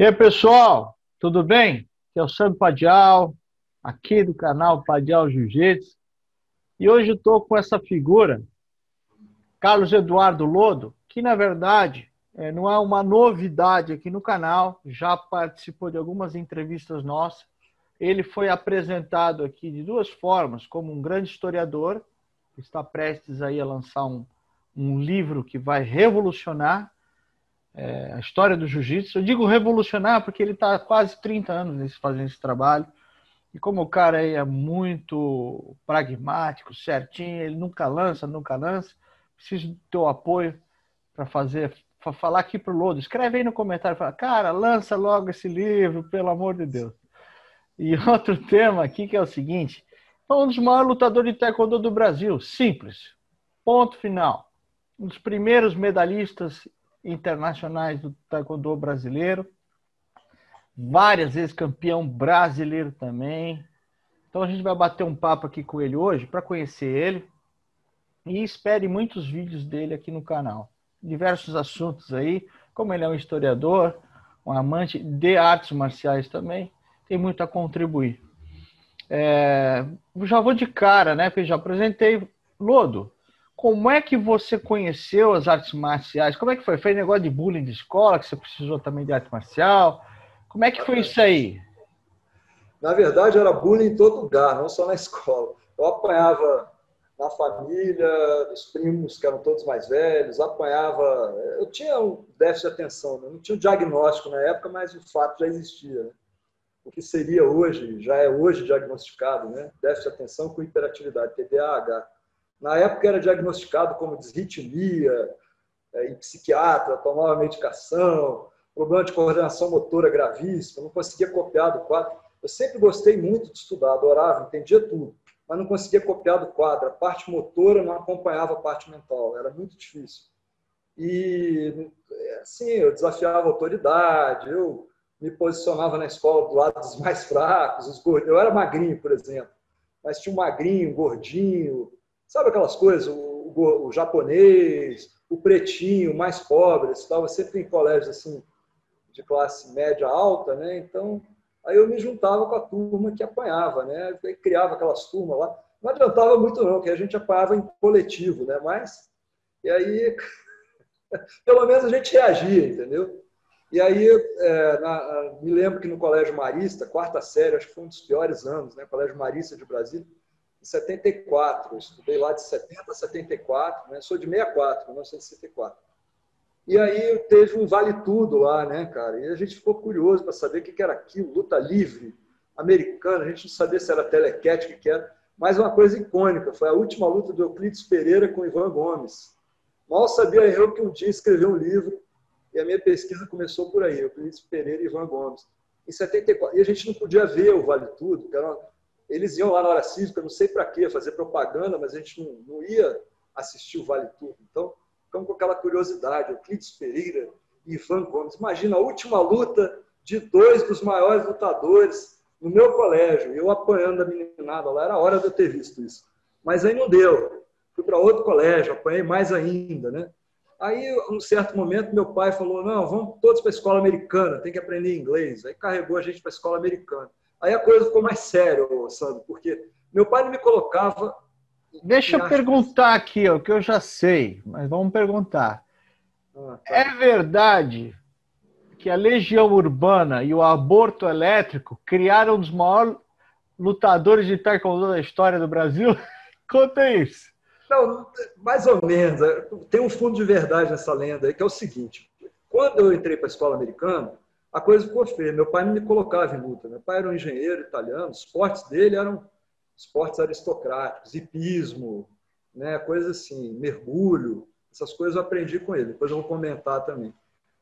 E aí, pessoal, tudo bem? Aqui é o Sandro Padial, aqui do canal Padial Jiu-Jitsu. E hoje estou com essa figura, Carlos Eduardo Lodo, que na verdade é, não é uma novidade aqui no canal, já participou de algumas entrevistas nossas. Ele foi apresentado aqui de duas formas, como um grande historiador, que está prestes aí a lançar um, um livro que vai revolucionar é, a história do jiu-jitsu. Eu digo revolucionar porque ele está quase 30 anos fazendo esse trabalho. E como o cara aí é muito pragmático, certinho, ele nunca lança, nunca lança, preciso do teu apoio para fazer, para falar aqui pro Lodo. Escreve aí no comentário, fala, cara, lança logo esse livro, pelo amor de Deus. E outro tema aqui que é o seguinte: um dos maiores lutadores de taekwondo do Brasil, simples, ponto final. Um dos primeiros medalhistas internacionais do taekwondo brasileiro, várias vezes campeão brasileiro também. Então a gente vai bater um papo aqui com ele hoje para conhecer ele e espere muitos vídeos dele aqui no canal. Diversos assuntos aí, como ele é um historiador, um amante de artes marciais também, tem muito a contribuir. É, já vou de cara, né? Porque já apresentei. Lodo, como é que você conheceu as artes marciais? Como é que foi? Foi negócio de bullying de escola, que você precisou também de arte marcial? Como é que foi isso aí? Na verdade, era bullying em todo lugar, não só na escola. Eu apanhava na família, os primos que eram todos mais velhos, apanhava. Eu tinha um déficit de atenção, né? não tinha um diagnóstico na época, mas o fato já existia. Né? O que seria hoje, já é hoje diagnosticado, né? déficit de atenção com hiperatividade, TDAH. Na época era diagnosticado como desritmia, é, em psiquiatra, tomava medicação, problema de coordenação motora gravíssimo, não conseguia copiar do quadro. Eu sempre gostei muito de estudar, adorava, entendia tudo, mas não conseguia copiar do quadro. A parte motora não acompanhava a parte mental, era muito difícil. E, assim, eu desafiava a autoridade, eu me posicionava na escola do lado dos mais fracos, os gordos. Eu era magrinho, por exemplo, mas tinha um magrinho, um gordinho, Sabe aquelas coisas, o, o, o japonês, o pretinho, mais pobre, estava sempre em colégios assim, de classe média alta, né? Então, aí eu me juntava com a turma que apanhava, né? Eu criava aquelas turmas lá. Não adiantava muito não, que a gente apanhava em coletivo, né? Mas, e aí, pelo menos a gente reagia, entendeu? E aí, é, na, me lembro que no Colégio Marista, quarta série, acho que foi um dos piores anos, né? Colégio Marista de Brasília, 74. Eu estudei lá de 70 a 74, né? sou de 64, 1964. E aí teve um vale tudo lá, né, cara? E a gente ficou curioso para saber o que era aquilo, luta livre americana. A gente não sabia se era telequete, o que era. Mas uma coisa icônica, foi a última luta do Euclides Pereira com Ivan Gomes. Mal sabia eu que um dia escreveu um livro e a minha pesquisa começou por aí, Euclides Pereira e Ivan Gomes. Em 74. E a gente não podia ver o Vale Tudo, que era uma eles iam lá na hora cívica, não sei para quê, fazer propaganda, mas a gente não, não ia assistir o Vale Tudo. Então, ficamos com aquela curiosidade. Euclides Pereira e Ivan Gomes. Imagina a última luta de dois dos maiores lutadores no meu colégio. Eu apanhando a meninada lá, era hora de eu ter visto isso. Mas aí não deu. Fui para outro colégio, apanhei mais ainda, né? Aí, um certo momento, meu pai falou: não, vamos todos para a escola americana, tem que aprender inglês. Aí carregou a gente para a escola americana. Aí a coisa ficou mais séria, Sandro, porque meu pai não me colocava. Deixa eu perguntar aqui, o que eu já sei, mas vamos perguntar. Ah, tá. É verdade que a Legião Urbana e o aborto elétrico criaram um dos maiores lutadores de taekwondo da história do Brasil? Conta isso. Não, mais ou menos. Tem um fundo de verdade nessa lenda aí, que é o seguinte. Quando eu entrei para a escola americana, a coisa ficou feia. Meu pai não me colocava em luta. Meu pai era um engenheiro italiano, os esportes dele eram esportes aristocráticos, hipismo, né, coisas assim, mergulho, essas coisas eu aprendi com ele. Depois eu vou comentar também.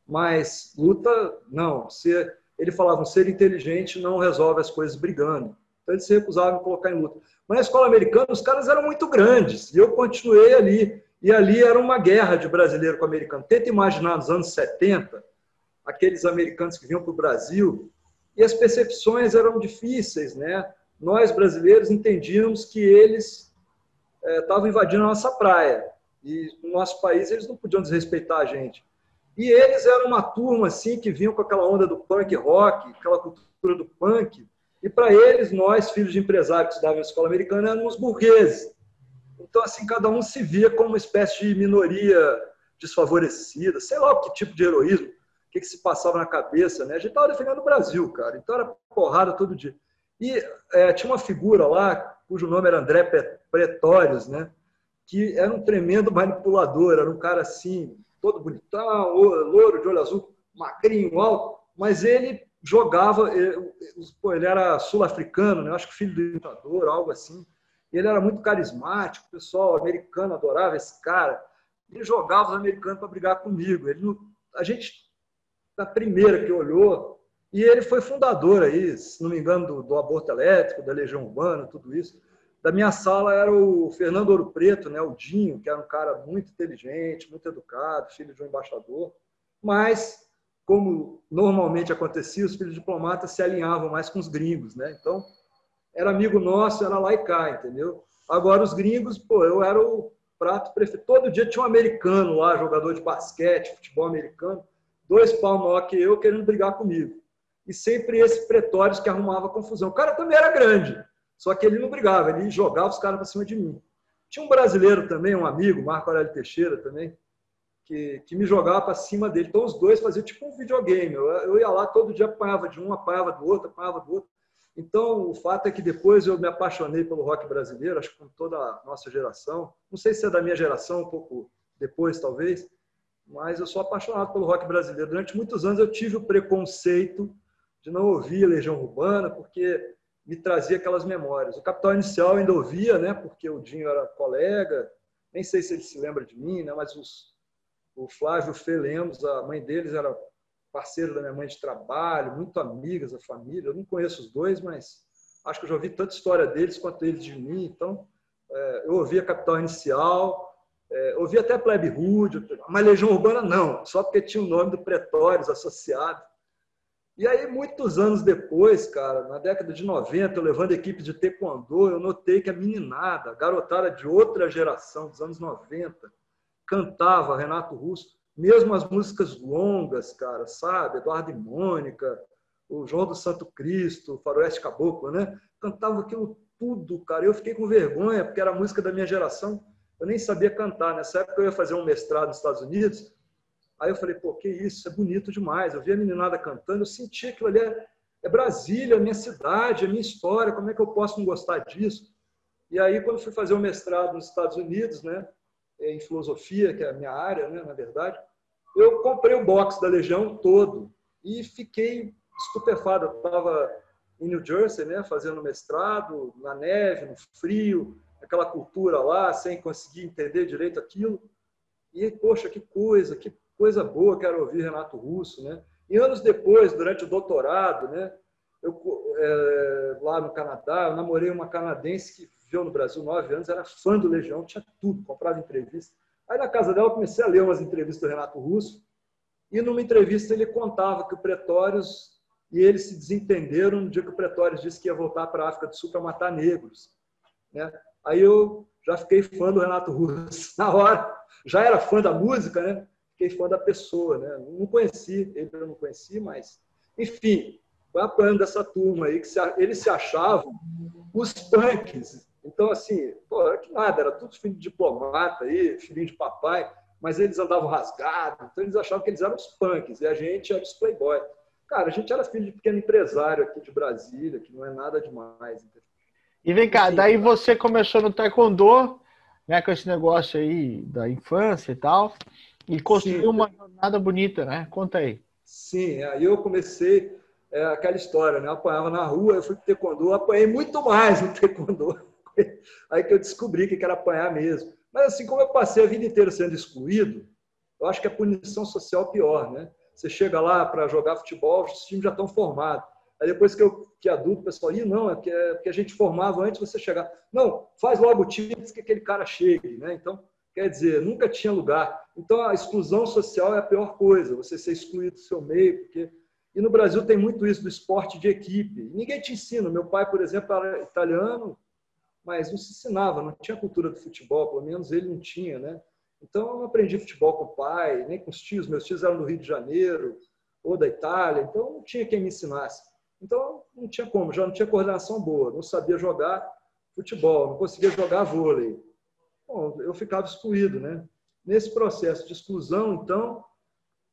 Mas luta, não. Ser, ele falava, ser inteligente não resolve as coisas brigando. Então ele se recusava a me colocar em luta. Mas na escola americana os caras eram muito grandes e eu continuei ali. E ali era uma guerra de brasileiro com americano. Tenta imaginar nos anos 70 aqueles americanos que vinham para o Brasil, e as percepções eram difíceis, né? Nós, brasileiros, entendíamos que eles estavam é, invadindo a nossa praia, e no nosso país eles não podiam desrespeitar a gente. E eles eram uma turma assim que vinham com aquela onda do punk rock, aquela cultura do punk. E para eles, nós, filhos de empresários que estudavam na escola americana, éramos burgueses. Então, assim, cada um se via como uma espécie de minoria desfavorecida, sei lá que tipo de heroísmo, que, que se passava na cabeça, né? A gente estava defendendo o Brasil, cara. Então era porrada todo dia. E é, tinha uma figura lá, cujo nome era André Pretórios, né? Que era um tremendo manipulador, era um cara assim, todo bonitão, louro, de olho azul, magrinho, alto, mas ele jogava, ele, ele era sul-africano, né? acho que filho do ditador, algo assim. Ele era muito carismático, o pessoal americano adorava esse cara. Ele jogava os americanos para brigar comigo. Ele, a gente, na primeira que olhou, e ele foi fundador aí, se não me engano, do, do aborto elétrico, da Legião Urbana, tudo isso. Da minha sala era o Fernando Ouro Preto, né, o Dinho, que era um cara muito inteligente, muito educado, filho de um embaixador. Mas, como normalmente acontecia, os filhos diplomatas se alinhavam mais com os gringos, né? Então, era amigo nosso, era lá e cá, entendeu? Agora, os gringos, pô, eu era o prato preferido. Todo dia tinha um americano lá, jogador de basquete, futebol americano, dois pau maior que eu, querendo brigar comigo. E sempre esse Pretórios que arrumava confusão. O cara também era grande, só que ele não brigava, ele jogava os caras para cima de mim. Tinha um brasileiro também, um amigo, Marco Aurélio Teixeira também, que, que me jogava para cima dele. Então os dois faziam tipo um videogame. Eu, eu ia lá todo dia, apanhava de um, apanhava do outro, apanhava do outro. Então, o fato é que depois eu me apaixonei pelo rock brasileiro, acho que com toda a nossa geração. Não sei se é da minha geração, um pouco depois, talvez, mas eu sou apaixonado pelo rock brasileiro. Durante muitos anos eu tive o preconceito de não ouvir Legião Urbana, porque me trazia aquelas memórias. O Capital Inicial ainda ouvia, né, porque o Dinho era colega, nem sei se ele se lembra de mim, né, mas os, o Flávio Fê Lemos, a mãe deles era parceiro da minha mãe de trabalho, muito amigas da família. Eu não conheço os dois, mas acho que eu já ouvi tanta história deles quanto eles de mim. Então, é, eu ouvia Capital Inicial, é, ouvi até Plebe Rude, mas Legião Urbana não, só porque tinha o nome do Pretórios associado. E aí, muitos anos depois, cara, na década de 90, eu levando a equipe de taekwondo, eu notei que a meninada, a garotada de outra geração, dos anos 90, cantava Renato Russo mesmo as músicas longas, cara, sabe? Eduardo e Mônica, o João do Santo Cristo, o Faroeste Caboclo, né? Cantava aquilo tudo, cara. Eu fiquei com vergonha, porque era música da minha geração. Eu nem sabia cantar. Nessa época eu ia fazer um mestrado nos Estados Unidos. Aí eu falei, pô, que isso, é bonito demais. Eu vi a meninada cantando, eu senti aquilo ali é, é Brasília, a minha cidade, a minha história, como é que eu posso não gostar disso? E aí, quando fui fazer o mestrado nos Estados Unidos, né, em filosofia, que é a minha área, né, na verdade, eu comprei o box da Legião todo e fiquei estupefado. Eu estava em New Jersey, né, fazendo mestrado, na neve, no frio, aquela cultura lá, sem conseguir entender direito aquilo. E, poxa, que coisa, que coisa boa, quero ouvir Renato Russo, né? E anos depois, durante o doutorado, né, eu, é, lá no Canadá, eu namorei uma canadense que viveu no Brasil nove anos, era fã do Legião, tinha tudo, comprava entrevista. Aí na casa dela eu comecei a ler umas entrevistas do Renato Russo e numa entrevista ele contava que o Pretórios e eles se desentenderam no dia que o Pretórios disse que ia voltar para a África do Sul para matar negros. Né? Aí eu já fiquei fã do Renato Russo. Na hora, já era fã da música, né? Fiquei fã da pessoa, né? Não conheci, ele eu não conheci, mas... Enfim, foi apanhando dessa turma aí, que se, eles se achavam os punks então, assim, pô, era que nada, era tudo filho de diplomata aí, filhinho de papai, mas eles andavam rasgados, então eles achavam que eles eram os punks e a gente era os playboy. Cara, a gente era filho de pequeno empresário aqui de Brasília, que não é nada demais. Entendeu? E vem cá, daí você começou no taekwondo, né, com esse negócio aí da infância e tal, e construiu Sim. uma jornada bonita, né? Conta aí. Sim, aí eu comecei é, aquela história, né? Eu apanhava na rua, eu fui pro taekwondo, apanhei muito mais no taekwondo. Aí que eu descobri que era apanhar mesmo. Mas assim, como eu passei a vida inteira sendo excluído, eu acho que a punição social é pior, né? Você chega lá para jogar futebol, os times já estão formados. Aí depois que eu que adulto, o pessoal, Ih, não, é porque, é porque a gente formava antes você chegar. Não, faz logo o time antes que aquele cara chegue, né? Então, quer dizer, nunca tinha lugar. Então, a exclusão social é a pior coisa, você ser excluído do seu meio, porque... E no Brasil tem muito isso do esporte de equipe. Ninguém te ensina. Meu pai, por exemplo, era italiano, mas não se ensinava, não tinha cultura do futebol, pelo menos ele não tinha, né? Então, eu não aprendi futebol com o pai, nem com os tios. Meus tios eram do Rio de Janeiro ou da Itália, então não tinha quem me ensinasse. Então, não tinha como, já não tinha coordenação boa, não sabia jogar futebol, não conseguia jogar vôlei. Bom, eu ficava excluído, né? Nesse processo de exclusão, então,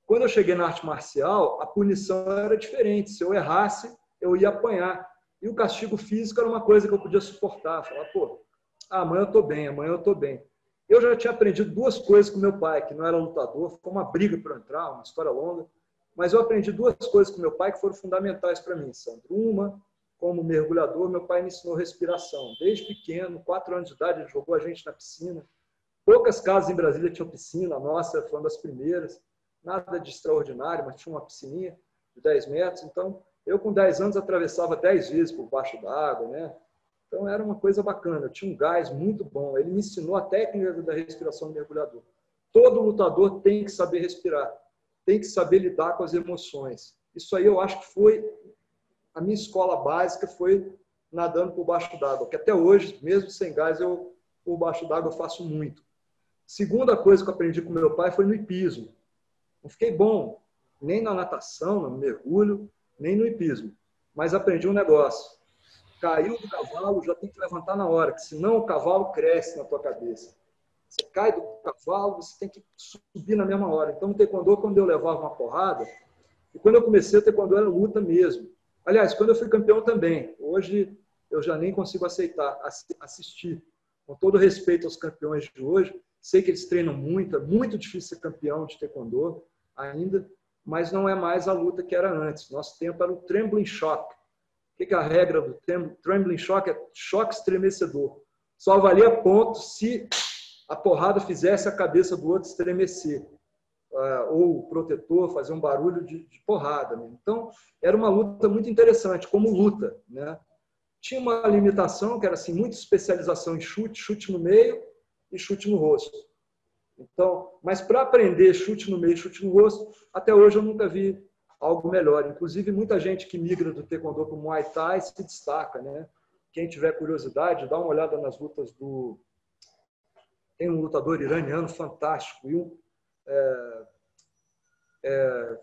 quando eu cheguei na arte marcial, a punição era diferente. Se eu errasse, eu ia apanhar. E o castigo físico era uma coisa que eu podia suportar. Falar, pô, amanhã eu estou bem, amanhã eu estou bem. Eu já tinha aprendido duas coisas com meu pai, que não era lutador, foi uma briga para entrar, uma história longa. Mas eu aprendi duas coisas com meu pai que foram fundamentais para mim, Sandro. Uma, como mergulhador, meu pai me ensinou respiração. Desde pequeno, quatro anos de idade, ele jogou a gente na piscina. Poucas casas em Brasília tinham piscina, a nossa foi uma das primeiras nada de extraordinário, mas tinha uma piscininha de 10 metros. Então, eu com 10 anos atravessava 10 vezes por baixo d'água, né? Então, era uma coisa bacana. Eu tinha um gás muito bom. Ele me ensinou a técnica da respiração do mergulhador. Todo lutador tem que saber respirar, tem que saber lidar com as emoções. Isso aí eu acho que foi a minha escola básica foi nadando por baixo d'água, que até hoje, mesmo sem gás, eu por baixo d'água eu faço muito. Segunda coisa que eu aprendi com meu pai foi no hipismo. Não fiquei bom nem na natação, no mergulho, nem no hipismo. Mas aprendi um negócio. Caiu do cavalo, já tem que levantar na hora, que senão o cavalo cresce na tua cabeça. Você cai do cavalo, você tem que subir na mesma hora. Então, no taekwondo, quando eu levava uma porrada, e quando eu comecei, o taekwondo era luta mesmo. Aliás, quando eu fui campeão também. Hoje, eu já nem consigo aceitar, assistir. Com todo respeito aos campeões de hoje, sei que eles treinam muito, é muito difícil ser campeão de taekwondo ainda, mas não é mais a luta que era antes. Nosso tempo era o trembling shock. O que é a regra do trembling shock? É choque estremecedor. Só valia ponto se a porrada fizesse a cabeça do outro estremecer. Uh, ou o protetor fazer um barulho de, de porrada. Né? Então, era uma luta muito interessante, como luta. Né? Tinha uma limitação, que era assim, muita especialização em chute, chute no meio e chute no rosto. Então, mas para aprender chute no meio, chute no rosto, até hoje eu nunca vi algo melhor. Inclusive, muita gente que migra do taekwondo para o muay thai se destaca, né? Quem tiver curiosidade, dá uma olhada nas lutas do tem um lutador iraniano fantástico e um é... É...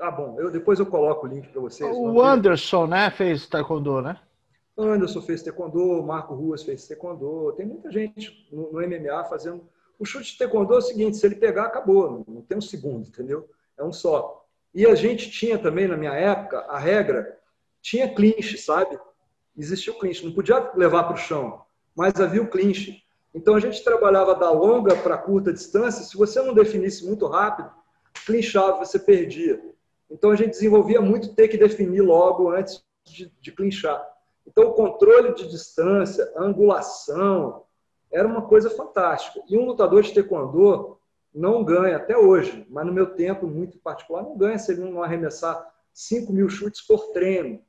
Ah, bom, eu, depois eu coloco o link para vocês. O Anderson, né, fez taekwondo, né? Anderson fez taekwondo, Marco Ruas fez taekwondo. Tem muita gente no, no MMA fazendo. O chute de taekwondo é o seguinte: se ele pegar, acabou. Não, não tem um segundo, entendeu? É um só. E a gente tinha também, na minha época, a regra tinha clinch, sabe? Existia o clinch. Não podia levar para o chão, mas havia o clinch. Então a gente trabalhava da longa para curta distância. Se você não definisse muito rápido, clinchava, você perdia. Então a gente desenvolvia muito ter que definir logo antes de, de clinchar. Então, o controle de distância, a angulação, era uma coisa fantástica. E um lutador de taekwondo não ganha, até hoje, mas no meu tempo muito particular, não ganha se ele não arremessar 5 mil chutes por treino.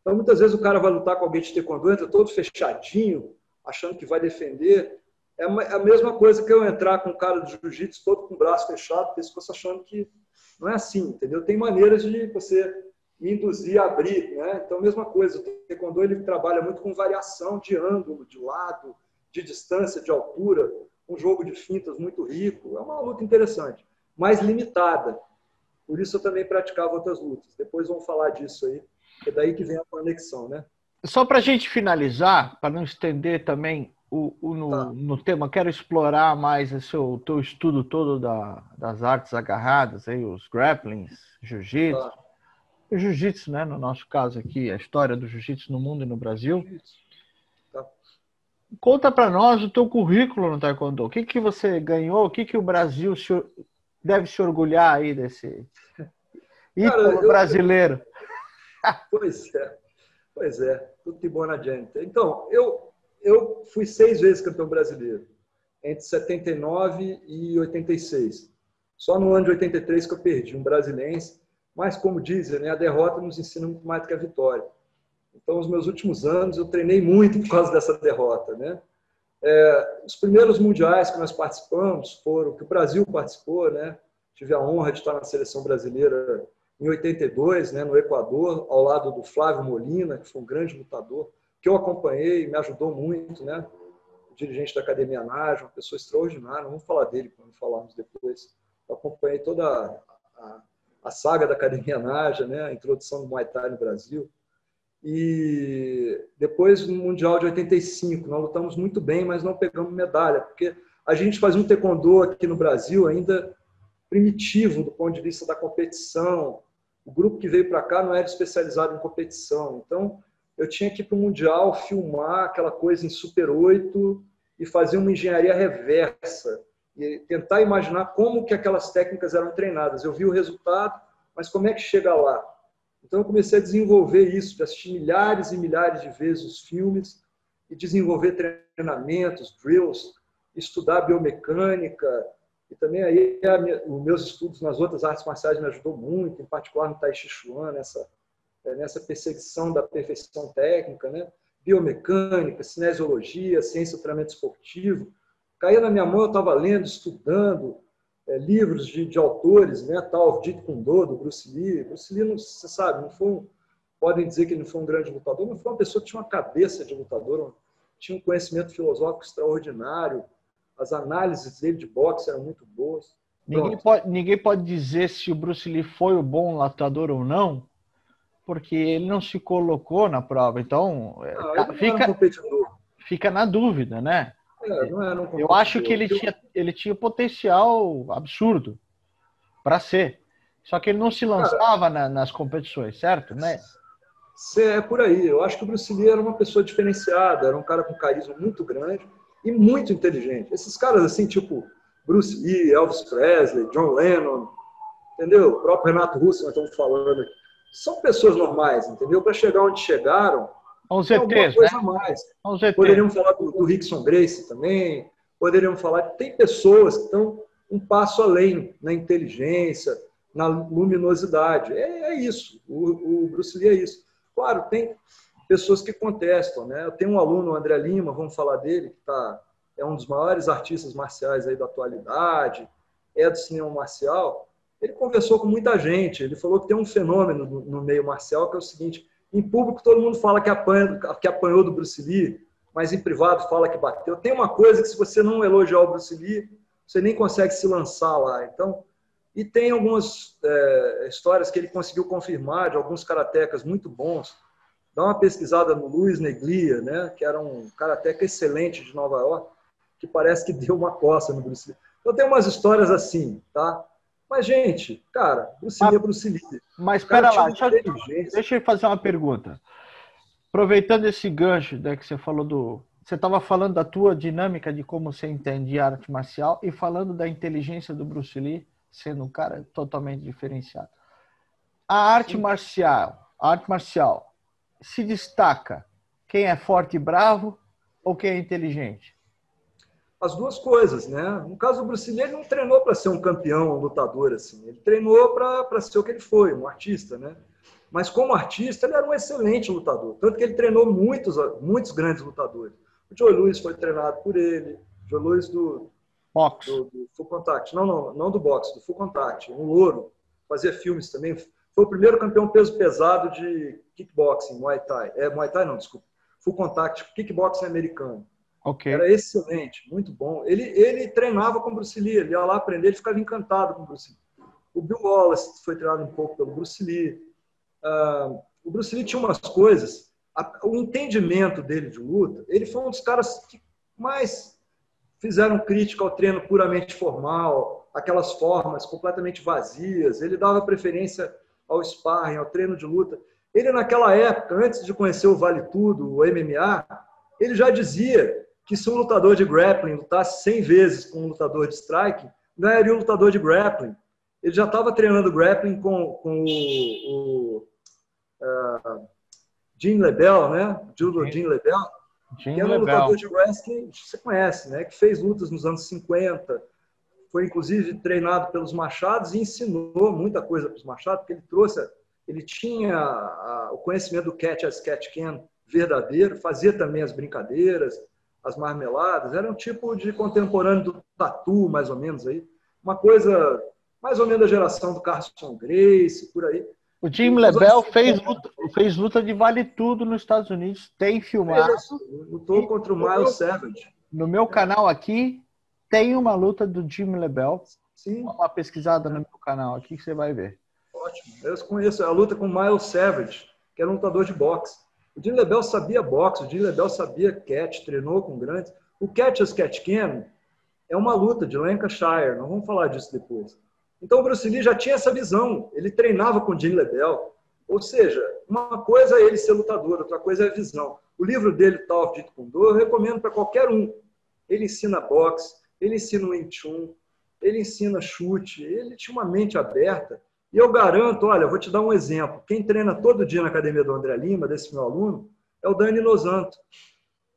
Então, muitas vezes o cara vai lutar com alguém de taekwondo, entra todo fechadinho, achando que vai defender. É a mesma coisa que eu entrar com um cara de jiu-jitsu todo com o braço fechado, pescoço achando que não é assim, entendeu? Tem maneiras de você me induzir a abrir. Né? Então, mesma coisa, o taekwondo ele trabalha muito com variação de ângulo, de lado, de distância, de altura, um jogo de fintas muito rico. É uma luta interessante, mas limitada. Por isso eu também praticava outras lutas. Depois vamos falar disso aí, é daí que vem a conexão, né? Só para a gente finalizar, para não estender também o, o no, tá. no, tema, quero explorar mais esse o teu estudo todo da, das artes agarradas, aí, os grapplings, jiu-jitsu. Tá o jiu-jitsu, né? No nosso caso aqui, a história do jiu-jitsu no mundo e no Brasil. Tá. Conta para nós o teu currículo no Taekwondo. O que, que você ganhou? O que, que o Brasil se, deve se orgulhar aí desse ídolo brasileiro? Pois é, pois é, tudo de bom na gente. Então, eu, eu fui seis vezes campeão brasileiro, entre 79 e 86. Só no ano de 83 que eu perdi, um brasileiro mas, como dizem, né, a derrota nos ensina muito mais do que a vitória. Então, os meus últimos anos, eu treinei muito por causa dessa derrota. Né? É, os primeiros mundiais que nós participamos foram, que o Brasil participou, né? tive a honra de estar na seleção brasileira em 82, né, no Equador, ao lado do Flávio Molina, que foi um grande lutador, que eu acompanhei me ajudou muito. Né? dirigente da Academia Nage, uma pessoa extraordinária. Vamos falar dele quando falarmos depois. Eu acompanhei toda a, a, a saga da Academia Naja, né? a introdução do Muay Thai no Brasil. E depois, no Mundial de 85, nós lutamos muito bem, mas não pegamos medalha, porque a gente fazia um taekwondo aqui no Brasil ainda primitivo do ponto de vista da competição. O grupo que veio para cá não era especializado em competição. Então, eu tinha que ir para o Mundial filmar aquela coisa em Super 8 e fazer uma engenharia reversa e tentar imaginar como que aquelas técnicas eram treinadas. Eu vi o resultado, mas como é que chega lá? Então eu comecei a desenvolver isso, de assistir milhares e milhares de vezes os filmes e desenvolver treinamentos, drills, estudar biomecânica e também aí os meus estudos nas outras artes marciais me ajudou muito, em particular no Tai Chi Chuan, nessa nessa perseguição da perfeição técnica, né? biomecânica, cinesiologia, ciência do treinamento esportivo. Caía na minha mão, eu estava lendo, estudando é, livros de, de, autores, né? tal Kune Do, do Bruce Lee. Bruce Lee, não, você sabe, não foi um, podem dizer que ele não foi um grande lutador, mas foi uma pessoa que tinha uma cabeça de lutador, tinha um conhecimento filosófico extraordinário, as análises dele de boxe eram muito boas. Ninguém pode, ninguém pode dizer se o Bruce Lee foi o bom lutador ou não, porque ele não se colocou na prova. Então, é, não, fica, fica na dúvida, né? É, um Eu acho que ele tinha, ele tinha potencial absurdo para ser. Só que ele não se lançava Cara, na, nas competições, certo? Né? É por aí. Eu acho que o Bruce Lee era uma pessoa diferenciada, era um cara com carisma muito grande e muito inteligente. Esses caras assim, tipo Bruce Lee, Elvis Presley, John Lennon, entendeu? O próprio Renato Russo, nós estamos falando aqui são pessoas normais, entendeu? Para chegar onde chegaram, Os ETs, alguma coisa né? a mais. Poderíamos falar do, do Rickson Grace também, poderíamos falar que tem pessoas que estão um passo além na inteligência, na luminosidade. É, é isso, o, o, Bruce Lee é isso. Claro, tem pessoas que contestam, né? Eu tenho um aluno, o André Lima, vamos falar dele, que tá, é um dos maiores artistas marciais aí da atualidade, é do cinema marcial, ele conversou com muita gente. Ele falou que tem um fenômeno no, meio marcial que é o seguinte: em público todo mundo fala que, apanha, que apanhou do Bruce Lee, mas em privado fala que bateu. Tem uma coisa que se você não elogiar o Bruce Lee, você nem consegue se lançar lá. Então, e tem algumas é, histórias que ele conseguiu confirmar de alguns karatecas muito bons. Dá uma pesquisada no Luiz Neglia, né, que era um karateca excelente de Nova York, que parece que deu uma coça no Bruce Lee. Então tem umas histórias assim, tá? Mas, gente, cara, Bruce Lee é Bruce Lee. Mas, espera lá, deixa, deixa eu fazer uma pergunta. Aproveitando esse gancho né, que você falou do... Você estava falando da tua dinâmica de como você entende a arte marcial e falando da inteligência do Bruce Lee, sendo um cara totalmente diferenciado. A arte Sim. marcial, a arte marcial se destaca quem é forte e bravo ou quem é inteligente? As duas coisas, né? No caso do Bruce Lee, ele não treinou para ser um campeão, um lutador, assim. Ele treinou para ser o que ele foi, um artista, né? Mas como artista, ele era um excelente lutador. Tanto que ele treinou muitos, muitos grandes lutadores. O Joe Louis foi treinado por ele. O Joe Louis do, box. do, do Full Contact. Não, não, não do boxe, do Full Contact. Um louro. Fazia filmes também. Foi o primeiro campeão peso pesado de kickboxing, Muay Thai. É, Muay Thai não, desculpa. Full Contact, kickboxing americano. Okay. Era excelente, muito bom. Ele, ele treinava com o Bruce Lee, ele ia lá aprender, ele ficava encantado com o Bruce Lee. O Bill Wallace foi treinado um pouco pelo Bruce Lee. Uh, o Bruce Lee tinha umas coisas, a, o entendimento dele de luta, ele foi um dos caras que mais fizeram crítica ao treino puramente formal, aquelas formas completamente vazias. Ele dava preferência ao sparring, ao treino de luta. Ele, naquela época, antes de conhecer o Vale Tudo, o MMA, ele já dizia que se um lutador de grappling lutasse 100 vezes com um lutador de strike, ganharia um lutador de grappling. Ele já estava treinando grappling com, com o, o uh, Jim Lebel, né? Judo Jim Lebel, Jim que era um lutador de wrestling, você conhece, né? Que fez lutas nos anos 50, foi inclusive treinado pelos Machados e ensinou muita coisa para os Machados, porque ele trouxe, ele tinha a, o conhecimento do catch as catch can verdadeiro, fazia também as brincadeiras, as marmeladas, era um tipo de contemporâneo do tatu, mais ou menos aí. Uma coisa mais ou menos da geração do Carson Grace, por aí. O Jim Lebel fez luta, fez luta de vale tudo nos Estados Unidos, tem filmado. lutou contra o Miles Savage. No meu canal aqui tem uma luta do Jim Lebel. Sim. Dá uma pesquisada no meu canal aqui que você vai ver. Ótimo. Eu conheço a luta com Miles Savage, que era um lutador de boxe. O Jim Lebel sabia boxe, o Jim Lebel sabia catch, treinou com grandes. O catch as catch can é uma luta de Lancashire, nós vamos falar disso depois. Então o Bruce Lee já tinha essa visão, ele treinava com o Jim Lebel. Ou seja, uma coisa é ele ser lutador, outra coisa é a visão. O livro dele, Tal of Jeet Kune Do, eu recomendo para qualquer um. Ele ensina boxe, ele ensina o Wing Chun, ele ensina chute, ele tinha uma mente aberta. E eu garanto, olha, vou te dar um exemplo. Quem treina todo dia na academia do André Lima, desse meu aluno, é o Dani Losanto,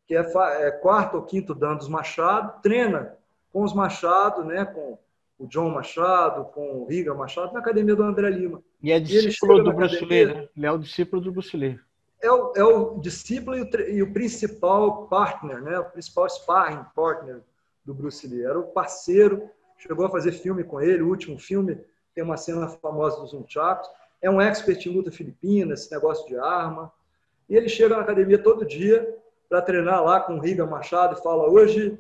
que é, é quarto ou quinto dan dos Machado, treina com os Machado, né, com o John Machado, com o Riga Machado, na academia do André Lima. E é discípulo e do Lee, né? Ele é o discípulo do Bruce Lee. É o, é o discípulo e o, e o, principal partner, né? o principal sparring partner do Bruce Lee. Era o parceiro, chegou a fazer filme com ele, o último filme tem uma cena famosa dos Nunchakus. É um expert em luta filipina, esse negócio de arma. E ele chega na academia todo dia para treinar lá com o Riga Machado e fala: hoje,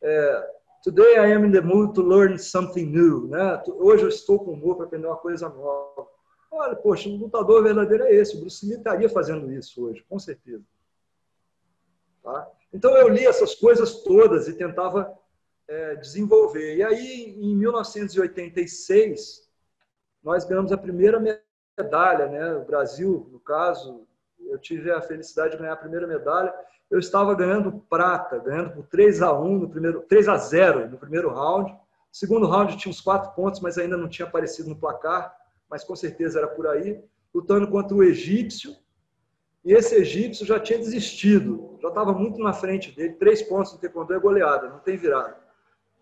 é, today I am in the mood to learn something new. Né? Hoje eu estou com humor para aprender uma coisa nova. Olha, poxa, um lutador verdadeiro é esse. O Bruce Lee estaria fazendo isso hoje, com certeza. Tá? Então eu li essas coisas todas e tentava é, desenvolver. E aí, em 1986, nós ganhamos a primeira medalha, né? O Brasil, no caso, eu tive a felicidade de ganhar a primeira medalha. Eu estava ganhando prata, ganhando por 3 a 1 no primeiro, 3 a 0 no primeiro round. Segundo round tinha uns quatro pontos, mas ainda não tinha aparecido no placar, mas com certeza era por aí, lutando contra o egípcio. E esse egípcio já tinha desistido, já estava muito na frente dele, três pontos no taekwondo é goleada, não tem virada.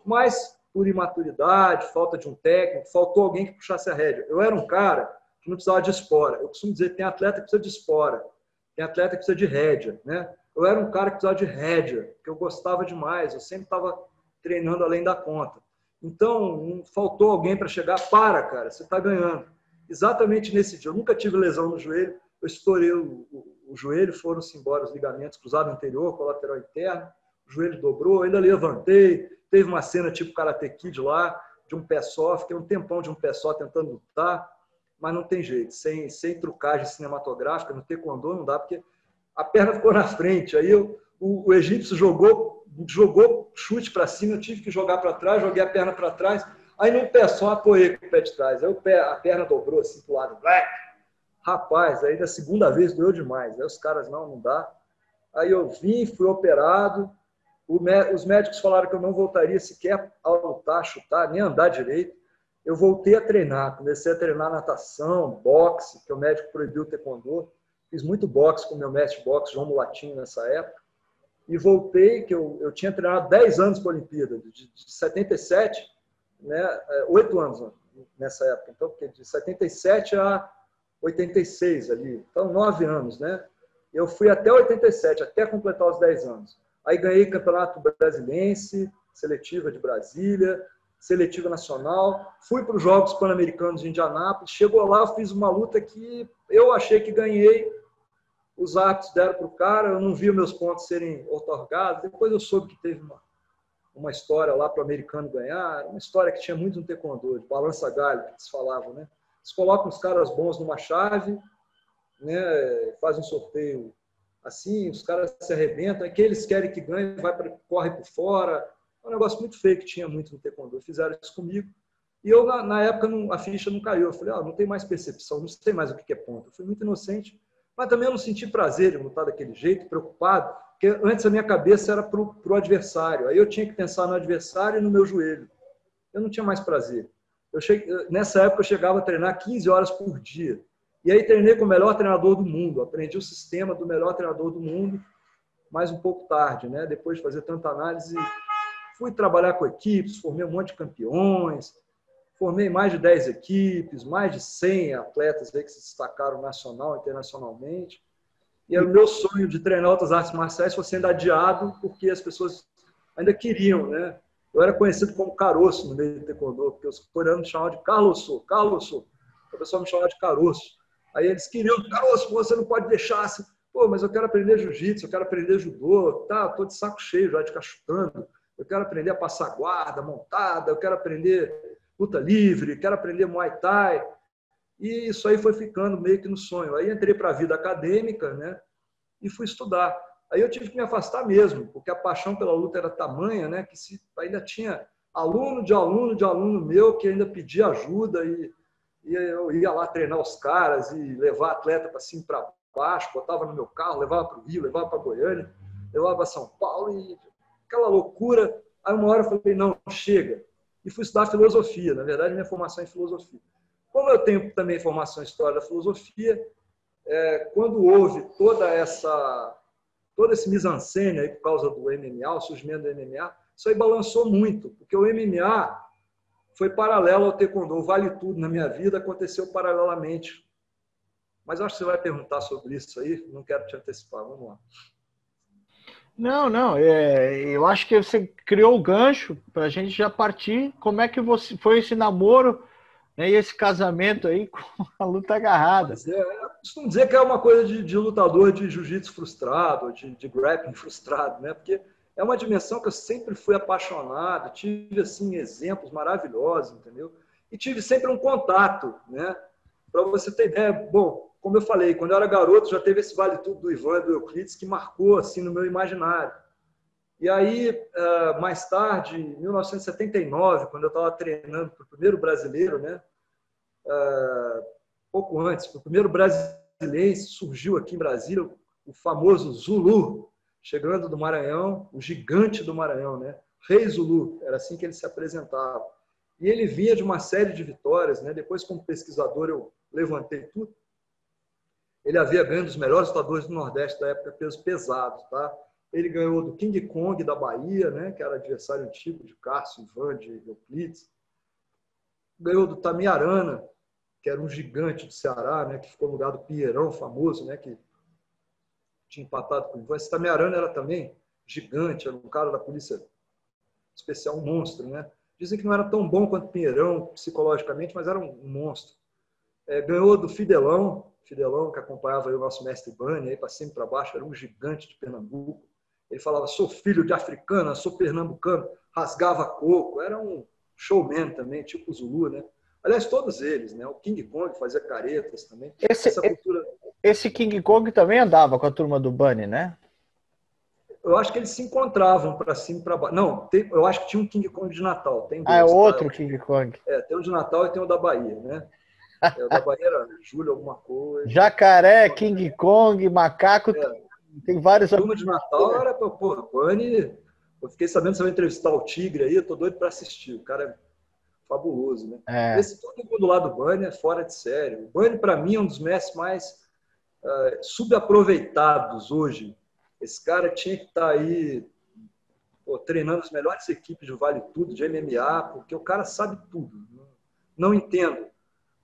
Mas por imaturidade, falta de um técnico, faltou alguém que puxasse a rédea. Eu era um cara que não precisava de espora. Eu costumo dizer, tem atleta que precisa de espora, tem atleta que precisa de rédea, né? Eu era um cara que precisava de rédea, que eu gostava demais, eu sempre estava treinando além da conta. Então, faltou alguém para chegar, para, cara, você está ganhando. Exatamente nesse dia, eu nunca tive lesão no joelho, eu estourei o, o, o joelho, foram-se embora os ligamentos cruzado anterior, colateral interno, o joelho dobrou, ainda levantei, teve uma cena tipo Karate Kid lá, de um pé só, fiquei um tempão de um pé só tentando lutar, mas não tem jeito, sem, sem trucagem cinematográfica, no taekwondo não dá, porque a perna ficou na frente. Aí eu, o, o egípcio jogou, jogou chute para cima, eu tive que jogar para trás, joguei a perna para trás. Aí no pé só apoiei com o pé de trás. Aí o pé, a perna dobrou assim pro lado. Rapaz, aí da segunda vez doeu demais. Aí os caras, não, não dá. Aí eu vim, fui operado. Os médicos falaram que eu não voltaria sequer a lutar, chutar, nem andar direito. Eu voltei a treinar. Comecei a treinar natação, boxe, que o médico proibiu o taekwondo. Fiz muito boxe com meu mestre boxe, João Mulatinho, nessa época. E voltei, que eu, eu tinha treinado 10 anos para a Olimpíada, de, de 77, né, 8 é, anos nessa época. Então, de 77 a 86 ali. Então, 9 anos, né? Eu fui até 87, até completar os 10 anos. Aí ganhei Campeonato Brasilense, seletiva de Brasília, seletiva nacional. Fui para os Jogos Pan-Americanos de Indianápolis. Chegou lá, fiz uma luta que eu achei que ganhei os árbitros deram para o cara, eu não vi meus pontos serem otorgados. Depois eu soube que teve uma, uma história lá para o americano ganhar, uma história que tinha muito no taekwondo, de balança galho, que eles falavam, né? Eles colocam os caras bons numa chave, né? fazem um sorteio assim, os caras se arrebentam, que eles querem que ganhe, vai pra, corre por fora. É um negócio muito feio que tinha muito no taekwondo. Fizeram isso comigo. E eu, na, na época, não, a ficha não caiu. Eu falei, ah, não tem mais percepção, não sei mais o que é ponto. Eu fui muito inocente mas também eu não senti prazer em lutar daquele jeito, preocupado, porque antes a minha cabeça era para o adversário. Aí eu tinha que pensar no adversário e no meu joelho. Eu não tinha mais prazer. Eu cheguei, nessa época eu chegava a treinar 15 horas por dia. E aí treinei com o melhor treinador do mundo. Aprendi o sistema do melhor treinador do mundo, mas um pouco tarde, né? Depois de fazer tanta análise, fui trabalhar com equipes, formei um monte de campeões, Formei mais de 10 equipes, mais de 100 atletas aí que se destacaram nacional internacionalmente. E o meu sonho de treinar outras artes marciais foi sendo adiado porque as pessoas ainda queriam, né? Eu era conhecido como caroço no meio do taekwondo, porque os coreanos me chamavam de Carlosso, Carlosso. O pessoal me chamava de caroço. Aí eles queriam, caroço, você não pode deixar, Pô, mas eu quero aprender jiu-jitsu, eu quero aprender judô, tá, tô de saco cheio já de ficar chutando. Eu quero aprender a passar guarda, montada, eu quero aprender luta livre, quero aprender Muay Thai. E isso aí foi ficando meio que no sonho. Aí entrei para a vida acadêmica, né? E fui estudar. Aí eu tive que me afastar mesmo, porque a paixão pela luta era tamanha, né? Que se, ainda tinha aluno de aluno de aluno meu que ainda pedia ajuda e, e eu ia lá treinar os caras e levar atleta para cima para baixo, botava no meu carro, levava para o Rio, levava para Goiânia, levava para São Paulo e aquela loucura. Aí uma hora eu falei, não, chega. E fui estudar filosofia. Na verdade, minha formação é em filosofia. Como eu tenho também formação em história da filosofia, é, quando houve toda essa todo esse mise-en-scène aí por causa do MMA, o surgimento do MMA, isso aí balançou muito, porque o MMA foi paralelo ao taekwondo, vale tudo na minha vida aconteceu paralelamente. Mas acho que você vai perguntar sobre isso aí, não quero te antecipar, vamos lá. Não, não, é, eu acho que você criou o gancho para a gente já partir. Como é que você foi esse namoro né, e esse casamento aí com a luta agarrada? É, costumo dizer que é uma coisa de, de lutador de jiu-jitsu frustrado, de, de grappling frustrado, né? Porque é uma dimensão que eu sempre fui apaixonado, tive assim exemplos maravilhosos, entendeu? E tive sempre um contato, né? Para você ter ideia, bom, como eu falei, quando eu era garoto já teve esse vale tudo do Ivan e do Euclides que marcou assim no meu imaginário. E aí, eh, mais tarde, em 1979, quando eu estava treinando para o primeiro brasileiro, né? Eh, pouco antes, o primeiro brasileiro surgiu aqui em Brasília, o famoso Zulu, chegando do Maranhão, o gigante do Maranhão, né? Rei Zulu, era assim que ele se apresentava. E ele vinha de uma série de vitórias, né? Depois, como pesquisador, eu levantei tudo. Ele havia ganho dos melhores lutadores do Nordeste da época, peso pesado, tá? Ele ganhou do King Kong da Bahia, né? Que era adversário antigo de Cássio, Ivan, de Euclides. Ganhou do Tamiarana, que era um gigante do Ceará, né? Que ficou no lugar do Pierão, famoso, né? Que tinha empatado com o Ivan. Era também gigante, era um cara da polícia especial, um monstro, né? Dizem que não era tão bom quanto Pinheirão psicologicamente, mas era um monstro. É, ganhou do Fidelão, Fidelão, que acompanhava o nosso mestre Bani, aí para cima e para baixo, era um gigante de Pernambuco. Ele falava, sou filho de africana, sou pernambucano, rasgava coco, era um showman também, tipo o Zulu, né? Aliás, todos eles, né? O King Kong fazia caretas também. Esse, cultura... esse King Kong também andava com a turma do Bunny, né? Eu acho que eles se encontravam para cima e para baixo. Não, tem, eu acho que tinha um King Kong de Natal. Tem dois, ah, é outro tá? King Kong. É, tem o de Natal e tem o da Bahia, né? É, o da Bahia era Júlio alguma coisa. Jacaré, King Kong, macaco, é. tem vários... Turma de Natal era, porra, Bunny... Eu fiquei sabendo que você vai entrevistar o Tigre aí, eu tô doido para assistir. O cara é fabuloso, né? É. Esse todo mundo lá do Bunny é fora de série. O Bunny, para mim, é um dos mestres mais uh, subaproveitados hoje. Esse cara tinha que estar tá aí pô, treinando as melhores equipes de Vale Tudo, de MMA, porque o cara sabe tudo. Não, entendo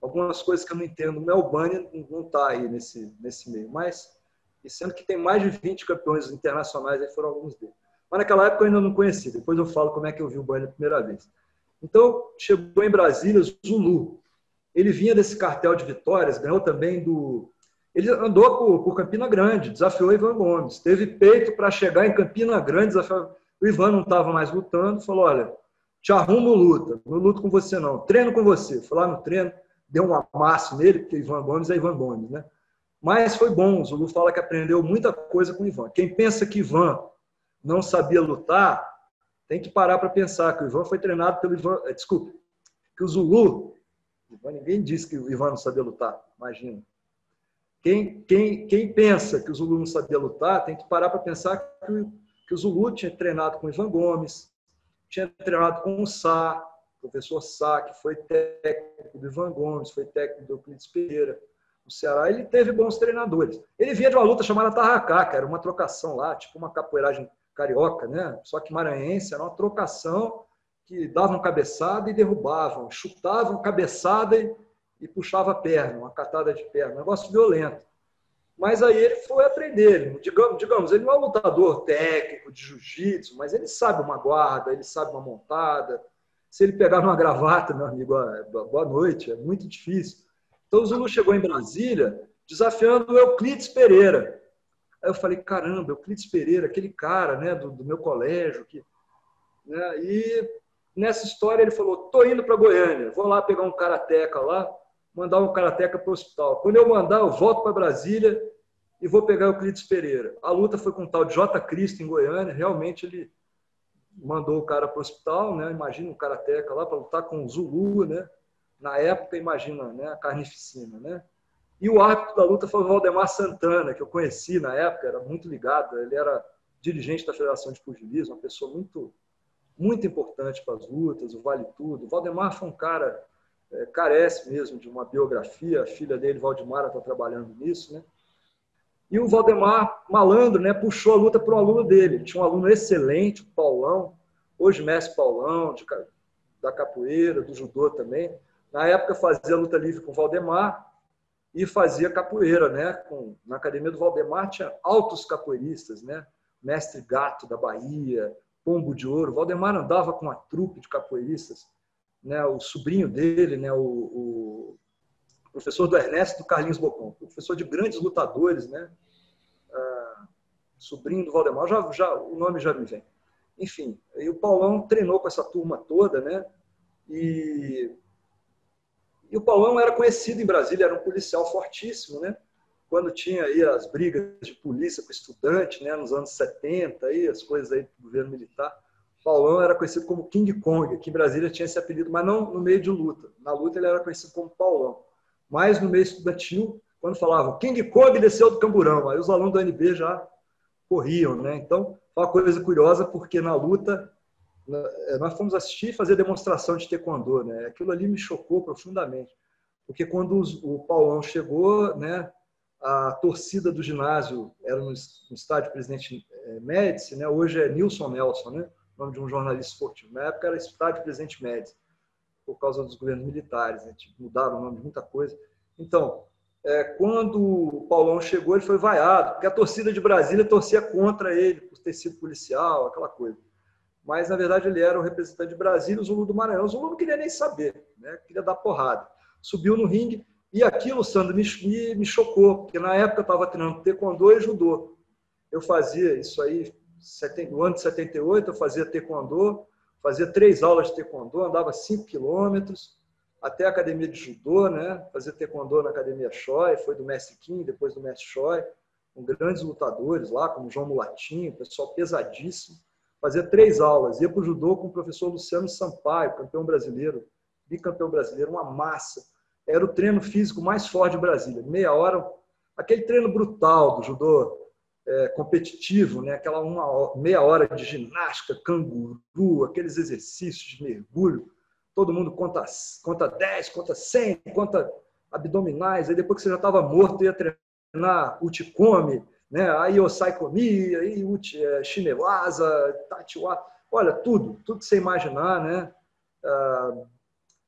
algumas coisas que eu não entendo. O Melbani não está aí nesse, nesse meio. Mas, e sendo que tem mais de 20 campeões internacionais, aí foram alguns deles. Mas naquela época eu ainda não conhecia. Depois eu falo como é que eu vi o Bani a primeira vez. Então, chegou em Brasília, Zulu. Ele vinha desse cartel de vitórias, ganhou também do. Ele andou por, por Campina Grande, desafiou Ivan Gomes. Teve peito para chegar em Campina Grande, desafiou. O Ivan não estava mais lutando, falou: olha, te arrumo luta, não luto com você não, treino com você. Foi lá no treino, deu um amasso nele, porque Ivan Gomes é Ivan Gomes, né? Mas foi bom, o Zulu fala que aprendeu muita coisa com o Ivan. Quem pensa que Ivan não sabia lutar, tem que parar para pensar que o Ivan foi treinado pelo Ivan. Eh, desculpe, que o Zulu. Ninguém disse que o Ivan não sabia lutar, imagina. Quem, quem, quem pensa que o Zulu não sabia lutar, tem que parar para pensar que, o, que o Zulu tinha treinado com o Ivan Gomes, tinha treinado com o Sá, professor Sá, que foi técnico do Ivan Gomes, foi técnico do Euclides Pereira. No Ceará, ele teve bons treinadores. Ele vinha de uma luta chamada Tarracá, era uma trocação lá, tipo uma capoeiragem carioca, né? Só que maranhense, era uma trocação que davam cabeçada e derrubavam, chutavam cabeçada e, e puxava a perna, uma catada de perna, um negócio violento. Mas aí ele foi aprender. Digamos, digamos, ele não é um lutador técnico de jiu-jitsu, mas ele sabe uma guarda, ele sabe uma montada, se ele pegar numa gravata, meu amigo, boa noite, é muito difícil. Então o Zulu chegou em Brasília desafiando o Euclides Pereira. Aí eu falei, caramba, Euclides Pereira, aquele cara né, do, do meu colégio. Que, né, e nessa história ele falou, tô indo para Goiânia, vou lá pegar um karateca lá, mandar um karateca para o hospital. Quando eu mandar, eu volto para Brasília e vou pegar Euclides Pereira. A luta foi com o tal de J. Cristo em Goiânia, realmente ele mandou o cara para o hospital, né? Imagina um karateca lá para lutar com o Zulu, né? Na época, imagina, né? A carnificina, né? E o árbitro da luta foi o Valdemar Santana, que eu conheci na época, era muito ligado, ele era dirigente da Federação de Pugilismo, uma pessoa muito muito importante para as lutas, o Vale Tudo. O Valdemar foi um cara, é, carece mesmo de uma biografia, a filha dele, Valdemara, está trabalhando nisso, né? E o Valdemar, malandro, né, puxou a luta para um aluno dele. Ele tinha um aluno excelente, o Paulão, hoje mestre Paulão, de, da capoeira, do judô também. Na época fazia luta livre com o Valdemar e fazia capoeira, né? Com, na academia do Valdemar tinha altos capoeiristas, né? Mestre Gato da Bahia, Pombo de Ouro. O Valdemar andava com uma trupe de capoeiristas, né? O sobrinho dele, né? O, o professor do Ernesto do Carlinhos Bocon, professor de grandes lutadores, né? Ah, sobrinho do Valdemar, já, já, o nome já me vem. Enfim, e o Paulão treinou com essa turma toda, né? E, e o Paulão era conhecido em Brasília, era um policial fortíssimo, né? Quando tinha aí as brigas de polícia com estudante, né? Nos anos 70, aí, as coisas aí do governo militar. Paulão era conhecido como King Kong, aqui em Brasília tinha esse apelido, mas não no meio de luta. Na luta ele era conhecido como Paulão mas no meio estudantil, quando falavam King Kong desceu do camburão, aí os alunos do NB já corriam, né? Então, foi uma coisa curiosa, porque na luta, eh, nós fomos assistir e fazer demonstração de taekwondo, né? Aquilo ali me chocou profundamente, porque quando o Paulão chegou, né? A torcida do ginásio era no estádio Presidente eh, Médici, né? Hoje é Nilson Nelson, né? Nome de um jornalista esportivo. Na época era estádio Presidente Médici por causa dos governos militares, né? tipo, mudaram o nome de muita coisa. Então, é, quando o Paulão chegou, ele foi vaiado, porque a torcida de Brasília torcia contra ele por ter sido policial, aquela coisa. Mas, na verdade, ele era o representante de Brasília, o Zulu do Maranhão. O Zulu não queria nem saber, né? queria dar porrada. Subiu no ringue, e aquilo, Sandro, me, me, me chocou, porque na época eu estava treinando taekwondo e judô. Eu fazia isso aí, no ano de 78, eu fazia taekwondo, fazia três aulas de taekwondo, andava cinco quilômetros, até a academia de judô, né? Fazia taekwondo na academia Choi, foi do mestre Kim, depois do mestre Choi, com grandes lutadores lá, como João Mulatinho, pessoal pesadíssimo. Fazia três aulas, ia para o judô com o professor Luciano Sampaio, campeão brasileiro, bicampeão brasileiro, uma massa. Era o treino físico mais forte de Brasília, meia hora, aquele treino brutal do judô, é, competitivo, né? aquela uma, meia hora de ginástica, canguru, aqueles exercícios de mergulho, todo mundo conta, conta 10, conta 100, conta abdominais, aí depois que você já estava morto, ia treinar uticome, né? aí osaicomi, aí uti, é, chinelasa, tatiwa, olha, tudo, tudo que você imaginar, né?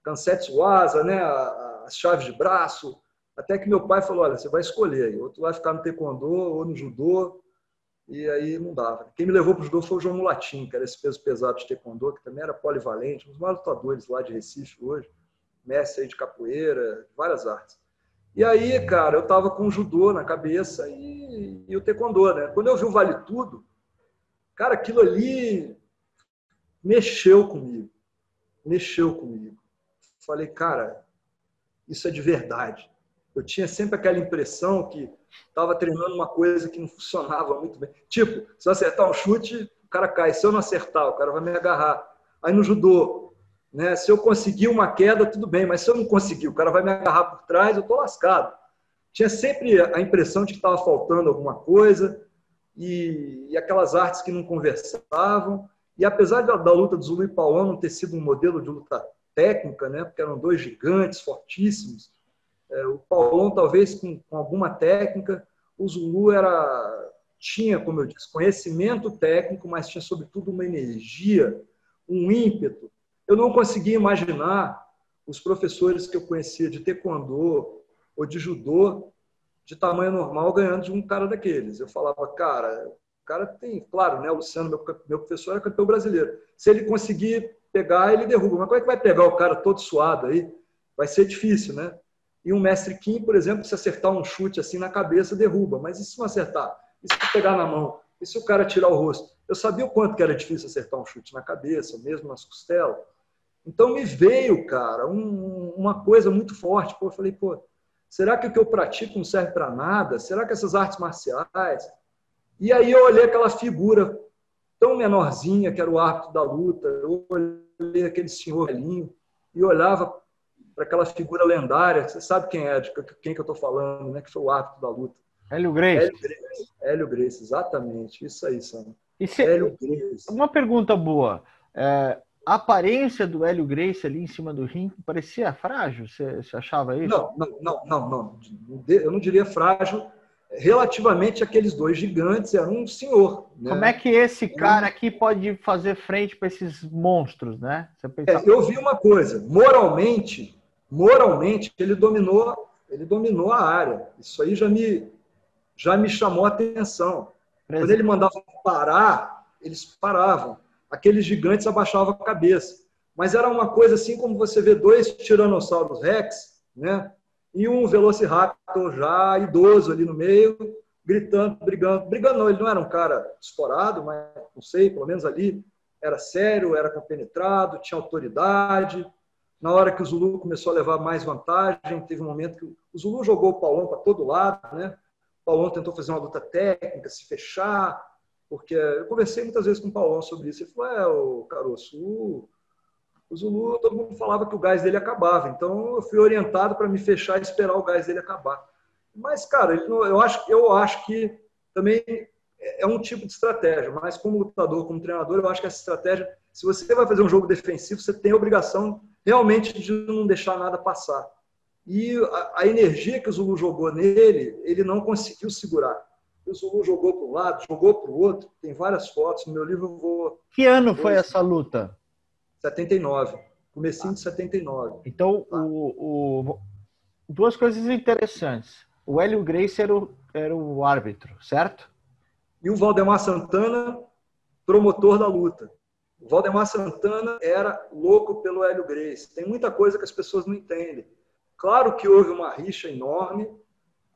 Kansetsuasa, né? as chaves de braço, até que meu pai falou: olha, você vai escolher aí, ou tu vai ficar no taekwondo ou no judô. E aí não dava. Quem me levou para o judô foi o João Mulatim, que era esse peso pesado de taekwondo, que também era polivalente, um dos maiores lutadores lá de Recife hoje, mestre aí de capoeira, várias artes. E aí, cara, eu tava com o judô na cabeça e, e o taekwondo, né? Quando eu vi o Vale Tudo, cara, aquilo ali mexeu comigo. Mexeu comigo. Falei, cara, isso é de verdade eu tinha sempre aquela impressão que estava treinando uma coisa que não funcionava muito bem. Tipo, se eu acertar um chute, o cara cai. Se eu não acertar, o cara vai me agarrar. Aí no judô, né? Se eu conseguir uma queda, tudo bem, mas se eu não conseguir, o cara vai me agarrar por trás, eu tô lascado. Tinha sempre a impressão de que estava faltando alguma coisa e, e, aquelas artes que não conversavam. E apesar da, da luta do Zulu e Paulão não ter sido um modelo de luta técnica, né? Porque eram dois gigantes fortíssimos o Paulão, talvez, com, com, alguma técnica. O Zulu era, tinha, como eu disse, conhecimento técnico, mas tinha, sobretudo, uma energia, um ímpeto. Eu não conseguia imaginar os professores que eu conhecia de taekwondo ou de judô de tamanho normal ganhando de um cara daqueles. Eu falava, cara, o cara tem, claro, né? O Luciano, meu, meu professor, é campeão brasileiro. Se ele conseguir pegar, ele derruba. Mas como é que vai pegar o cara todo suado aí? Vai ser difícil, né? E um mestre Kim, por exemplo, se acertar um chute assim na cabeça, derruba. Mas e se não acertar? E se pegar na mão? E se o cara tirar o rosto? Eu sabia o quanto que era difícil acertar um chute na cabeça, mesmo nas costelas. Então me veio, cara, um, uma coisa muito forte. Pô, eu falei, pô, será que o que eu pratico não serve para nada? Será que essas artes marciais? E aí eu olhei aquela figura tão menorzinha que era o árbitro da luta, eu olhei aquele senhor velhinho e olhava para aquela figura lendária. Você sabe quem é, de quem que eu estou falando, né? Que foi o árbitro da luta. Hélio Grace. Hélio Grace, Hélio Grace exatamente. Isso aí, Sam. Hélio Grace. Uma pergunta boa. É, a aparência do Hélio Grace ali em cima do ringue parecia frágil? Você, você achava isso? Não, não, não, não, não. Eu não diria frágil. Relativamente àqueles dois gigantes, era um senhor. Né? Como é que esse cara aqui pode fazer frente para esses monstros, né? É, eu vi uma coisa. Moralmente, moralmente, ele dominou, ele dominou a área. Isso aí já me, já me chamou a atenção. Quando ele mandava parar, eles paravam aqueles gigantes abaixavam a cabeça. Mas era uma coisa assim como você vê dois tiranossauros rex, né? E um velociraptor já idoso ali no meio, gritando, brigando. Brigando não, ele não era um cara esporado, mas não sei, pelo menos ali era sério, era compenetrado, tinha autoridade. Na hora que o Zulu começou a levar mais vantagem, teve um momento que o Zulu jogou o Paulão para todo lado, né? O Paulão tentou fazer uma luta técnica, se fechar, porque eu conversei muitas vezes com o Paulão sobre isso. Ele falou: é, o caroço, o, o Zulu, todo mundo falava que o gás dele acabava. Então eu fui orientado para me fechar e esperar o gás dele acabar. Mas, cara, eu acho, eu acho que também é um tipo de estratégia, mas como lutador, como treinador, eu acho que essa estratégia, se você vai fazer um jogo defensivo, você tem a obrigação realmente de não deixar nada passar. E a, a energia que o Zulu jogou nele, ele não conseguiu segurar o Zulu jogou para um lado, jogou para o outro. Tem várias fotos. No meu livro eu vou. Que ano foi essa luta? 79. Comecinho de 79. Então, tá. o, o, duas coisas interessantes. O Hélio Grace era o, era o árbitro, certo? E o Valdemar Santana, promotor da luta. Valdemar Santana era louco pelo Hélio Grace. Tem muita coisa que as pessoas não entendem. Claro que houve uma rixa enorme,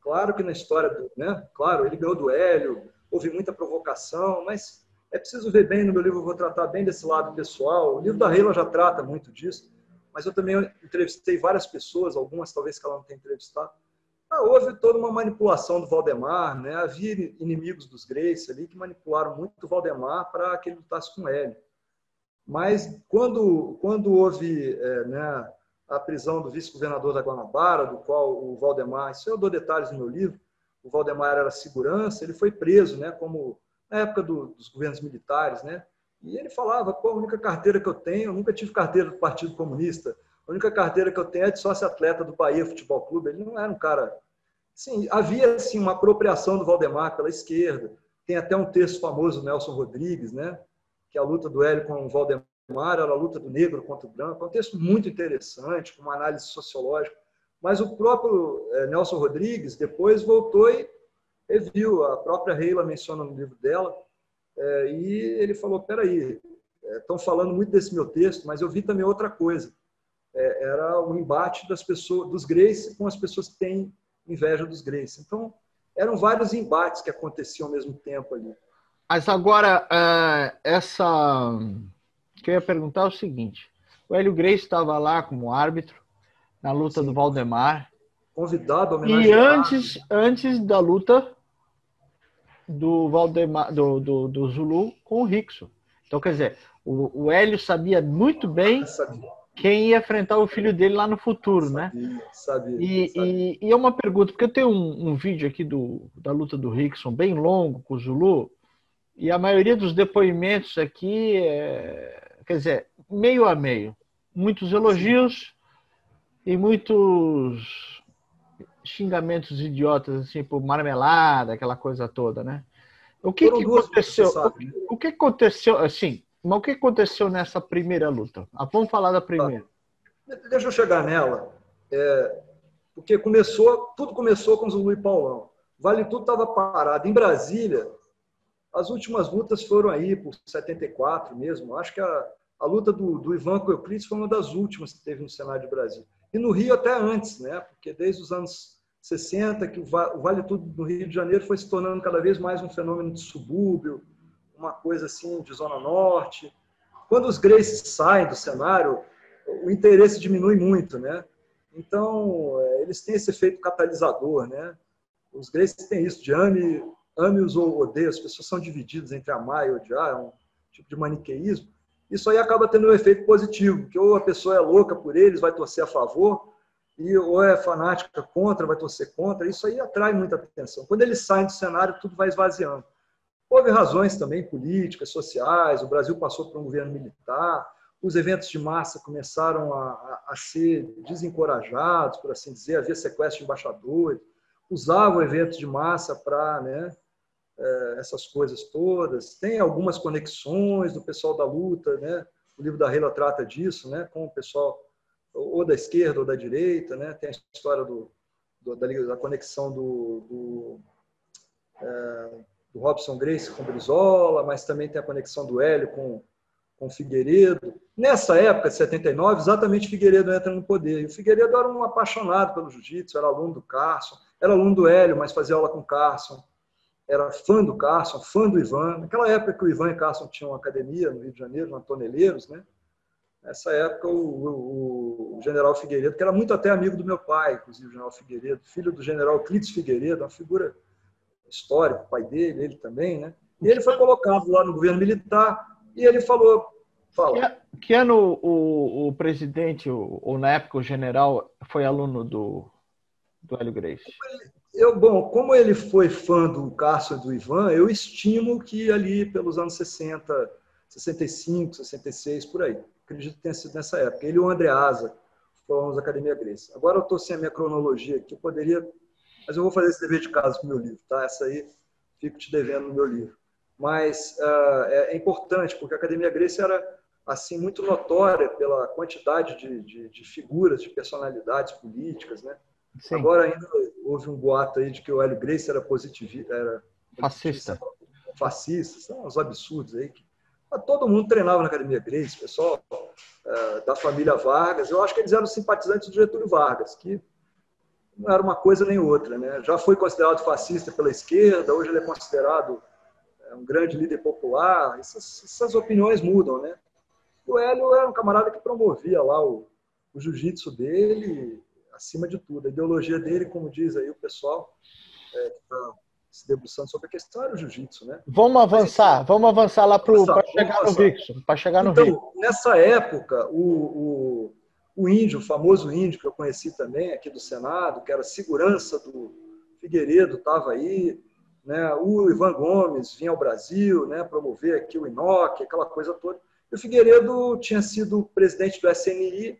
Claro que na história, do, né? Claro, ele ganhou do Hélio, houve muita provocação, mas é preciso ver bem, no meu livro eu vou tratar bem desse lado pessoal. O livro da Reila já trata muito disso, mas eu também entrevistei várias pessoas, algumas talvez que ela não tenha entrevistado. Ah, houve toda uma manipulação do Valdemar, né? havia inimigos dos Grace ali que manipularam muito o Valdemar para que ele lutasse com Hélio. Mas quando, quando houve é, né, a prisão do vice-governador da Guanabara, do qual o Valdemar, isso eu dou detalhes no meu livro, o Valdemar era segurança, ele foi preso, né, como na época do, dos governos militares, né, e ele falava, pô, a única carteira que eu tenho, eu nunca tive carteira do Partido Comunista, a única carteira que eu tenho é de sócio-atleta do Bahia Futebol Clube, ele não era um cara... Sim, havia, assim, uma apropriação do Valdemar pela esquerda, tem até um texto famoso do Nelson Rodrigues, né, que é a luta do Hélio com o Valdemar Mar, era a luta do negro contra o branco, é um texto muito interessante, com uma análise sociológica. Mas o próprio é, Nelson Rodrigues depois voltou e reviu, a própria Reila menciona no livro dela, é, e ele falou: peraí, estão é, falando muito desse meu texto, mas eu vi também outra coisa. Era o embate das pessoas, dos Grace com as pessoas que têm inveja dos Grace. Então, eram vários embates que aconteciam ao mesmo tempo ali. Mas agora, é, essa que eu ia perguntar é o seguinte: o Hélio Grace estava lá como árbitro na luta Sim. do Valdemar. Convidado, E antes, antes da luta do Valdemar, do, do, do Zulu com o Rickson. Então, quer dizer, o, o Hélio sabia muito bem sabia. quem ia enfrentar o filho dele lá no futuro, sabia, né? Sabia, e, sabia. E, e, é uma pergunta, porque eu tenho um, um vídeo aqui do, da luta do Rickson bem longo com o Zulu, e a maioria dos depoimentos aqui é, quer dizer, meio a meio. Muitos elogios Sim. e muitos xingamentos idiotas, assim, por marmelada, aquela coisa toda, né? O que, que aconteceu? O que, o que, aconteceu, assim, mas o que aconteceu nessa primeira luta? Ah, vamos falar da primeira. Tá. Deixa eu chegar nela. É, porque começou, tudo começou com o Zulu e Paulão. Vale Tudo estava parado. Em Brasília, as últimas lutas foram aí, por 74 mesmo. Acho que a, a luta do, do Ivan com Euclides foi uma das últimas que teve no Senado do Brasil. E no Rio até antes, né? porque desde os anos 60, que o Vale Tudo do Rio de Janeiro foi se tornando cada vez mais um fenômeno de subúrbio, uma coisa assim de zona norte. Quando os Graces saem do cenário, o interesse diminui muito, né? Então, é, eles têm esse efeito catalisador, né? Os Graces têm isso de ame, ame-os ou odeia, as pessoas são divididas entre amar e odiar, é um tipo de maniqueísmo. Isso aí acaba tendo um efeito positivo, que ou a pessoa é louca por eles, vai torcer a favor, e ou é fanática contra, vai torcer contra. Isso aí atrai muita atenção. Quando eles saem do cenário, tudo vai esvaziando. Houve razões também políticas, sociais, o Brasil passou por um governo militar, os eventos de massa começaram a, a, a ser desencorajados, por assim dizer, havia sequestro de embaixadores, usavam eventos de massa para né, essas coisas todas. Tem algumas conexões do pessoal da luta, né? o livro da Reila trata disso, né? com o pessoal ou da esquerda ou da direita, né? tem a história do, do da, da, conexão do, do, é, do Robson Grace com Brizola, mas também tem a conexão do Hélio com com Figueiredo. Nessa época, de 79, exatamente Figueiredo entra no poder. E o Figueiredo era um apaixonado pelo jiu-jitsu, era aluno do Carson, era aluno do Hélio, mas fazia aula com o Carson. Era fã do Carson, fã do Ivan. Naquela época que o Ivan e Carson tinham uma academia no Rio de Janeiro, na Toneleiros, né? Nessa época, o, o, o, general Figueiredo, que era muito até amigo do meu pai, inclusive o general Figueiredo, filho do general Clites Figueiredo, uma figura histórica, o pai dele, ele também, né? E ele foi colocado lá no governo militar e ele falou: fala. Que, ano o, o presidente, ou na época o general, foi aluno do, do Hélio Grace? Eu, bom, como ele foi fã do Cássio e do Ivan, eu estimo que ali pelos anos 60, 65, 66, por aí. Acredito que tenha sido nessa época. Ele e o Andreasa foram da Academia Grace. Agora eu estou sem a minha cronologia aqui, eu poderia. Mas eu vou fazer esse dever de casa com o meu livro, tá? Essa aí fico te devendo no meu livro mas uh, é, importante porque a Academia Grace era assim muito notória pela quantidade de, de, de figuras, de personalidades políticas, né? Sim. Agora ainda houve um boato aí de que o Hélio Grace era positivista, era fascista, fascista, são uns absurdos aí. Que, todo mundo treinava na Academia Grace, pessoal uh, da família Vargas. Eu acho que eles eram simpatizantes do Getúlio Vargas, que não era uma coisa nem outra, né? Já foi considerado fascista pela esquerda, hoje ele é considerado é um grande líder popular, essas, essas, opiniões mudam, né? O Hélio era um camarada que promovia lá o, o jiu-jitsu dele, acima de tudo. A ideologia dele, como diz aí o pessoal é, que está se debruçando sobre a questão, era o jiu-jitsu, né? Vamos avançar, Mas, vamos avançar lá para chegar no Rickson, para chegar no então, Nessa época, o, o, o índio, o famoso índio que eu conheci também aqui do Senado, que era segurança do Figueiredo, estava aí, né? O Ivan Gomes vinha ao Brasil, né, promover aqui o INOC, aquela coisa toda. E o Figueiredo tinha sido presidente do SNI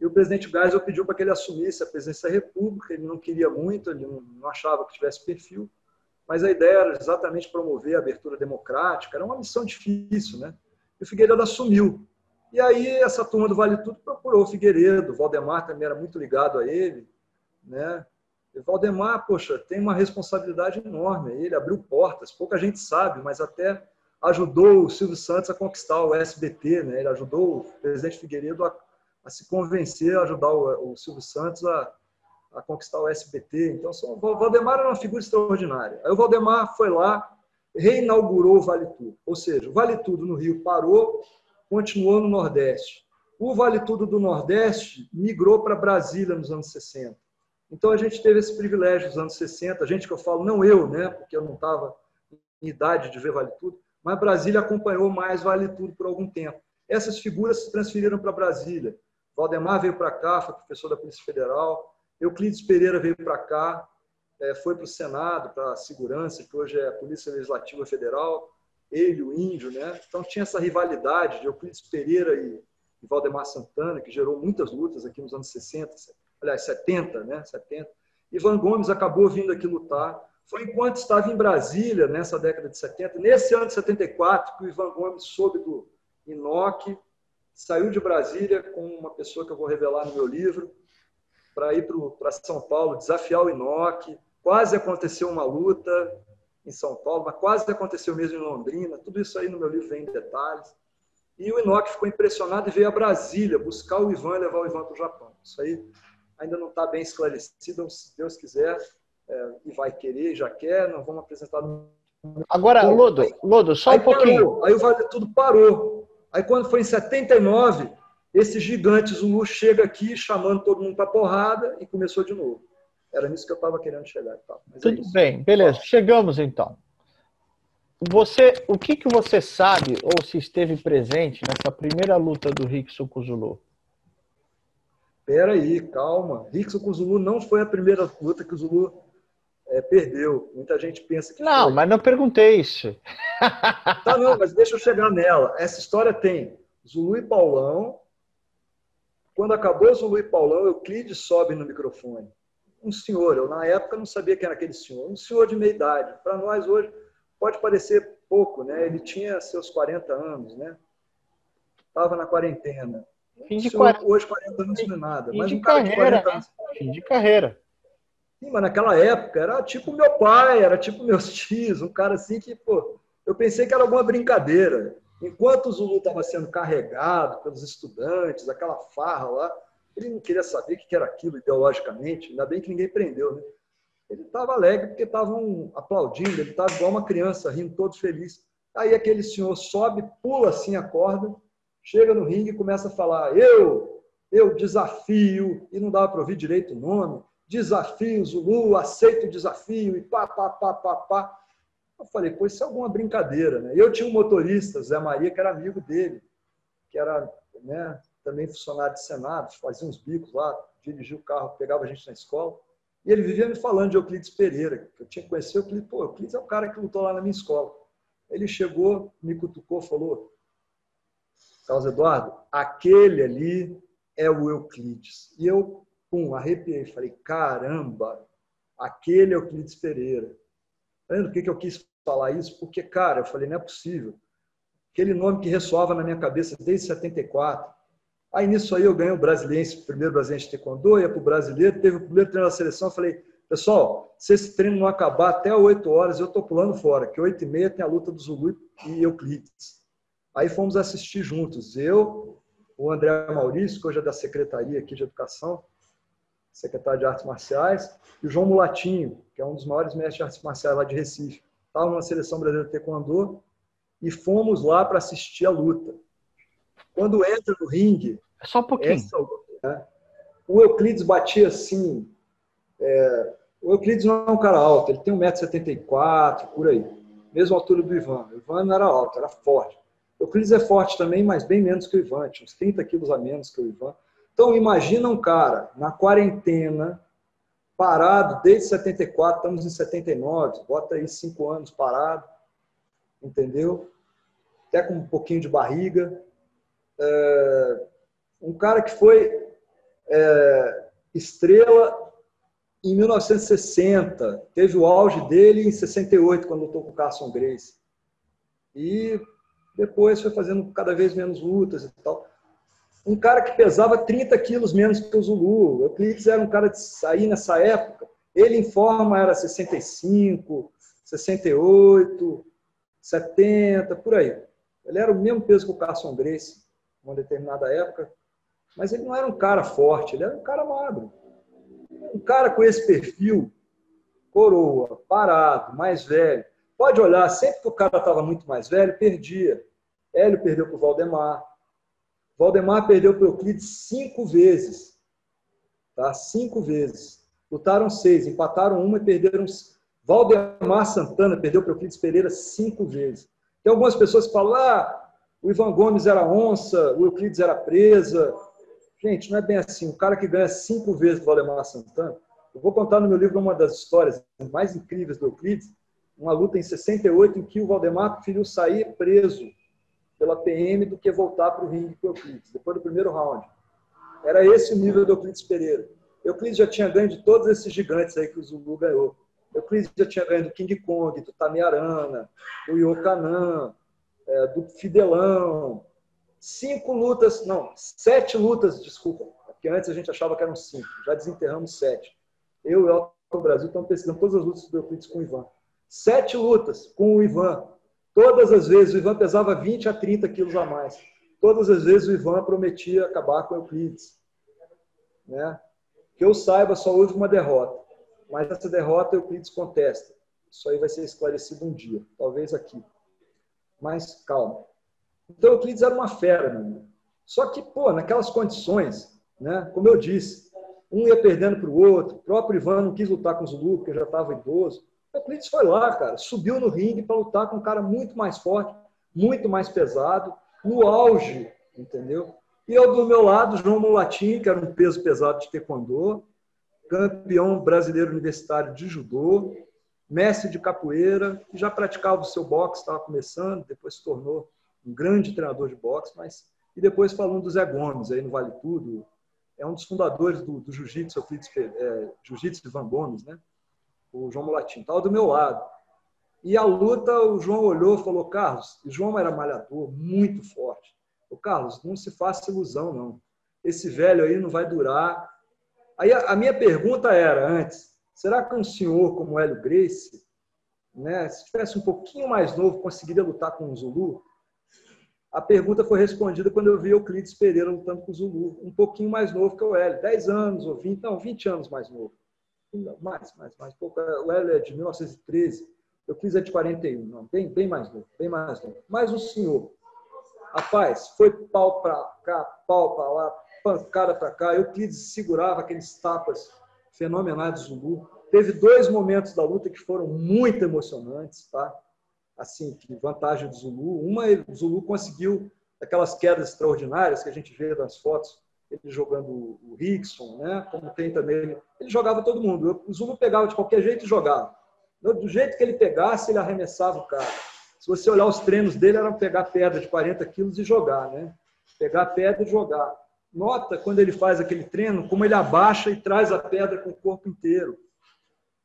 e o presidente Geisel pediu para que ele assumisse a presidência da República. Ele não queria muito, ele não achava que tivesse perfil, mas a ideia era exatamente promover a abertura democrática. Era uma missão difícil, né? E o Figueiredo assumiu. E aí essa turma do Vale Tudo procurou o Figueiredo, o Valdemar também era muito ligado a ele, né? E Valdemar, poxa, tem uma responsabilidade enorme. Ele abriu portas, pouca gente sabe, mas até ajudou o Silvio Santos a conquistar o SBT, né? Ele ajudou o presidente Figueiredo a, a se convencer, a ajudar o, o Silvio Santos a, a, conquistar o SBT. Então, o Valdemar era uma figura extraordinária. Aí o Valdemar foi lá, reinaugurou o Vale Tudo. Ou seja, o Vale Tudo no Rio parou, continuou no Nordeste. O Vale Tudo do Nordeste migrou para Brasília nos anos 60. Então a gente teve esse privilégio nos anos 60, gente que eu falo, não eu, né, porque eu não estava em idade de ver Vale Tudo, mas Brasília acompanhou mais Vale Tudo por algum tempo. Essas figuras se transferiram para Brasília. Valdemar veio para cá, foi professor da Polícia Federal. Euclides Pereira veio para cá, é, foi para o Senado, para a Segurança, que hoje é a Polícia Legislativa Federal. Ele, o Índio, né? Então tinha essa rivalidade de Euclides Pereira e, Valdemar Santana, que gerou muitas lutas aqui nos anos 60, aliás, 70, né? 70. Ivan Gomes acabou vindo aqui lutar. Foi enquanto estava em Brasília, nessa década de 70, nesse ano de 74, que o Ivan Gomes soube do Inoc, saiu de Brasília com uma pessoa que eu vou revelar no meu livro, para ir para São Paulo, desafiar o Inoc. Quase aconteceu uma luta em São Paulo, mas quase aconteceu mesmo em Londrina. Tudo isso aí no meu livro vem em detalhes. E o Inoc ficou impressionado e veio a Brasília buscar o Ivan e levar o Ivan para o Japão. Isso aí ainda não está bem esclarecido, se Deus quiser, é, e vai querer, já quer, nós vamos apresentar. Agora, Lodo, aí, Lodo, só um pouquinho. Parou, aí o Vale Tudo parou. Aí quando foi em 79, esse gigante Zulu chega aqui chamando todo mundo para porrada e começou de novo. Era nisso que eu estava querendo chegar. Tá? Tudo é bem, beleza. Chegamos então. Você, o que, que você sabe ou se esteve presente nessa primeira luta do Rickson com o Zulu? Pera aí, calma. Rickson com o Zulu não foi a primeira luta que o Zulu é, perdeu. Muita gente pensa que Não, foi. mas não perguntei isso. Tá, não, mas deixa eu chegar nela. Essa história tem Zulu e Paulão. Quando acabou Zulu e Paulão, Euclides sobe no microfone. Um senhor, eu na época não sabia quem era aquele senhor. Um senhor de meia idade. Para nós hoje pode parecer pouco, né? Ele tinha seus 40 anos, né? Estava na quarentena. Fim de 40... Hoje 40 anos não é nada. Fim mas de um carreira, de anos... Fim de carreira. Sim, mas naquela época era tipo meu pai, era tipo meus tios, um cara assim que, pô, eu pensei que era alguma brincadeira. Enquanto o Zulu estava sendo carregado pelos estudantes, aquela farra lá, ele não queria saber o que era aquilo ideologicamente, ainda bem que ninguém prendeu, né? Ele estava alegre porque estavam aplaudindo, ele estava igual uma criança, rindo todo feliz. Aí aquele senhor sobe, pula assim a corda, chega no ringue e começa a falar: Eu, eu desafio, e não dava para ouvir direito o nome, desafio Zulu, aceito o desafio, e pá, pá, pá, pá, pá. Eu falei, pô, isso é alguma brincadeira, né? Eu tinha um motorista, Zé Maria, que era amigo dele, que era né, também funcionário de Senado, fazia uns bicos lá, dirigia o carro, pegava a gente na escola. E ele vivia me falando de Euclides Pereira, que eu tinha que conhecer o Euclides. Pô, Euclides é o cara que lutou lá na minha escola. Ele chegou, me cutucou, falou: Carlos Eduardo, aquele ali é o Euclides. E eu, pum, arrepiei. Falei: caramba, aquele é Euclides Pereira. Tá vendo por que eu quis falar isso? Porque, cara, eu falei: não é possível. Aquele nome que ressoava na minha cabeça desde 74 Aí nisso aí eu ganhei o brasileiro, o primeiro brasileiro de taekwondo, ia para o brasileiro, teve o primeiro treino da seleção, eu falei, pessoal, se esse treino não acabar até 8 horas, eu estou pulando fora, que 8 e meia tem a luta do Zulu e Euclides. Aí fomos assistir juntos, eu, o André Maurício, que hoje é da Secretaria aqui de Educação, secretário de Artes Marciais, e o João Mulatinho, que é um dos maiores mestres de artes marciais lá de Recife. Estava na seleção brasileira de taekwondo e fomos lá para assistir a luta. Quando entra no ringue. É só um pouquinho. Essa, né, o Euclides batia assim. É, o Euclides não é um cara alto, ele tem 1,74m, por aí. Mesma altura do Ivan. O Ivan não era alto, era forte. O Euclides é forte também, mas bem menos que o Ivan, tinha uns 30 quilos a menos que o Ivan. Então, imagina um cara na quarentena, parado desde 74, estamos em 79, bota aí cinco anos parado, entendeu? Até com um pouquinho de barriga, é, um cara que foi é, estrela em 1960, teve o auge dele em 68, quando lutou com o Carson Grace. E depois foi fazendo cada vez menos lutas e tal. Um cara que pesava 30 quilos menos que o Zulu. O Euclides era um cara de sair nessa época. Ele em forma era 65, 68, 70, por aí. Ele era o mesmo peso que o Carson Grace uma determinada época, mas ele não era um cara forte, ele era um cara magro. Um cara com esse perfil, coroa, parado, mais velho. Pode olhar, sempre que o cara estava muito mais velho, perdia. Hélio perdeu para o Valdemar. Valdemar perdeu para Euclides cinco vezes. Tá? Cinco vezes. Lutaram seis, empataram uma e perderam. Valdemar Santana perdeu para Euclides Pereira cinco vezes. Tem algumas pessoas que falam, ah, o Ivan Gomes era onça, o Euclides era presa. Gente, não é bem assim. O cara que ganha cinco vezes do Valdemar Santana, eu vou contar no meu livro uma das histórias mais incríveis do Euclides, uma luta em 68 em que o Valdemar preferiu sair preso pela PM do que voltar para o ringue com Euclides, depois do primeiro round. Era esse o nível do Euclides Pereira. Euclides já tinha ganho de todos esses gigantes aí que o Zulu ganhou. Euclides já tinha ganho do King Kong, do Tamiarana, do Yokanan, é, do Fidelão. Cinco lutas, não, sete lutas, desculpa, porque antes a gente achava que eram cinco, já desenterramos sete. Eu e o Elton Brasil estamos pesquisando todas as lutas do Euclides com o Ivan. Sete lutas com o Ivan. Todas as vezes o Ivan pesava 20 a 30 quilos a mais. Todas as vezes o Ivan prometia acabar com o Euclides. Né? Que eu saiba, só houve uma derrota. Mas essa derrota Euclides contesta. Isso aí vai ser esclarecido um dia, talvez aqui. Mas calma. Então Euclides era uma fera, meu. Só que, pô, naquelas condições, né? Como eu disse, um ia perdendo para o outro, o próprio Ivan não quis lutar com o Zulu, porque já estava idoso. O Euclides foi lá, cara, subiu no ringue para lutar com um cara muito mais forte, muito mais pesado, no auge, entendeu? E eu, do meu lado, João Mulatim, que era um peso pesado de taekwondo, campeão brasileiro universitário de judô, mestre de capoeira, que já praticava o seu boxe, estava começando, depois se tornou um grande treinador de boxe, mas e depois falando do Zé Gomes, aí no Vale Tudo, é um dos fundadores do, do Jiu-Jitsu, é, Jiu-Jitsu de Van Gomes, né? O João Mulatim, estava do meu lado. E a luta, o João olhou e falou, Carlos, o João era malhador, muito forte. O Carlos, não se faça ilusão, não. Esse velho aí não vai durar. Aí a, a minha pergunta era antes, será que um senhor como Hélio Grace, né, se tivesse um pouquinho mais novo, conseguiria lutar com o Zulu? A pergunta foi respondida quando eu vi Euclides Pereira lutando com o Zulu, um pouquinho mais novo que o Hélio, 10 anos ou 20, não, 20 anos mais novo. Mais, mais, mais pouco. O Hélio é de 1913, Euclides é de 41, não, bem, bem mais novo, bem mais novo. Mas o senhor, rapaz, foi pau para cá, pau para lá, pancada para cá. Euclides segurava aqueles tapas fenomenais do Zulu. Teve dois momentos da luta que foram muito emocionantes, tá? assim, que vantagem do Zulu. Uma, o Zulu conseguiu aquelas quedas extraordinárias que a gente vê nas fotos, ele jogando o Rickson, né? como tem também. Ele, jogava todo mundo. O Zulu pegava de qualquer jeito e jogava. Do jeito que ele pegasse, ele arremessava o cara. Se você olhar os treinos dele, era pegar pedra de 40 quilos e jogar, né? Pegar pedra e jogar. Nota quando ele faz aquele treino, como ele abaixa e traz a pedra com o corpo inteiro.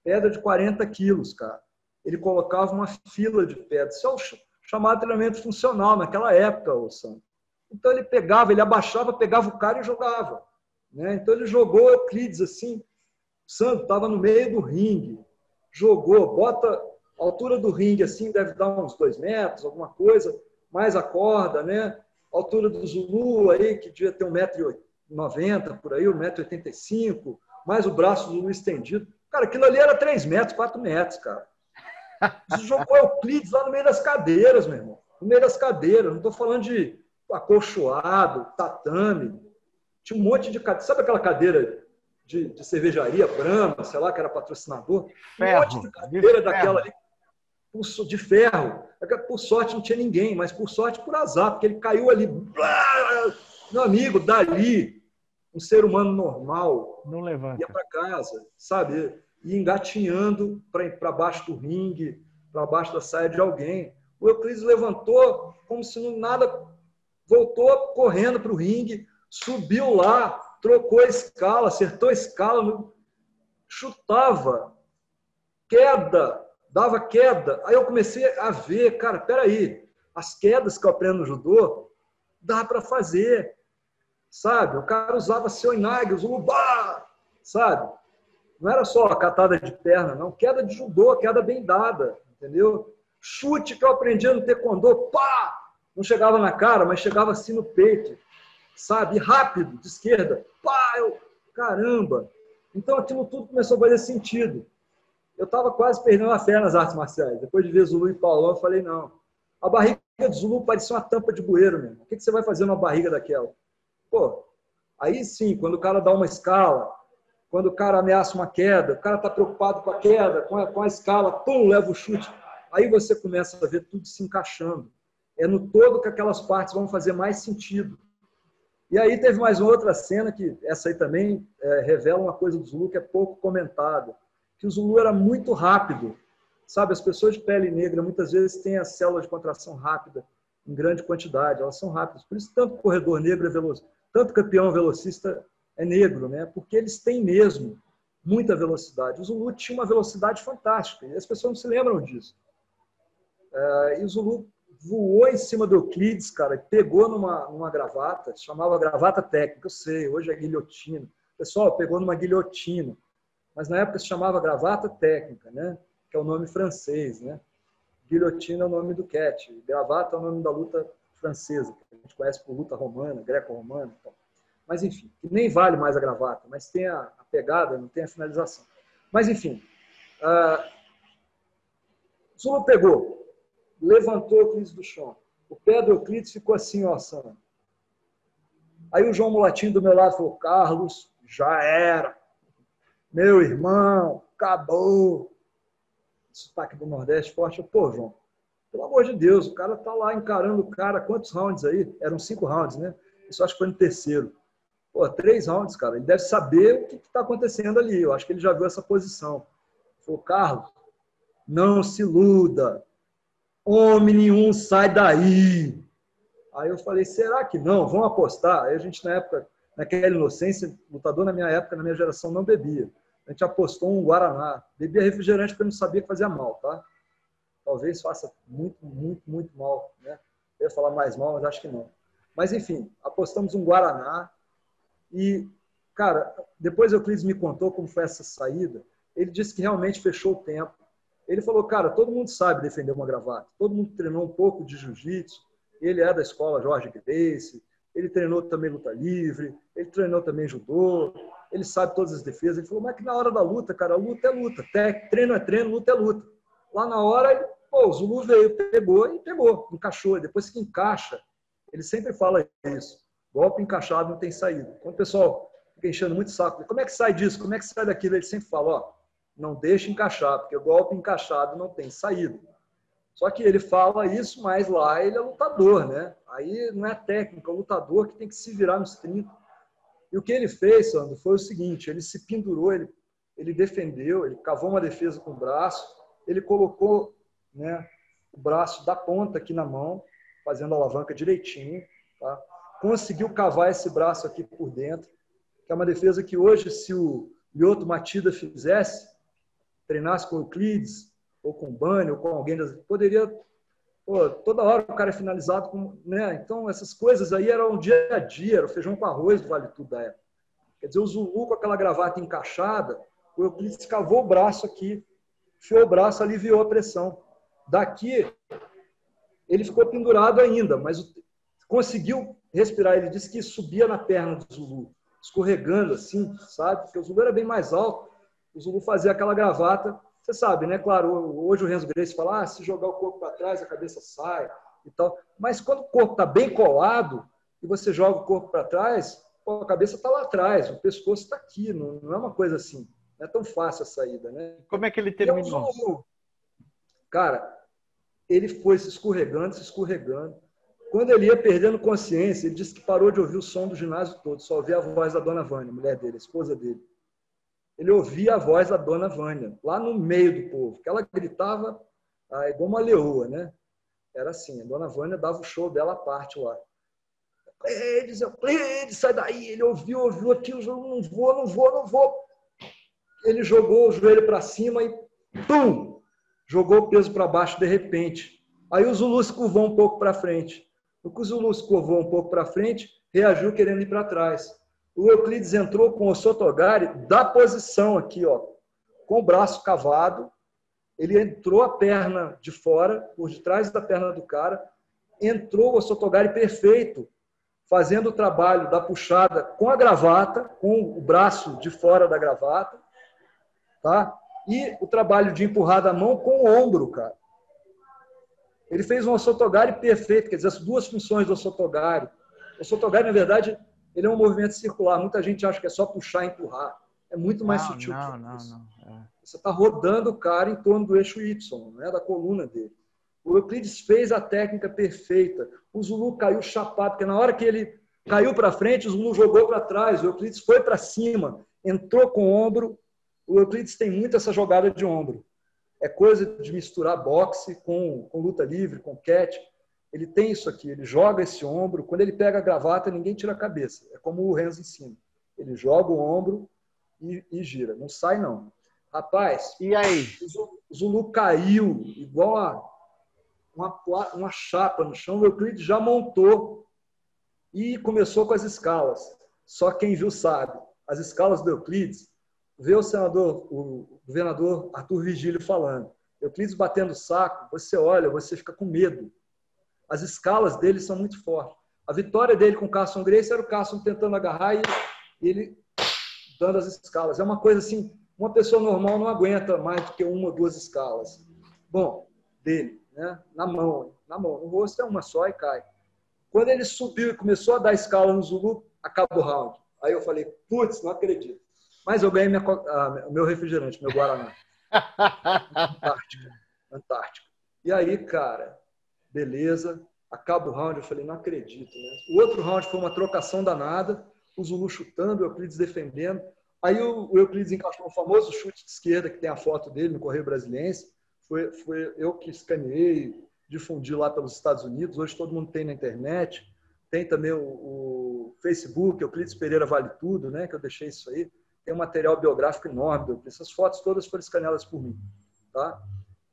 Pedra de 40 quilos, cara ele colocava uma fila de pedras. Isso é o chamado treinamento funcional naquela época, o Santo. Então ele pegava, ele abaixava, pegava o cara e jogava. Né? Então ele jogou Euclides assim. Santo estava no meio do ringue, jogou, bota a altura do ringue assim, deve dar uns dois metros, alguma coisa, mais a corda, né? A altura do Zulu aí, que devia ter um metro noventa por aí, um metro oitenta e cinco, mais o braço do Zulu estendido. Cara, aquilo ali era três metros, quatro metros, cara. Jogou Euclides lá no meio das cadeiras, meu irmão. No meio das cadeiras. Não estou falando de acolchoado, tatame. Tinha um monte de cadeira. Sabe aquela cadeira de, de cervejaria, Brahma, sei lá, que era patrocinador? Ferro, um monte de cadeira de daquela ali. De ferro. Por sorte não tinha ninguém, mas por sorte por azar, porque ele caiu ali. Meu amigo, dali, um ser humano normal, não levanta. ia para casa, sabe? e engatinhando para baixo do ringue, para baixo da saia de alguém. O Euclides levantou como se nada, voltou correndo para o ringue, subiu lá, trocou a escala, acertou a escala, chutava, queda, dava queda. Aí eu comecei a ver, cara, peraí, as quedas que eu aprendo no judô, dá para fazer, sabe? O cara usava seu inag, usava, sabe? Não era só catada de perna, não. Queda de judô, queda bem dada, entendeu? Chute que eu aprendi no taekwondo, pá! Não chegava na cara, mas chegava assim no peito, sabe? Rápido, de esquerda, pá! Eu, caramba! Então aquilo tudo começou a fazer sentido. Eu estava quase perdendo a fé nas artes marciais. Depois de ver Zulu e Paulão, eu falei, não. A barriga de Zulu parecia uma tampa de bueiro, mesmo. O que você vai fazer numa barriga daquela? Pô, aí sim, quando o cara dá uma escala, quando o cara ameaça uma queda, o cara está preocupado com a queda, com a, com a escala, pum, leva o chute. Aí você começa a ver tudo se encaixando. É no todo que aquelas partes vão fazer mais sentido. E aí teve mais uma outra cena que essa aí também é, revela uma coisa do Zulu que é pouco comentada, que o Zulu era muito rápido. Sabe, as pessoas de pele negra muitas vezes têm a célula de contração rápida em grande quantidade, elas são rápidas. Por isso tanto corredor negro é veloz, tanto campeão velocista é negro, né? porque eles têm mesmo muita velocidade. O Zulu tinha uma velocidade fantástica, e as pessoas não se lembram disso. É, e o Zulu voou em cima do Euclides, cara, pegou numa, numa gravata, chamava gravata técnica, eu sei, hoje é guilhotina. Pessoal, pegou numa guilhotina, mas na época se chamava gravata técnica, né? que é o nome francês. Né? Guilhotina é o nome do cat, gravata é o nome da luta francesa, que a gente conhece por luta romana, greco-romana. Mas, enfim, nem vale mais a gravata, mas tem a, a pegada, não tem a finalização. Mas, enfim, uh, Zulu pegou, levantou Euclides do chão. O pé do Euclides ficou assim, ó, Sam. Aí o João Mulatinho do meu lado falou, Carlos, já era. Meu irmão, acabou. Sotaque do Nordeste forte. Eu, Pô, João, pelo amor de Deus, o cara tá lá encarando o cara. Quantos rounds aí? Eram cinco rounds, né? Isso acho que foi no terceiro. Pô, três rounds, cara. Ele deve saber o que está acontecendo ali. Eu acho que ele já viu essa posição. Falou, Carlos, não se iluda. Homem nenhum sai daí. Aí eu falei, será que não? Vamos apostar. Aí a gente, na época, naquela inocência, lutador na minha época, na minha geração, não bebia. A gente apostou um Guaraná. Bebia refrigerante porque não sabia que fazia mal, tá? Talvez faça muito, muito, muito mal, né? Eu ia falar mais mal, mas acho que não. Mas, enfim, apostamos um Guaraná e, cara, depois o Euclides me contou como foi essa saída. Ele disse que realmente fechou o tempo. Ele falou, cara, todo mundo sabe defender uma gravata. Todo mundo treinou um pouco de jiu-jitsu. Ele é da escola Jorge Grace. Ele treinou também luta livre. Ele treinou também judô. Ele sabe todas as defesas. Ele falou, mas que na hora da luta, cara, luta é luta. Treino é treino, luta é luta. Lá na hora, pô, o Zulu veio, pegou e pegou, encaixou. Depois que encaixa, ele sempre fala isso. Golpe encaixado não tem saída. Quando o pessoal fica enchendo muito saco, como é que sai disso? Como é que sai daquilo? Ele sempre fala, ó, não deixa encaixar, porque o golpe encaixado não tem saída. Só que ele fala isso, mas lá ele é lutador, né? Aí não é técnico, é lutador que tem que se virar nos 30. E o que ele fez, Sandro, foi o seguinte: ele se pendurou, ele, ele defendeu, ele cavou uma defesa com o braço, ele colocou né, o braço da ponta aqui na mão, fazendo a alavanca direitinho, tá? conseguiu cavar esse braço aqui por dentro, que é uma defesa que hoje, se o Lyoto Matida fizesse, treinasse com o Euclides, ou com o Bani, ou com alguém, poderia... Pô, toda hora o cara é finalizado com... Né? Então, essas coisas aí eram dia a dia, era o feijão com arroz do Vale Tudo da época. Quer dizer, o Zulu com aquela gravata encaixada, o Euclides cavou o braço aqui, enfiou o braço, aliviou a pressão. Daqui, ele ficou pendurado ainda, mas conseguiu respirar. Ele disse que subia na perna do Zulu, escorregando assim, sabe? Porque o Zulu era bem mais alto. O Zulu fazia aquela gravata. Você sabe, né? Claro, hoje o Renzo Grace fala: ah, se jogar o corpo para trás, a cabeça sai e tal. Mas quando o corpo está bem colado e você joga o corpo para trás, a cabeça está lá atrás, o pescoço está aqui. Não, é uma coisa assim. Não é tão fácil a saída, né? Como é que ele terminou? Zulu, cara, ele foi se escorregando, se escorregando. Quando ele ia perdendo consciência, ele disse que parou de ouvir o som do ginásio todo, só ouvia a voz da dona Vânia, mulher dele, esposa dele. Ele ouvia a voz da dona Vânia, lá no meio do povo, que ela gritava ah, igual uma leoa, né? Era assim, a dona Vânia dava o show dela à parte lá. Euclides, Euclides, sai daí. Ele ouviu, ouviu aquilo, não vou, não vou, não vou. Ele jogou o joelho para cima e pum! Jogou o peso para baixo de repente. Aí o Zulu se curvou um pouco para frente. O Zulu se curvou um pouco para frente, reagiu querendo ir para trás. O Euclides entrou com o Sotogari da posição aqui, ó, com o braço cavado. Ele entrou a perna de fora, por detrás da perna do cara. Entrou o Sotogari perfeito, fazendo o trabalho da puxada com a gravata, com o braço de fora da gravata, tá? E o trabalho de empurrar da mão com o ombro, cara. Ele fez um Osotogari perfeito, quer dizer, as duas funções do Osotogari. O Osotogari, na verdade, ele é um movimento circular. Muita gente acha que é só puxar e empurrar. É muito mais não, sutil não, que não, isso. Não, é. Você está rodando o cara em torno do eixo Y, né, da coluna dele. O Euclides fez a técnica perfeita. O Zulu caiu chapado, porque na hora que ele caiu para frente, o Zulu jogou para trás. O Euclides foi para cima, entrou com o ombro. O Euclides tem muito essa jogada de ombro é coisa de misturar boxe com, com luta livre, com catch. Ele tem isso aqui, ele joga esse ombro. Quando ele pega a gravata, ninguém tira a cabeça. É como o Renzo ensina. Ele joga o ombro e, e gira. Não sai, não. Rapaz, e aí? O Zulu caiu igual a uma, uma chapa no chão. O Euclides já montou e começou com as escalas. Só quem viu sabe. As escalas do Euclides vê o senador, o governador Arthur Vigílio falando. Euclides batendo o saco, você olha, você fica com medo. As escalas dele são muito fortes. A vitória dele com o Carson Grace era o Carson tentando agarrar e ele dando as escalas. É uma coisa assim, uma pessoa normal não aguenta mais do que uma ou duas escalas. Bom, dele, né? Na mão, na mão. No rosto é uma só e cai. Quando ele subiu e começou a dar escala no Zulu, acaba o round. Aí eu falei, putz, não acredito. Mas eu ganhei minha, ah, meu refrigerante, meu Guaraná. Antártica. Antártica. E aí, cara, beleza. Acaba o round. Eu falei, não acredito. Né? O outro round foi uma trocação danada. O Zulu chutando, o Euclides defendendo. Aí o, Euclides encaixou o famoso chute de esquerda, que tem a foto dele no Correio Brasiliense. Foi, foi eu que escaneei, difundi lá pelos Estados Unidos. Hoje todo mundo tem na internet. Tem também o, o Facebook, Euclides Pereira Vale Tudo, né? Que eu deixei isso aí. Tem um material biográfico enorme. Essas fotos todas foram escaneadas por mim, tá?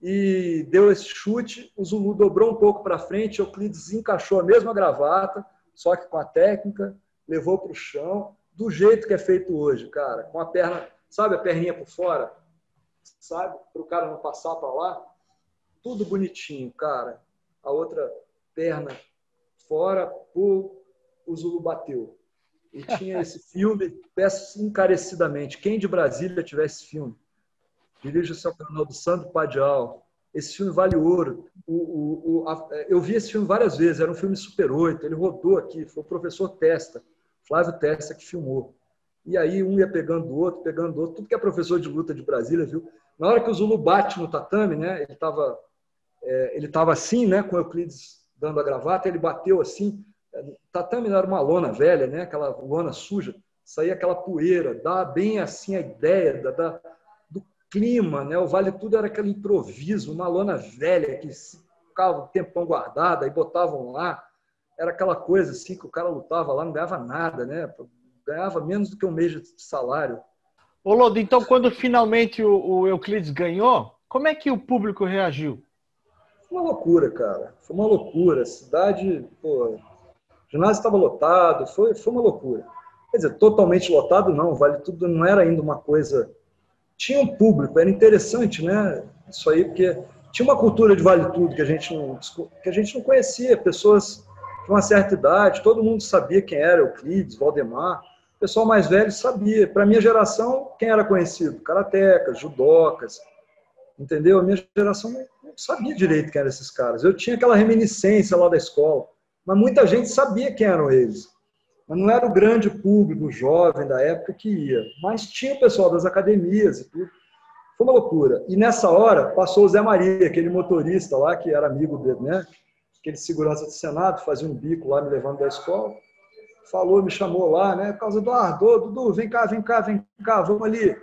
E deu esse chute, o Zulu dobrou um pouco para frente, Euclides encaixou a mesma gravata, só que com a técnica, levou para o chão, do jeito que é feito hoje, cara, com a perna, sabe a perninha por fora, sabe, para o cara não passar para lá, tudo bonitinho, cara. A outra perna fora, o, o Zulu bateu. E tinha esse filme, peço encarecidamente, quem de Brasília tivesse esse filme, dirija-se ao canal do Sandro Padial. Esse filme vale ouro. O, o, o, a, eu vi esse filme várias vezes, era um filme Super 8, ele rodou aqui, foi o professor Testa, Flávio Testa, que filmou. E aí um ia pegando o outro, pegando o outro, tudo que é professor de luta de Brasília, viu? Na hora que o Zulu bate no tatame, né, ele estava é, ele tava assim, né, com o Euclides dando a gravata, ele bateu assim, tatame era uma lona velha, né? Aquela lona suja, saía aquela poeira, dá bem assim a ideia da, da, clima, né? O Vale Tudo era aquele improviso, uma lona velha que ficava um tempão guardada e botavam lá. Era aquela coisa assim que o cara lutava lá, não ganhava nada, né? Ganhava menos do que um mês de salário. Ô Lodo, então quando finalmente o, o Euclides ganhou, como é que o público reagiu? Foi uma loucura, cara. Foi uma loucura. A cidade, pô, o ginásio estava lotado, foi, foi uma loucura. Quer dizer, totalmente lotado não, Vale Tudo não era ainda uma coisa. Tinha um público, era interessante, né? Isso aí, porque tinha uma cultura de Vale Tudo que a gente não, que a gente não conhecia, pessoas de uma certa idade, todo mundo sabia quem era Euclides, Valdemar. O pessoal mais velho sabia. Para a minha geração, quem era conhecido? Karatecas, judocas, entendeu? A minha geração não sabia direito quem eram esses caras. Eu tinha aquela reminiscência lá da escola mas muita gente sabia quem eram eles. Mas não era o grande público jovem da época que ia. Mas tinha o pessoal das academias e tudo. Foi uma loucura. E nessa hora passou o Zé Maria, aquele motorista lá que era amigo dele, né? Aquele segurança do Senado, fazia um bico lá me levando da escola. Falou, me chamou lá, né? Por causa do Ardô, Dudu, vem cá, vem cá, vem cá, vamos ali.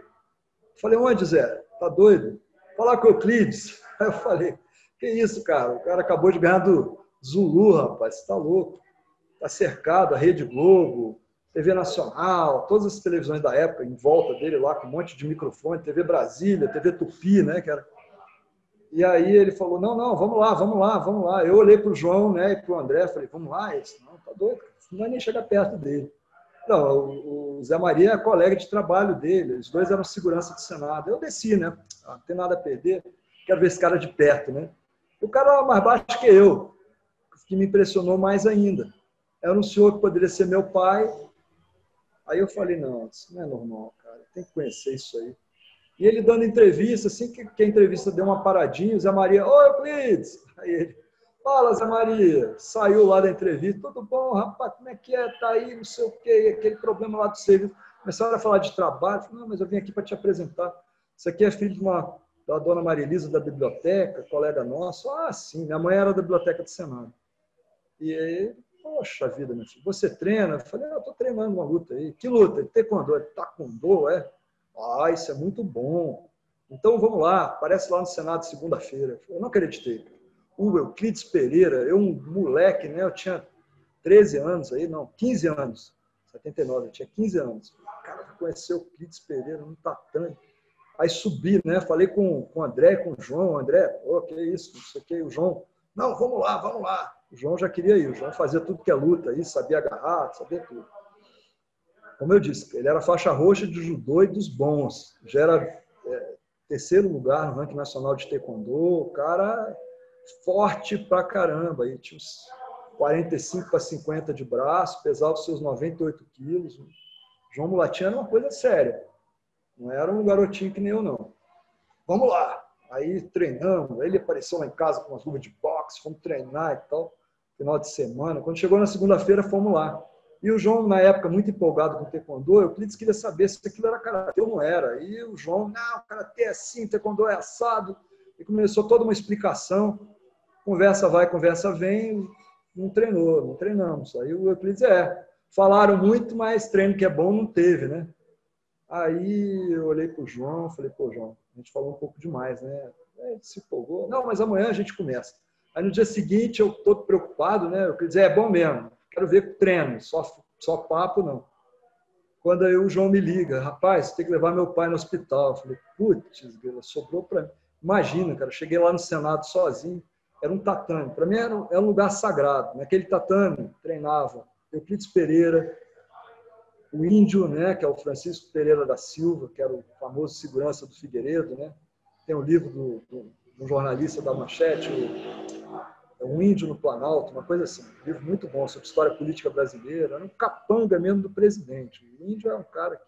Falei, onde, Zé? Tá doido? Falar com o Euclides. Aí eu falei, que isso, cara? O cara acabou de ganhar do, Zulu, rapaz, está louco. Está cercado, a Rede Globo, TV Nacional, todas as televisões da época em volta dele lá, com um monte de microfone, TV Brasília, TV Tupi, né? Que era... E aí ele falou, não, não, vamos lá, vamos lá, vamos lá. Eu olhei para o João né, e para o André, falei, vamos lá. Ele disse, não, tá doido, não vai nem chegar perto dele. Não, o Zé Maria é colega de trabalho dele, os dois eram segurança do Senado. Eu desci, né? Ah, não tem nada a perder, quero ver esse cara de perto, né? O cara era mais baixo que eu, que me impressionou mais ainda. Era um senhor que poderia ser meu pai. Aí eu falei, não, isso não é normal, cara. Tem que conhecer isso aí. E ele dando entrevista, assim que, que a entrevista deu uma paradinha, o Zé Maria, oi, Euclides! Aí ele, fala, Zé Maria. Saiu lá da entrevista, tudo bom, rapaz, como é que é? Tá aí, não sei o quê, aquele problema lá do serviço. Começaram a falar de trabalho. Não, mas eu vim aqui para te apresentar. Isso aqui é filho de uma, da dona Maria Elisa da biblioteca, colega nosso. Ah, sim, minha mãe era da biblioteca do Senado. E aí, poxa vida, meu filho, você treina? Eu falei, eu estou treinando uma luta aí. Que luta? Taekwondo. Ele, taekwondo, é? Ah, isso é muito bom. Então vamos lá, aparece lá no Senado segunda-feira. Eu não acreditei. O Euclides Pereira, eu um moleque, né? Eu tinha 13 anos aí, não, 15 anos. 79, eu tinha 15 anos. O cara conheceu o Euclides Pereira no tatame. Aí subi, né? Falei com, com o André, com o João. André, oh, que isso, não sei o que. O João, não, vamos lá, vamos lá. O João já queria ir, o João fazia tudo que é luta aí, sabia agarrar, sabia tudo. Como eu disse, ele era faixa roxa de judô e dos bons. Já era é, terceiro lugar no ranking nacional de taekwondo, cara forte pra caramba. Aí tinha uns 45 para 50 de braço, pesava os seus 98 quilos. João Mulatinho era uma coisa séria. Não era um garotinho que nem eu, não. Vamos lá. Aí treinamos. Ele apareceu lá em casa com umas luvas de boxe, fomos treinar e tal, final de semana. Quando chegou na segunda-feira, fomos lá. E o João, na época, muito empolgado com o taekwondo, eu queria saber se aquilo era karatê ou não era. E o João, não, karatê é assim, taekwondo é assado. E começou toda uma explicação. Conversa vai, conversa vem. Não treinou, não treinamos. Aí o Euclides, é, falaram muito, mas treino que é bom não teve, né? Aí eu olhei para o João, falei, pô, João, a gente falou um pouco demais, né? Ele se empolgou. Não, mas amanhã a gente começa. Aí no dia seguinte eu todo preocupado, né? Eu queria dizer, é bom mesmo quero ver treino, só, só papo não. Quando aí o João me liga, rapaz, tem que levar meu pai no hospital. Eu falei, putz, sobrou para mim. Imagina, cara, cheguei lá no Senado sozinho, era um tatame. Para mim era um, era um, lugar sagrado. Naquele tatame treinava Euclides Pereira, o índio, né, que é o Francisco Pereira da Silva, que era o famoso segurança do Figueiredo, né? Tem o um livro do, do, do jornalista da Manchete, o um índio no Planalto, uma coisa assim. Um livro muito bom sobre história política brasileira. Era um capanga mesmo do presidente. O índio é um cara que.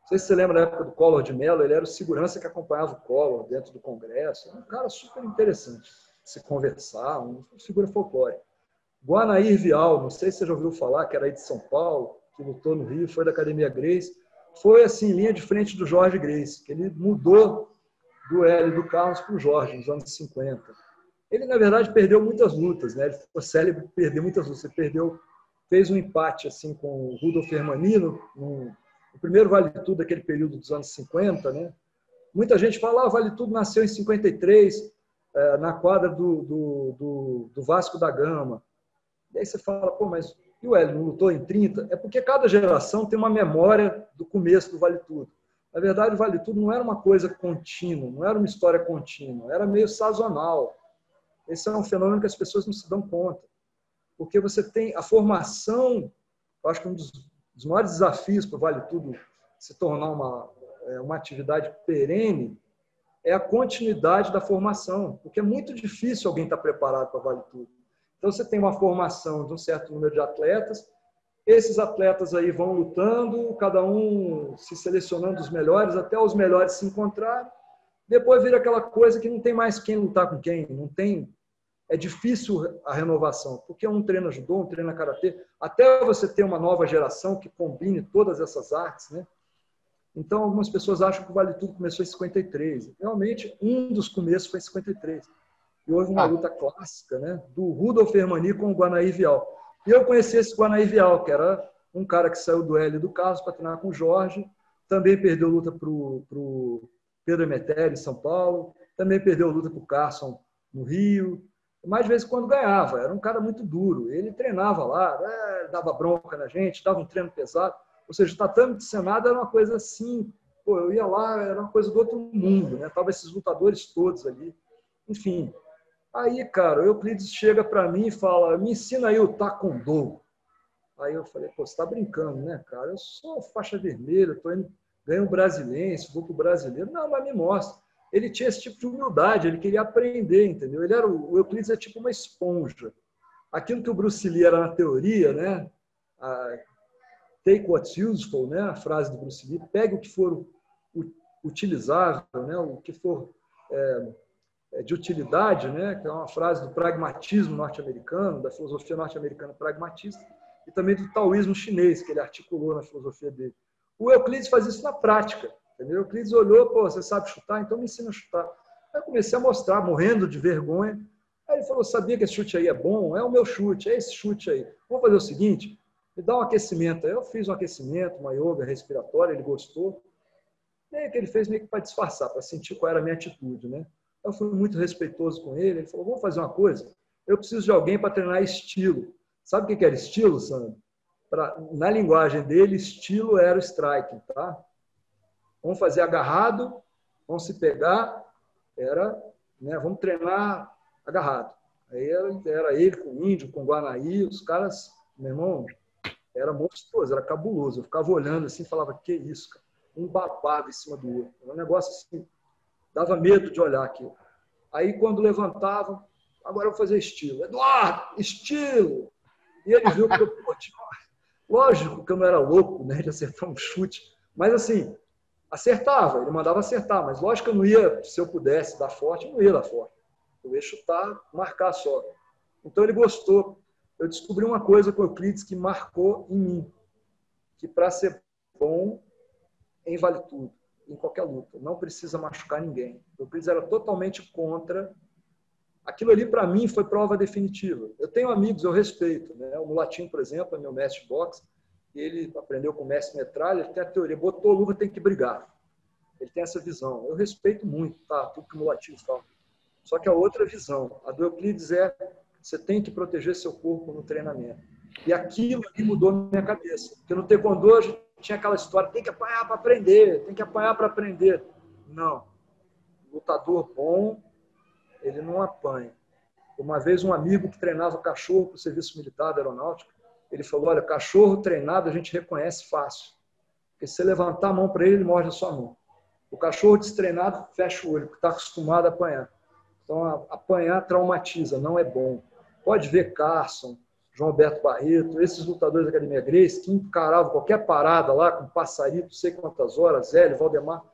Não sei se você lembra da época do Collor de Mello, ele era o segurança que acompanhava o Collor dentro do Congresso. Era um cara super interessante se conversar, uma figura folclórica. Guanair Vial, não sei se você já ouviu falar, que era aí de São Paulo, que lutou no Rio, foi da Academia Grace. Foi, assim, linha de frente do Jorge Grace, que ele mudou do Hélio do Carlos para o Jorge, nos anos 50 ele, na verdade, perdeu muitas lutas, né? Ele ficou célebre perdeu muitas lutas. Ele perdeu, fez um empate assim com o Rudolf Hermanino, no, no primeiro Vale Tudo daquele período dos anos 50, né? Muita gente fala, ah, o Vale Tudo nasceu em 53, é, na quadra do, do, do, do, Vasco da Gama. E aí você fala, pô, mas e o Hélio não lutou em 30? É porque cada geração tem uma memória do começo do Vale Tudo. Na verdade, o Vale Tudo não era uma coisa contínua, não era uma história contínua, era meio sazonal. Esse é um fenômeno que as pessoas não se dão conta. Porque você tem a formação, eu acho que um dos, dos maiores desafios para o Vale Tudo se tornar uma, é, uma atividade perene é a continuidade da formação, porque é muito difícil alguém estar preparado para Vale Tudo. Então, você tem uma formação de um certo número de atletas, esses atletas aí vão lutando, cada um se selecionando os melhores, até os melhores se encontrarem. Depois vira aquela coisa que não tem mais quem lutar com quem, não tem é difícil a renovação, porque um treina judô, um treina karatê, até você ter uma nova geração que combine todas essas artes, né? Então, algumas pessoas acham que o Vale Tudo começou em 53. Realmente, um dos começos foi em 53. E houve uma ah. luta clássica, né? Do Rudolf Hermani com o Guanaí Vial. E eu conheci esse Guanaí Vial, que era um cara que saiu do L do Carlos para treinar com o Jorge. Também perdeu luta para o Pedro Emetério, em São Paulo. Também perdeu luta para o Carson, no Rio mas de vez em quando ganhava. Era um cara muito duro. Ele treinava lá, é, dava bronca na gente, dava um treino pesado. Ou seja, o tatame de Senado era uma coisa assim. Pô, eu ia lá, era uma coisa do outro mundo, né? Tava esses lutadores todos ali. Enfim. Aí, cara, o Euclides chega para mim e fala: me ensina aí o taekwondo. Aí eu falei: pô, você tá brincando, né, cara? Eu sou faixa vermelha, tô indo, ganho um brasileiro, vou pro brasileiro. Não, mas me mostra ele tinha esse tipo de humildade, ele queria aprender, entendeu? Ele era o Euclides é tipo uma esponja. Aquilo que o Bruce Lee era na teoria, né? A, Take what's useful, né? A frase do Bruce Lee, pegue o que for utilizável, né? O que for é, é, de utilidade, né? Que é uma frase do pragmatismo norte-americano, da filosofia norte-americana pragmatista e também do taoísmo chinês que ele articulou na filosofia dele. O Euclides faz isso na prática. Entendeu? Euclides olhou, pô, você sabe chutar? Então me ensina a chutar. Aí eu comecei a mostrar, morrendo de vergonha. Aí ele falou, sabia que esse chute aí é bom? É o meu chute, é esse chute aí. Vamos fazer o seguinte, me dá um aquecimento. Aí eu fiz um aquecimento, uma yoga respiratória, ele gostou. E aí que ele fez meio que para disfarçar, para sentir qual era a minha atitude, né? Eu fui muito respeitoso com ele. Ele falou, vamos fazer uma coisa? Eu preciso de alguém para treinar estilo. Sabe o que era estilo, Sandro? Pra, na linguagem dele, estilo era o striking, tá? Vamos fazer agarrado, vamos se pegar, era, né, vamos treinar agarrado. Aí era, era ele com o índio, com o Guanaí, os caras, meu irmão, era monstruoso, era cabuloso. Eu ficava olhando assim falava, que isso, cara? Um babado em cima do outro. Era um negócio assim, dava medo de olhar aquilo. Aí quando levantava, agora eu vou fazer estilo. Eduardo, estilo! E ele viu que eu, pô, tipo, lógico que eu não era louco né, de acertar um chute, mas assim, acertava, ele mandava acertar, mas lógico que eu não ia, se eu pudesse dar forte, eu não ia dar forte. Eu ia chutar, marcar só. Então ele gostou. Eu descobri uma coisa com o Euclides que marcou em mim, que para ser bom em vale tudo, em qualquer luta, não precisa machucar ninguém. O Euclides era totalmente contra. Aquilo ali para mim foi prova definitiva. Eu tenho amigos, eu respeito, né? O Mulatinho, por exemplo, é meu mestre de boxe, ele aprendeu com o mestre Metralha, ele tem a teoria, botou luva, tem que brigar. Ele tem essa visão. Eu respeito muito, tá? Tudo que o Mulatinho fala. Só que a outra visão, a do Euclides é você tem que proteger seu corpo no treinamento. E aquilo ali mudou minha cabeça. Porque no taekwondo a gente tinha aquela história, tem que apanhar para aprender, tem que apanhar para aprender. Não. Lutador bom, ele não apanha. Uma vez um amigo que treinava cachorro para o serviço militar da aeronáutica, ele falou, olha, cachorro treinado a gente reconhece fácil. Porque se você levantar a mão para ele, ele morde a sua mão. O cachorro destreinado fecha o olho, porque está acostumado a apanhar. Então, apanhar traumatiza, não é bom. Pode ver Carson, João Alberto Barreto, esses lutadores da Academia Grace, que encaravam qualquer parada lá com Passarito, sei quantas horas, Zélio, Valdemar.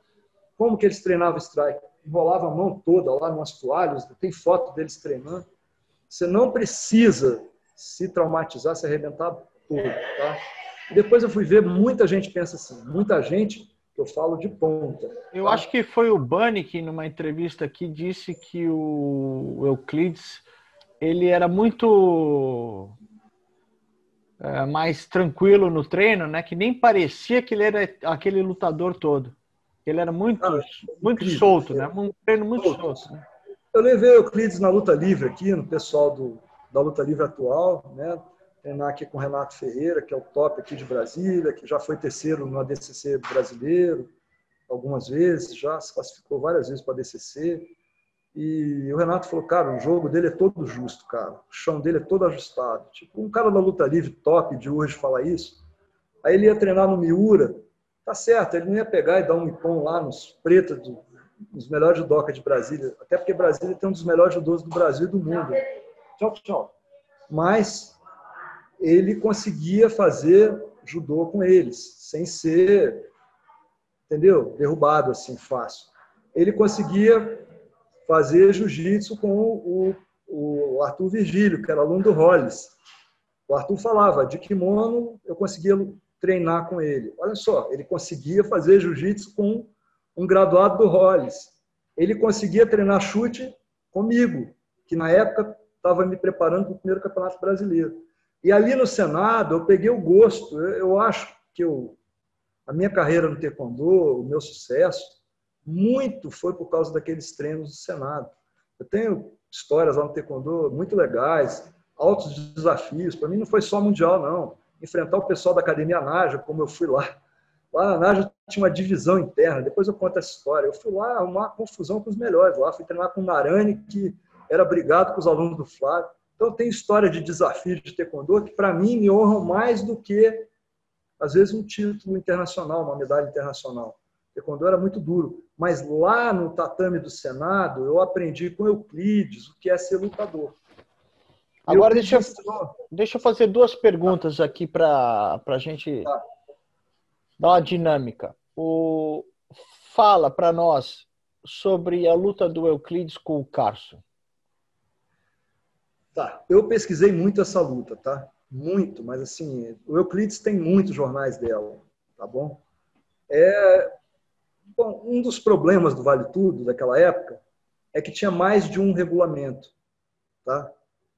Como que eles treinavam strike? Enrolavam a mão toda lá nas toalhas, tem foto deles treinando. Você não precisa se traumatizar, se arrebentar tudo, tá? E depois eu fui ver, muita gente pensa assim, muita gente eu falo de ponta. Eu tá? acho que foi o Bunny que, numa entrevista aqui, disse que o Euclides ele era muito é, mais tranquilo no treino, né? Que nem parecia que ele era aquele lutador todo. Ele era muito, ah, muito incrível, solto, né? Um treino muito solto. solto né? Eu levei o Euclides na luta livre aqui, no pessoal do, da luta livre atual, né? Treinar aqui com Renato Ferreira, que é o top aqui de Brasília, que já foi terceiro no ADCC brasileiro algumas vezes, já se classificou várias vezes para ADCC. E o Renato falou, cara, o jogo dele é todo justo, cara. O chão dele é todo ajustado. Tipo, um cara da luta livre top de hoje fala isso. Aí ele ia treinar no Miura, tá certo, ele não ia pegar e dar um ipom lá nos pretos, nos melhores judoca de Brasília. Até porque Brasília tem um dos melhores judôs do Brasil e do mundo. Tchau, tchau. Mas ele conseguia fazer judô com eles, sem ser, entendeu? Derrubado assim, fácil. Ele conseguia fazer jiu-jitsu com o, o, Arthur Virgílio, que era aluno do Hollis. O Arthur falava, de kimono eu conseguia treinar com ele. Olha só, ele conseguia fazer jiu-jitsu com um graduado do Hollis. Ele conseguia treinar chute comigo, que na época estava me preparando para o primeiro campeonato brasileiro. E ali no Senado eu peguei o gosto. Eu, eu acho que eu, a minha carreira no taekwondo, o meu sucesso, muito foi por causa daqueles treinos do Senado. Eu tenho histórias lá no Taekwondo muito legais, altos desafios. Para mim não foi só mundial, não. Enfrentar o pessoal da Academia Naja, como eu fui lá. Lá na Naja tinha uma divisão interna, depois eu conto essa história. Eu fui lá arrumar confusão com os melhores lá. Fui treinar com o Narani, que era brigado com os alunos do Flávio. Então tem história de desafios de Taekwondo que, para mim, me honram mais do que, às vezes, um título internacional, uma medalha internacional. Taekwondo era muito duro. Mas lá no tatame do Senado, eu aprendi com Euclides o que é ser lutador. Agora, deixa eu, deixa eu fazer duas perguntas aqui para a gente tá. dar uma dinâmica. O, fala para nós sobre a luta do Euclides com o Carson. Tá, eu pesquisei muito essa luta, tá? Muito, mas assim, o Euclides tem muitos jornais dela, tá bom? É, Bom, um dos problemas do Vale Tudo daquela época é que tinha mais de um regulamento. Tá?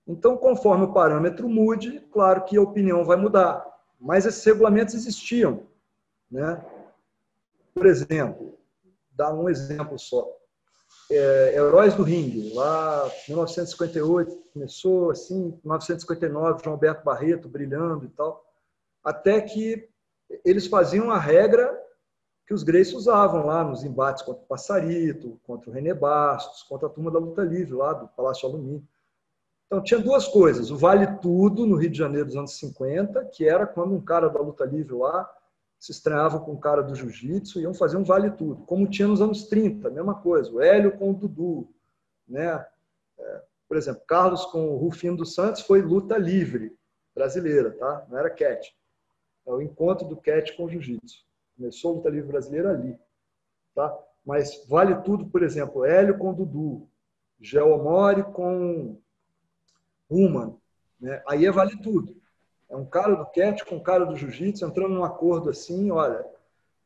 Então, conforme o parâmetro mude, claro que a opinião vai mudar. Mas esses regulamentos existiam. Né? Por exemplo, dar um exemplo só. É, Heróis do Ringue, lá em 1958, começou assim, 1959, João Alberto Barreto brilhando e tal, até que eles faziam a regra que os Grace usavam lá nos embates contra o Passarito, contra o René Bastos, contra a turma da luta livre lá do Palácio Alumínio. Então, tinha duas coisas. O Vale Tudo, no Rio de Janeiro dos anos 50, que era quando um cara da luta livre lá se estranhava com um cara do jiu-jitsu e iam fazer um Vale Tudo. Como tinha nos anos 30, a mesma coisa. O Hélio com o Dudu. Né? É, Por exemplo, Carlos com o Rufino dos Santos foi luta livre brasileira, tá? Não era cat. É o encontro do cat com o jiu-jitsu. Começou a luta livre brasileira ali, tá? Mas vale tudo, por exemplo, Hélio com Dudu, Geomori com Human, né? Aí é vale tudo. É um cara do cat com um cara do jiu-jitsu entrando num acordo assim, olha,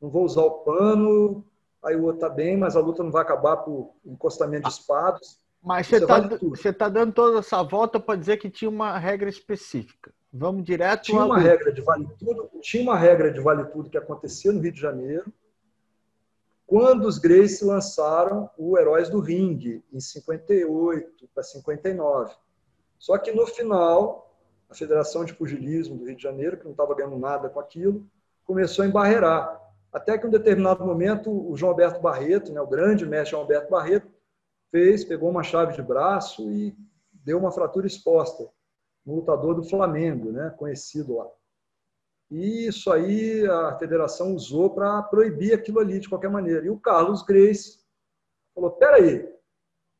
não vou usar o pano, aí o outro tá bem, mas a luta não vai acabar por encostamento de espadas. Mas você está tá dando toda essa volta para dizer que tinha uma regra específica. Vamos direto. Tinha uma regra de vale tudo, tinha uma regra de vale tudo que acontecia no Rio de Janeiro, quando os Grace lançaram o Heróis do Ringue, em 58 para 59. Só que no final, a Federação de Pugilismo do Rio de Janeiro, que não estava ganhando nada com aquilo, começou a embarrear. Até que em um determinado momento, o João Alberto Barreto, né, o grande mestre João Alberto Barreto, fez, pegou uma chave de braço e deu uma fratura exposta no lutador do Flamengo, né, conhecido lá. E isso aí a federação usou para proibir aquilo ali de qualquer maneira. E o Carlos Grace falou: peraí,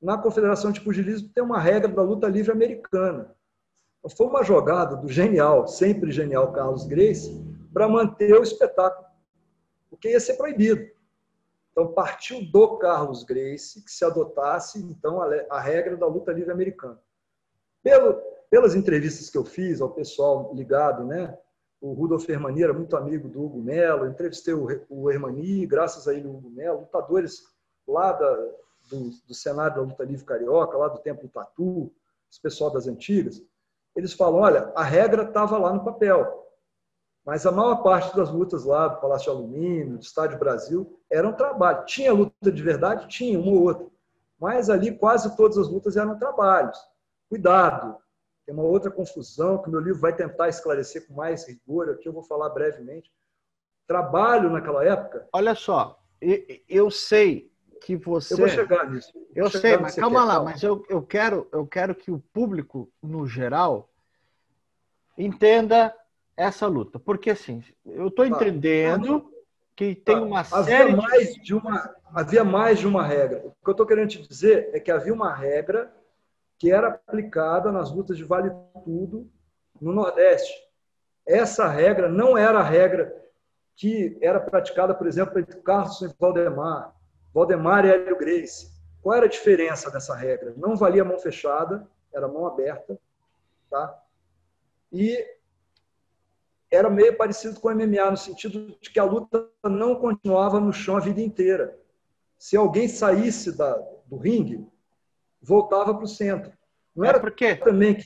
na Confederação de Pugilismo tem uma regra da luta livre americana. Foi uma jogada do genial, sempre genial Carlos Grace, para manter o espetáculo, porque ia ser proibido. Então, partiu do Carlos Grace que se adotasse então a, regra da luta livre americana. Pelo, pelas entrevistas que eu fiz ao pessoal ligado, né, o Rudolf Hermani era muito amigo do Hugo Melo, entrevistei o, Hermani, graças a ele, o Hugo Melo, lutadores lá da, do, do da luta livre carioca, lá do Templo Tatu, esse pessoal das antigas, eles falam, olha, a regra estava lá no papel, mas a maior parte das lutas lá do Palácio de Alumínio, do Estádio Brasil, eram trabalho. Tinha luta de verdade? Tinha, uma ou outra. Mas ali quase todas as lutas eram trabalhos. Cuidado, tem uma outra confusão que meu livro vai tentar esclarecer com mais rigor, aqui eu vou falar brevemente. Trabalho naquela época. Olha só, eu sei que você. Eu vou chegar nisso. Eu chegar sei, mas calma quer, lá, mas eu, eu, quero, eu quero que o público, no geral, entenda essa luta. Porque, assim, eu estou entendendo tá. que tem uma havia série. Mais de uma, havia mais de uma regra. O que eu estou querendo te dizer é que havia uma regra que era aplicada nas lutas de vale tudo no Nordeste. Essa regra não era a regra que era praticada, por exemplo, entre Carlos e Valdemar, Valdemar e Hélio Grace. Qual era a diferença dessa regra? Não valia mão fechada, era mão aberta, tá? E era meio parecido com o MMA, no sentido de que a luta não continuava no chão a vida inteira. Se alguém saísse da, do ringue, voltava para o centro. Não é era porque também que...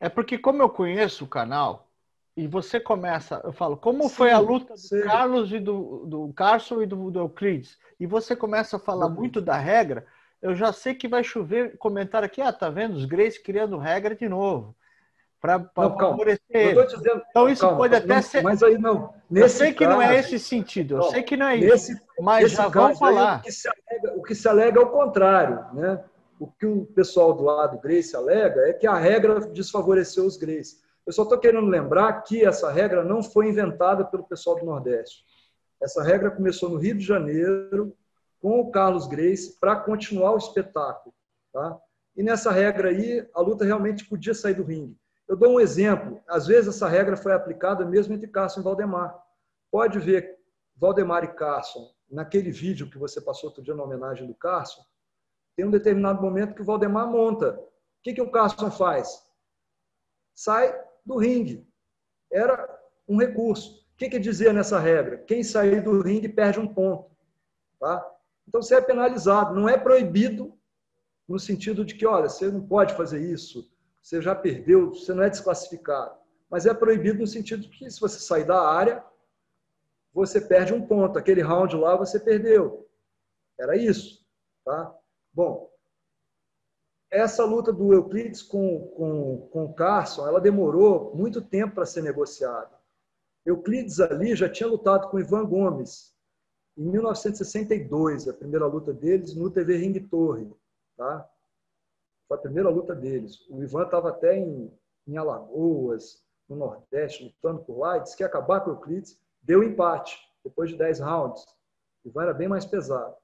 É porque, como eu conheço o canal, e você começa, eu falo, como sim, foi a luta do sim. Carlos e do, do Carson e do, do Euclides, e você começa a falar muito da regra, eu já sei que vai chover comentário aqui, ah, tá vendo os Grace criando regra de novo para favorecer ele. Dizendo, então isso calma, pode até não, ser. Mas aí não. Nesse eu sei que caso, não é esse sentido, eu sei que não é nesse, isso. Mas já vamos falar. O, que alega, o, que se alega, é o contrário. Né? O que o pessoal do lado Grace alega é que a regra desfavoreceu os Grace. Eu só estou querendo lembrar que essa regra não foi inventada pelo pessoal do Nordeste. Essa regra começou no Rio de Janeiro, com o Carlos Grace, para continuar o espetáculo. Tá? E nessa regra aí, a luta realmente podia sair do ringue. Eu dou um exemplo. Às vezes essa regra foi aplicada mesmo entre Carson e Valdemar. Pode ver Valdemar e Carson, naquele vídeo que você passou outro dia na homenagem do Carson, tem um determinado momento que o Valdemar monta. O que, que o Carson faz? Sai do ringue. Era um recurso. Que, que dizia nessa regra? Quem sair do ringue perde um ponto. Tá? Então você é penalizado. Não é proibido no sentido de que, olha, você não pode fazer isso você já perdeu, você não é desclassificado. Mas é proibido no sentido que se você sair da área, você perde um ponto. Aquele round lá você perdeu. Era isso. Tá? Bom, essa luta do Euclides com, com, com o Carson, ela demorou muito tempo para ser negociada. Euclides ali já tinha lutado com Ivan Gomes em 1962, a primeira luta deles no TV Ring Torre. Tá? Foi a primeira luta deles. O Ivan estava até em, em Alagoas, no Nordeste, lutando por lá, e disse que ia acabar com o Euclides. Deu empate, depois de 10 rounds. O Ivan era bem mais pesado.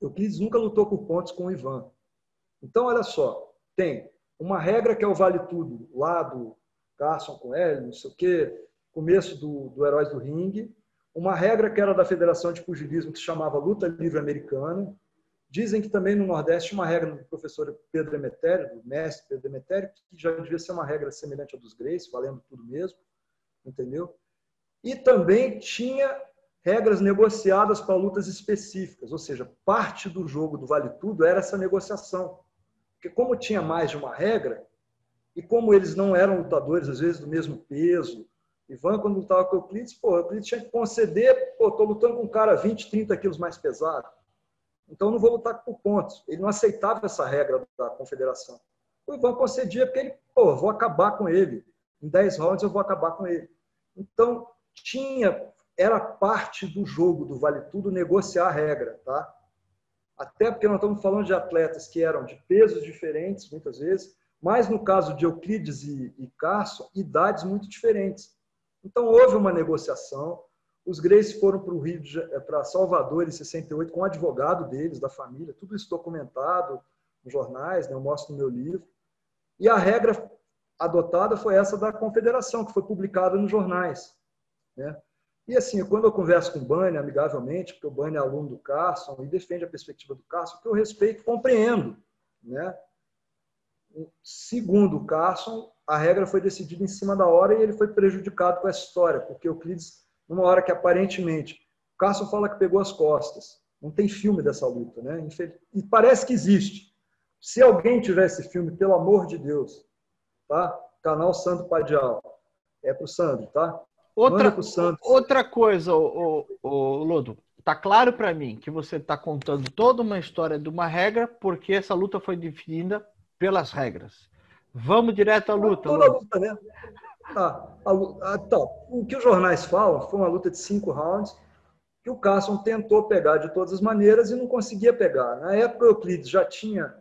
Euclides nunca lutou por pontos com o Ivan. Então, olha só. tem uma regra que é o vale tudo, lá do Carson com L, não sei o quê, começo do, do Heróis do Ringue, uma regra que era da Federação de Pugilismo que se chamava Luta Livre Americana. Dizem que também no Nordeste uma regra do professor Pedro Emetério, do mestre Pedro Emetério, que já devia ser uma regra semelhante à dos Grace, valendo tudo mesmo, entendeu? E também tinha regras negociadas para lutas específicas, ou seja, parte do jogo do Vale Tudo era essa negociação. Porque como tinha mais de uma regra, e como eles não eram lutadores, às vezes, do mesmo peso, Ivan, quando lutava com o Euclides, pô, Euclides tinha que conceder, pô, tô lutando com um cara 20, 30 quilos mais pesado. Então não vou lutar por pontos. Ele não aceitava essa regra da confederação. O Ivan concedia porque ele, pô, vou acabar com ele. Em 10 rounds eu vou acabar com ele. Então, tinha, era parte do jogo do Vale Tudo negociar a regra, tá? Até porque nós estamos falando de atletas que eram de pesos diferentes, muitas vezes, mas no caso de Euclides e, e Carson, idades muito diferentes. Então, houve uma negociação. Os Grace foram para o Rio, eh, para Salvador em 68 com o advogado deles, da família, tudo isso documentado nos jornais, né? eu mostro no meu livro. E a regra adotada foi essa da confederação, que foi publicada nos jornais. Né? E assim, quando eu converso com o Bani, amigavelmente, porque o Bani é aluno do Carson e defende a perspectiva do Carson, que eu respeito compreendo. Né? Segundo o Carson, a regra foi decidida em cima da hora e ele foi prejudicado com essa história, porque Euclides, numa hora que aparentemente, o Carson fala que pegou as costas. Não tem filme dessa luta, né? E parece que existe. Se alguém tiver esse filme, pelo amor de Deus, tá? Canal Sandro Padial. É pro Sandro, tá? Outra, pro Sandro. outra coisa, o, o, o Lodo, tá claro para mim que você está contando toda uma história de uma regra, porque essa luta foi definida pelas regras. Vamos direto à luta. Toda luta, luta né? Tá. A, a, tá. O que os jornais falam foi uma luta de cinco rounds que o Carson tentou pegar de todas as maneiras e não conseguia pegar. Na época, o Euclides já tinha.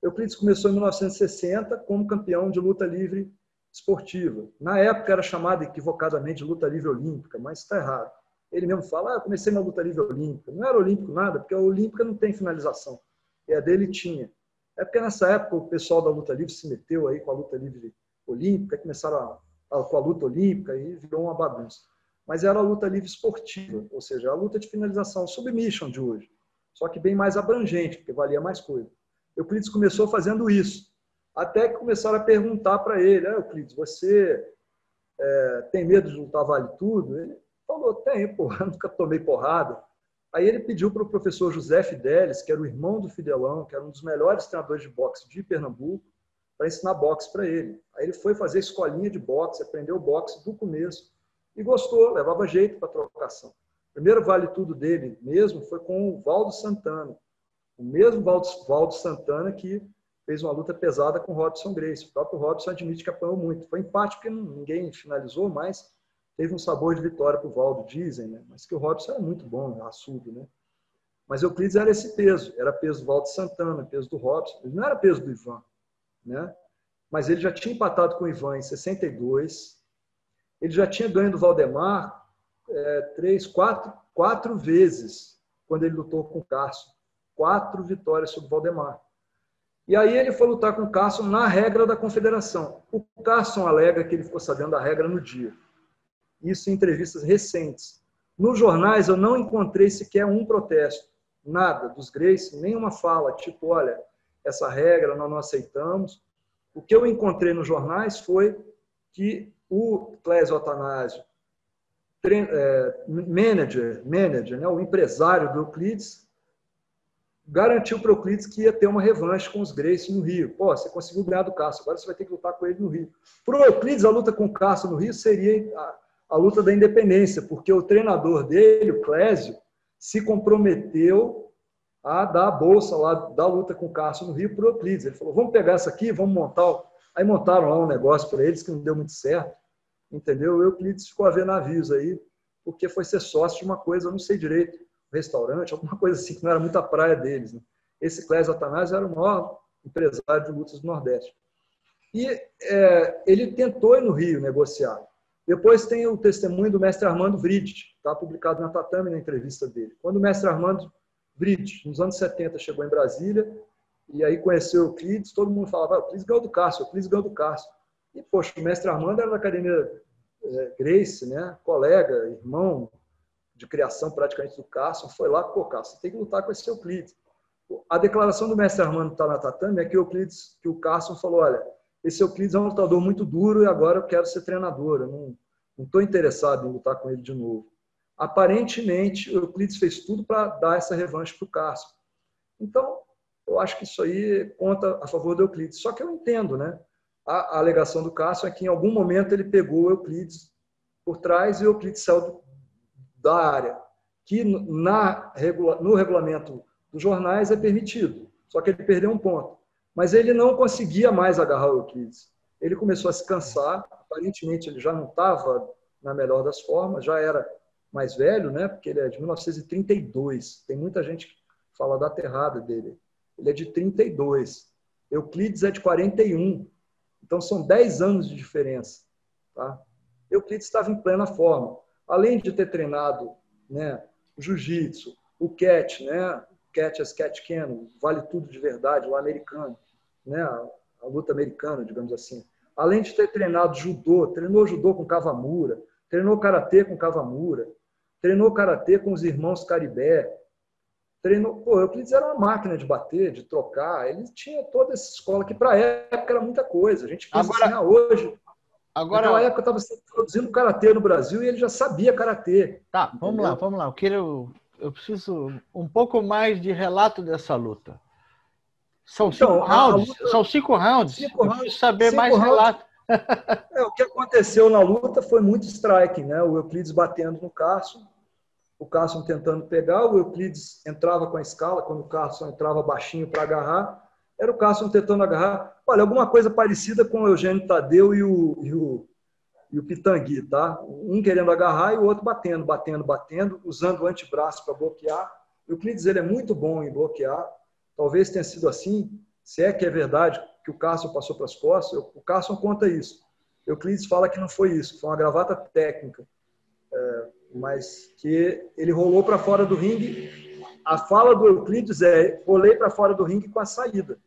Euclides começou em 1960 como campeão de luta livre esportiva. Na época era chamada equivocadamente de luta livre olímpica, mas está errado. Ele mesmo fala: ah, eu comecei na luta livre olímpica. Não era olímpico nada, porque a olímpica não tem finalização. E a dele tinha. É porque nessa época o pessoal da luta livre se meteu aí com a luta livre olímpica, começaram a, a, com a luta olímpica e virou uma bagunça. Mas era a luta livre esportiva, ou seja, a luta de finalização, submission de hoje. Só que bem mais abrangente, porque valia mais coisa. Euclides começou fazendo isso. Até que começaram a perguntar para ele, ah, Euclides, você é, tem medo de lutar vale tudo? Ele falou, tem, porra, nunca tomei porrada. Aí ele pediu para o professor José Fidelis, que era o irmão do Fidelão, que era um dos melhores treinadores de boxe de Pernambuco, para ensinar boxe para ele. Aí ele foi fazer escolinha de boxe, aprendeu boxe do começo e gostou, levava jeito para trocação. O primeiro vale tudo dele mesmo foi com o Valdo Santana. O mesmo Valdo, Valdo Santana que fez uma luta pesada com o Robson Grace. O próprio Robson admite que apanhou muito. Foi empate porque ninguém finalizou, mas teve um sabor de vitória para o Valdo, dizem, né? mas que o Robson era muito bom, raçudo, né? Mas Euclides era esse peso, era peso do Valdo Santana, peso do Robson, ele não era peso do Ivan, né? Mas ele já tinha empatado com o Ivan em 62, ele já tinha ganho do Valdemar é, três, quatro, quatro vezes quando ele lutou com o Carson, quatro vitórias sobre o Valdemar. E aí ele foi lutar com o Carson na regra da confederação. O Carson alega que ele ficou sabendo da regra no dia isso em entrevistas recentes. Nos jornais eu não encontrei sequer um protesto, nada dos Grace, nenhuma fala, tipo, olha, essa regra nós não aceitamos. O que eu encontrei nos jornais foi que o Clésio Atanásio, é, manager, manager né, o empresário do Euclides, garantiu para o Euclides que ia ter uma revanche com os Grace no Rio. Pô, você conseguiu ganhar do Cássio, agora você vai ter que lutar com ele no Rio. Para o Euclides, a luta com o Cássio no Rio seria a luta da independência, porque o treinador dele, o Clésio, se comprometeu a dar a bolsa lá da luta com o Cássio no Rio para o Euclides. Ele falou: vamos pegar essa aqui, vamos montar. Aí montaram lá um negócio para eles que não deu muito certo, entendeu? O Euclides ficou a ver navios aí, porque foi ser sócio de uma coisa, eu não sei direito, um restaurante, alguma coisa assim, que não era muita praia deles. Né? Esse Clésio Atanásio era o maior empresário de lutas do Nordeste. E é, ele tentou ir no Rio negociar. Depois tem o testemunho do mestre Armando Vridt, está publicado na Tatame, na entrevista dele. Quando o mestre Armando Vridt, nos anos 70, chegou em Brasília E aí conheceu o Euclides, todo mundo falava, ah, Euclides ganhou do Cássio, Euclides ganhou do Cássio. E, poxa, o mestre Armando era da Academia é, Grace, né? colega, irmão de criação praticamente do Cássio, foi lá, pô, Cássio, tem que lutar com esse Euclides. A declaração do mestre Armando está na tatame é que o Euclides, que o Cássio falou, olha, esse Euclides é um lutador muito duro e agora eu quero ser treinador, eu não estou interessado em lutar com ele de novo. Aparentemente, o Euclides fez tudo para dar essa revanche para o Cássio. Então, eu acho que isso aí conta a favor do Euclides. Só que eu entendo, né? A, a alegação do Cássio é que em algum momento ele pegou o Euclides por trás e o Euclides saiu da área, que na, no regulamento dos jornais é permitido. Só que ele perdeu um ponto. Mas ele não conseguia mais agarrar o Euclides. Ele começou a se cansar, aparentemente ele já não estava na melhor das formas, já era mais velho, né? Porque ele é de 1932. Tem muita gente que fala da terrada dele. Ele é de 32. Euclides é de 41. Então são 10 anos de diferença, tá? Euclides estava em plena forma. Além de ter treinado, né, jiu-jitsu, o catch, né? Catch as catch can, vale tudo de verdade, o americano, né? A luta americana, digamos assim. Além de ter treinado judô, treinou judô com Kawamura, treinou karatê com Kawamura, treinou karatê com os irmãos Caribé, treinou. Pô, Euclides era uma máquina de bater, de trocar. Ele tinha toda essa escola que, para época, era muita coisa. A gente pensa agora, assim, ah, hoje. Agora, Naquela época estava produzindo karatê no Brasil e ele já sabia karatê. Tá, entendeu? vamos lá, vamos lá. Eu quero. Eu preciso um pouco mais de relato dessa luta. São então, cinco rounds. Luta, são cinco rounds. Cinco rounds saber mais rounds. relato. É, o que aconteceu na luta foi muito striking, né? O Euclides batendo no Carson, o Carson tentando pegar, o Euclides entrava com a escala, quando o Carson entrava baixinho para agarrar, era o Carson tentando agarrar. Olha, alguma coisa parecida com o Eugênio Tadeu e o, e o, e o Pitangui, tá? Um querendo agarrar e o outro batendo, batendo, batendo, usando o antebraço para bloquear. Euclides ele é muito bom em bloquear, talvez tenha sido assim, se é que é verdade que o Carson passou para as costas, o Carson conta isso. Euclides fala que não foi isso, foi uma gravata técnica, é, mas que ele rolou para fora do ringue. A fala do Euclides é: rolei para fora do ringue com a saída.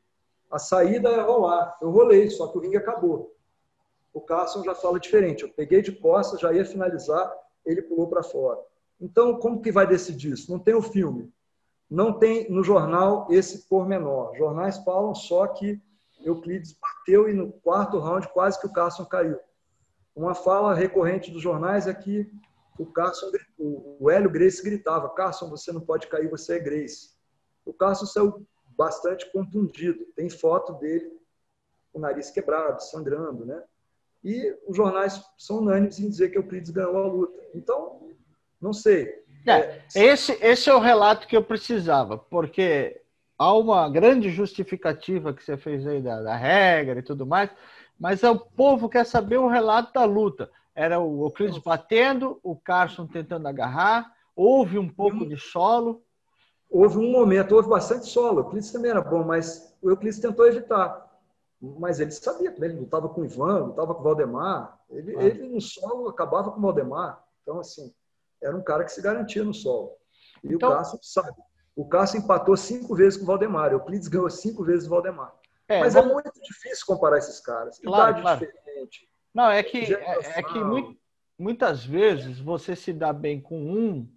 A saída é rolar. Eu rolei, só que o ringue acabou. O Carson já fala diferente. Eu peguei de costas, já ia finalizar, ele pulou para fora. Então, como que vai decidir isso? Não tem o filme. Não tem no jornal esse pormenor. Jornais falam só que Euclides bateu e no quarto round quase que o Carson caiu. Uma fala recorrente dos jornais é que o Carson, o Hélio Grace gritava: Carson, você não pode cair, você é Grace. O Carson saiu bastante contundido. Tem foto dele com o nariz quebrado, sangrando, né? E os jornais são unânimes em dizer que Euclides ganhou a luta. Então, não sei. É, esse, esse é o relato que eu precisava, porque há uma grande justificativa que você fez aí da, da regra e tudo mais, mas é o povo quer saber o relato da luta. Era o Euclides batendo, o Carson tentando agarrar, houve um pouco de solo. Houve um momento, houve bastante solo. O Euclides também era bom, mas o Euclides tentou evitar. Mas ele sabia, ele lutava com o Ivan, lutava com o Valdemar. Ele, ah. ele no solo acabava com o Valdemar. Então, assim, era um cara que se garantia no solo. E então, o Cássio sabe. O Cássio empatou cinco vezes com o Valdemar. O Euclides ganhou cinco vezes o Valdemar. É, Mas é vamos... é muito difícil comparar esses caras. Claro, Idade claro. diferente. Não, é que, é, é, que muito, muitas vezes você se dá bem com um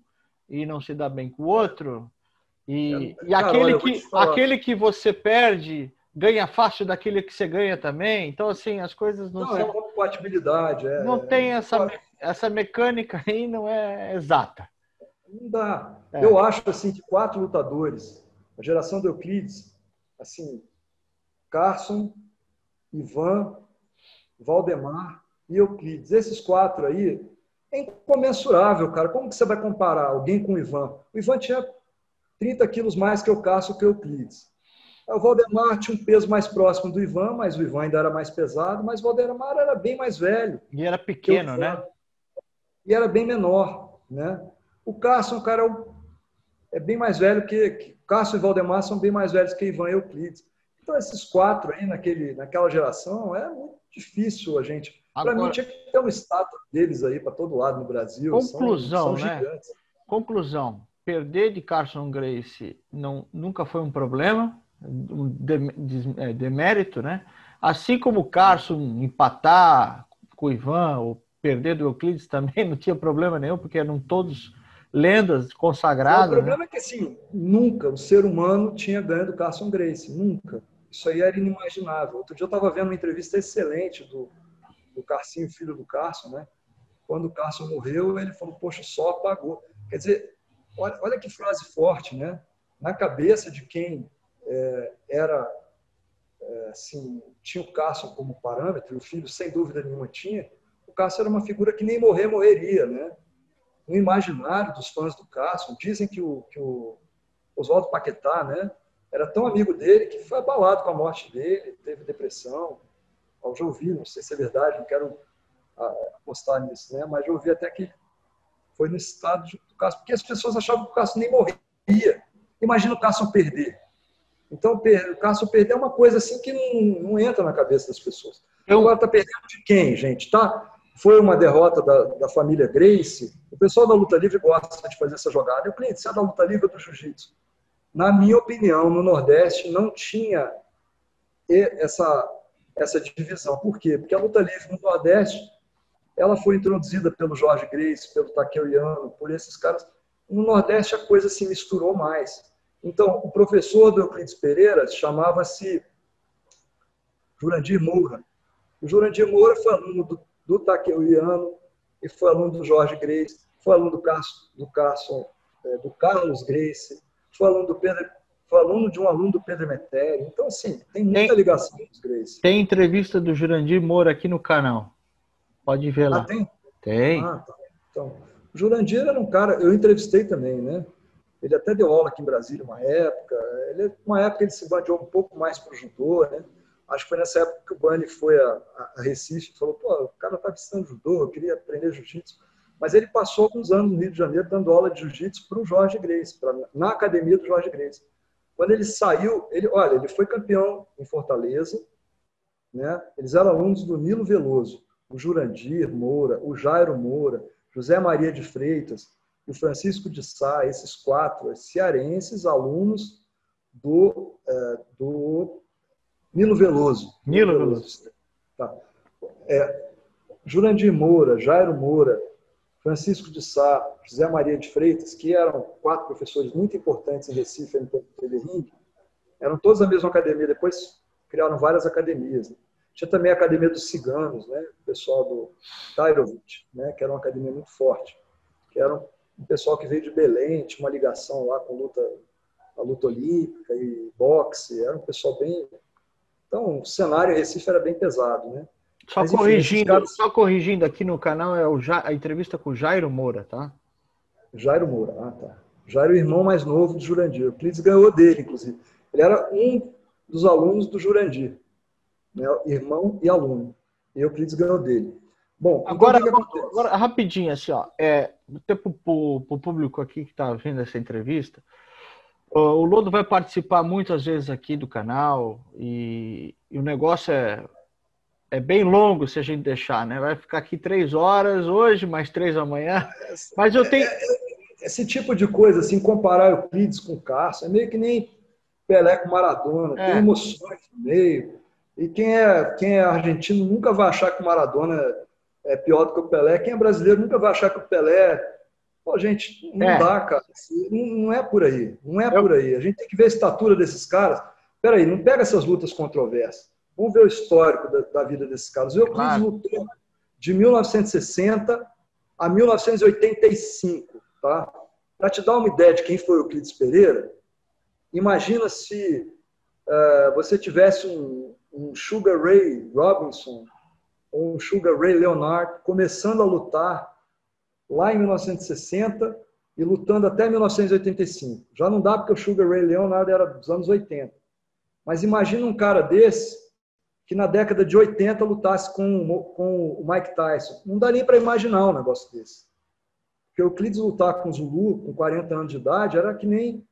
e não se dá bem com o outro. E, é, e cara, aquele, olha, que, aquele que você perde ganha fácil daquele que você ganha também. Então, assim, as coisas não, não é são. É compatibilidade. É, não tem essa, essa mecânica aí, não é exata. Não dá. É. Eu acho assim que quatro lutadores, a geração do Euclides, assim, Carson, Ivan, Valdemar e Euclides, esses quatro aí, é incomensurável, cara. Como que você vai comparar alguém com o Ivan? O Ivan tinha 30 quilos mais que o Carson que o Euclides. O Valdemar tinha um peso mais próximo do Ivan, mas o Ivan ainda era mais pesado, mas o Valdemar era bem mais velho. E era pequeno, né? E era bem menor, né? O Carson, cara, é, é bem mais velho que, que Carson e Valdemar são bem mais velhos que Ivan e Euclides. Então, esses quatro aí naquele, naquela geração é muito difícil a gente. Para mim, tinha que ter uma estátua deles aí para todo lado no Brasil. Conclusão, são, são né? Conclusão: perder de Carson Grace não, nunca foi um problema. Um é, demérito, né? Assim como o Carson empatar com o Ivan ou perder do Euclides também não tinha problema nenhum, porque eram todos lendas consagradas. O problema né? é que assim, nunca o ser humano tinha ganho do Carson Grace, nunca. Isso aí era inimaginável. Outro dia eu estava vendo uma entrevista excelente do, do Carcinho, filho do Carson, né? Quando o Carson morreu, ele falou, poxa, só apagou. Quer dizer, olha, olha que frase forte, né? Na cabeça de quem era, é, assim, tinha o Carson como parâmetro, o filho sem dúvida nenhuma tinha, o Carson era uma figura que nem morrer, morreria, né? No imaginário dos fãs do Carson, dizem que o, que o Oswaldo Paquetá, né? Era tão amigo dele que foi abalado com a morte dele, teve depressão. Eu já ouvi, não sei se é verdade, não quero apostar nisso, né? Mas já ouvi até que foi no estado do Cássio, porque as pessoas achavam que o Cássio nem morria. Imagina o Cássio perder. Então, o Cássio perder é uma coisa assim que não, não entra na cabeça das pessoas. Eu... Agora está perdendo de quem, gente? Tá? Foi uma derrota da, da família Grace. O pessoal da luta livre gosta de fazer essa jogada. Eu, cliente, você é da luta livre ou do jiu-jitsu? Na minha opinião, no Nordeste não tinha essa, essa divisão. Por quê? Porque a luta livre no Nordeste ela foi introduzida pelo Jorge Grace, pelo Takeo Yano, por esses caras. No Nordeste a coisa se misturou mais. Então, o professor do Euclides Pereira chamava-se Jurandir Moura. O Jurandir Moura foi aluno do, do e foi aluno do Jorge Grace, foi aluno do, Carson, do, Carson, é, do Carlos Grace, foi aluno do Pedro, foi aluno de um aluno do Pedro Metério. Então, assim, tem muita tem, ligação com os Grace. Tem entrevista do Jurandir Moura aqui no canal. Pode ver lá. Ah, tem? Tem. Ah, tá. Então, o Jurandir era um cara, eu entrevistei também, né? Ele até deu aula aqui em Brasília uma época. Ele, uma época ele se bandeou um pouco mais para o judô, né? Acho que foi nessa época que o Bani foi a, a Recife e falou: pô, o cara está visitando judô, eu queria aprender jiu-jitsu. Mas ele passou alguns anos no Rio de Janeiro dando aula de jiu-jitsu para o Jorge Grace, pra, na academia do Jorge Grace. Quando ele saiu, ele, olha, ele foi campeão em Fortaleza, né? Eles eram alunos do Nilo Veloso o Jurandir Moura, o Jairo Moura, José Maria de Freitas e o Francisco de Sá, esses quatro cearenses, alunos do, é, do Nilo Veloso. Nilo Veloso. Tá. É, Jurandir Moura, Jairo Moura, Francisco de Sá, José Maria de Freitas, que eram quatro professores muito importantes em Recife, no Ring, eram todos da mesma academia, depois criaram várias academias. Né? Tinha também a Academia dos Ciganos, né? o pessoal do Tairovich, né? que era uma academia muito forte, que era um pessoal que veio de Belém, tinha uma ligação lá com luta, a luta olímpica e boxe, era um pessoal bem... Então, o cenário em Recife era bem pesado, né? Só Mas, corrigindo, caras... só corrigindo aqui no canal é o ja... a entrevista com o Jairo Moura, tá? Jairo Moura, ah, tá. Jairo, irmão mais novo do Jurandir. O Clides ganhou dele, inclusive. Ele era um dos alunos do Jurandir né, irmão e aluno. E Euclides ganhou dele. Bom, então agora, então, agora rapidinho, assim, ó, é, para o público aqui que está vendo essa entrevista, o Lodo vai participar muitas vezes aqui do canal e, e, o negócio é, é bem longo se a gente deixar, né? Vai ficar aqui três horas hoje, mais três amanhã. Mas eu tenho. É, é, esse tipo de coisa, assim, comparar Euclides com o Cássio, é meio que nem Pelé com Maradona, é. tem emoções no meio. E quem é, quem é argentino nunca vai achar que o Maradona é pior do que o Pelé. Quem é brasileiro nunca vai achar que o Pelé. Pô, gente, não é. dá, cara. Não, é por aí. Não é por aí. A gente tem que ver a estatura desses caras. Peraí, não pega essas lutas controversas. Vamos ver o histórico da, da vida desses caras. O Euclides claro. lutou de 1960 a 1985, tá? Para te dar uma ideia de quem foi o Euclides Pereira, imagina se uh, você tivesse um, um Sugar Ray Robinson um Sugar Ray Leonard começando a lutar lá em 1960 e lutando até 1985. Já não dá porque o Sugar Ray Leonard era dos anos 80. Mas imagina um cara desse que na década de 80 lutasse com, com o Mike Tyson. Não dá nem para imaginar um negócio desse. Porque o Euclides lutar com o Zulu com 40 anos de idade era que nem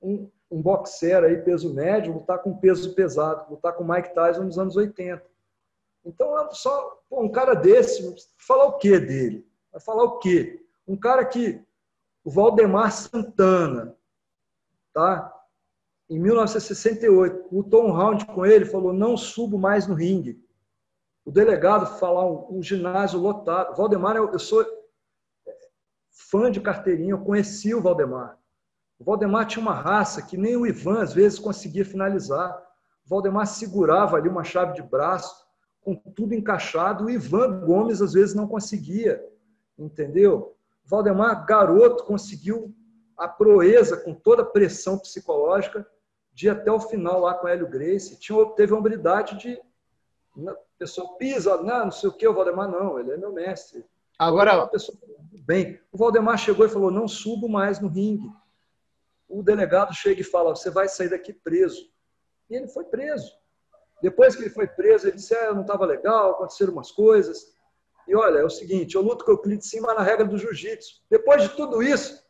um, um boxer aí, peso médio, lutar com peso pesado, lutar com Mike Tyson nos anos 80. Então, só pô, um cara desse, falar o que dele? Vai falar o quê? Um cara que o Valdemar Santana, tá? em 1968, o Tom Round com ele falou: não subo mais no ringue. O delegado falar um, um ginásio lotado. Valdemar, eu, eu sou fã de carteirinha, eu conheci o Valdemar. O Valdemar tinha uma raça que nem o Ivan às vezes conseguia finalizar. O Valdemar segurava ali uma chave de braço, com tudo encaixado. O Ivan Gomes às vezes não conseguia, entendeu? O Valdemar, garoto, conseguiu a proeza com toda a pressão psicológica de ir até o final lá com o Hélio Grace. Tinha, teve a hombridade de. A pessoa pisa, não, não sei o que, o Valdemar não, ele é meu mestre. Agora. Pessoa, bem, o Valdemar chegou e falou: não subo mais no ringue. O delegado chega e fala: você vai sair daqui preso. E ele foi preso. Depois que ele foi preso, ele disse: é, não estava legal, aconteceram umas coisas. E olha, é o seguinte: eu luto com o Euclides sim, mas na regra do jiu-jitsu. Depois de tudo isso,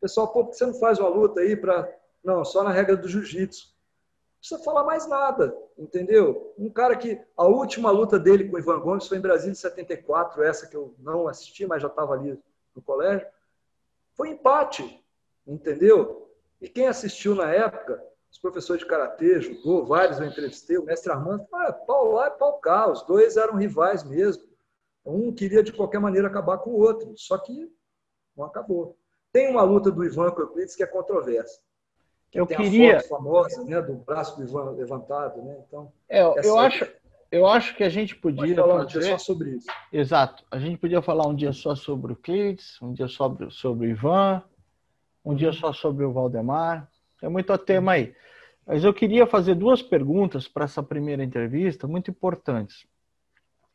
pessoal, pô, por que você não faz uma luta aí para. Não, só na regra do jiu-jitsu. Não precisa falar mais nada, entendeu? Um cara que a última luta dele com o Ivan Gomes foi em Brasília em 74, essa que eu não assisti, mas já estava ali no colégio. Foi empate, entendeu? E quem assistiu na época, os professores de karatê, judô, vários eu entrevistei, o mestre Armando, ah, pau lá e pau cá, os dois eram rivais mesmo. Um queria de qualquer maneira acabar com o outro, só que não acabou. Tem uma luta do Ivan com o Euclides que é controversa. Que eu tem queria. A foto famosa, né, do braço do Ivan levantado, né? Então. É, eu acho. Eu acho que a gente podia falar fazer... um dia só sobre isso. Exato. A gente podia falar um dia só sobre o Euclides, um dia sobre, sobre o Ivan, um dia só sobre o Valdemar. Tem muito tema aí. Mas eu queria fazer duas perguntas para essa primeira entrevista, muito importantes.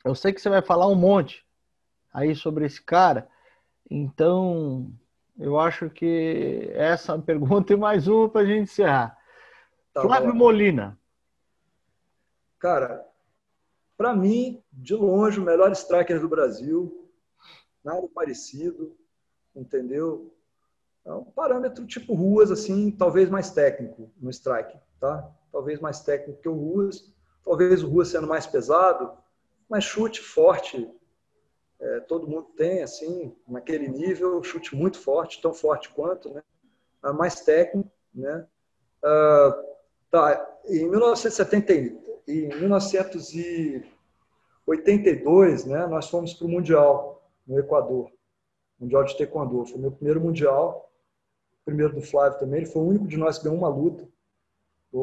Eu sei que você vai falar um monte aí sobre esse cara, então eu acho que essa pergunta e mais uma para a gente encerrar. Tá Flávio bom. Molina. Cara, para mim, de longe, o melhor striker do Brasil. Nada parecido, entendeu? É um parâmetro tipo Ruas, assim, talvez mais técnico no strike, tá? Talvez mais técnico que o Ruas. Talvez o Ruas sendo mais pesado, mas chute forte, é, todo mundo tem, assim, naquele nível, chute muito forte, tão forte quanto, né? mais técnico, né? Ah, tá, em 1970, em 1982, né, nós fomos para o Mundial no Equador, Mundial de Taekwondo. Foi meu primeiro Mundial, primeiro do Flávio também. Ele foi o único de nós que ganhou uma luta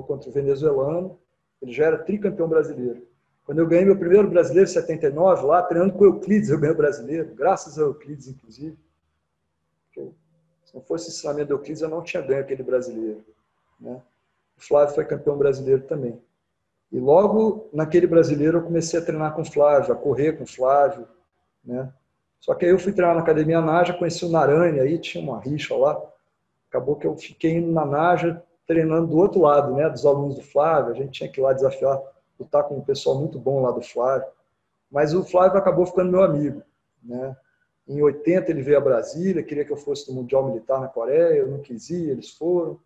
contra o venezuelano. Ele já era tricampeão brasileiro. Quando eu ganhei meu primeiro brasileiro em 79, lá treinando com o Euclides, eu ganhei o brasileiro, graças ao Euclides, inclusive. Porque se não fosse o ensinamento do Euclides, eu não tinha ganho aquele brasileiro. Né? O Flávio foi campeão brasileiro também. E logo naquele brasileiro eu comecei a treinar com o Flávio, a correr com o Flávio. Né? Só que aí eu fui treinar na Academia Naja, conheci o Narani, aí tinha uma rixa lá. Acabou que eu fiquei indo na Naja, treinando do outro lado, né, dos alunos do Flávio. A gente tinha que ir lá desafiar lutar com um pessoal muito bom lá do Flávio. Mas o Flávio acabou ficando meu amigo. Né? Em 80 ele veio a Brasília, queria que eu fosse no Mundial Militar na Coreia, eu não quis ir, eles foram.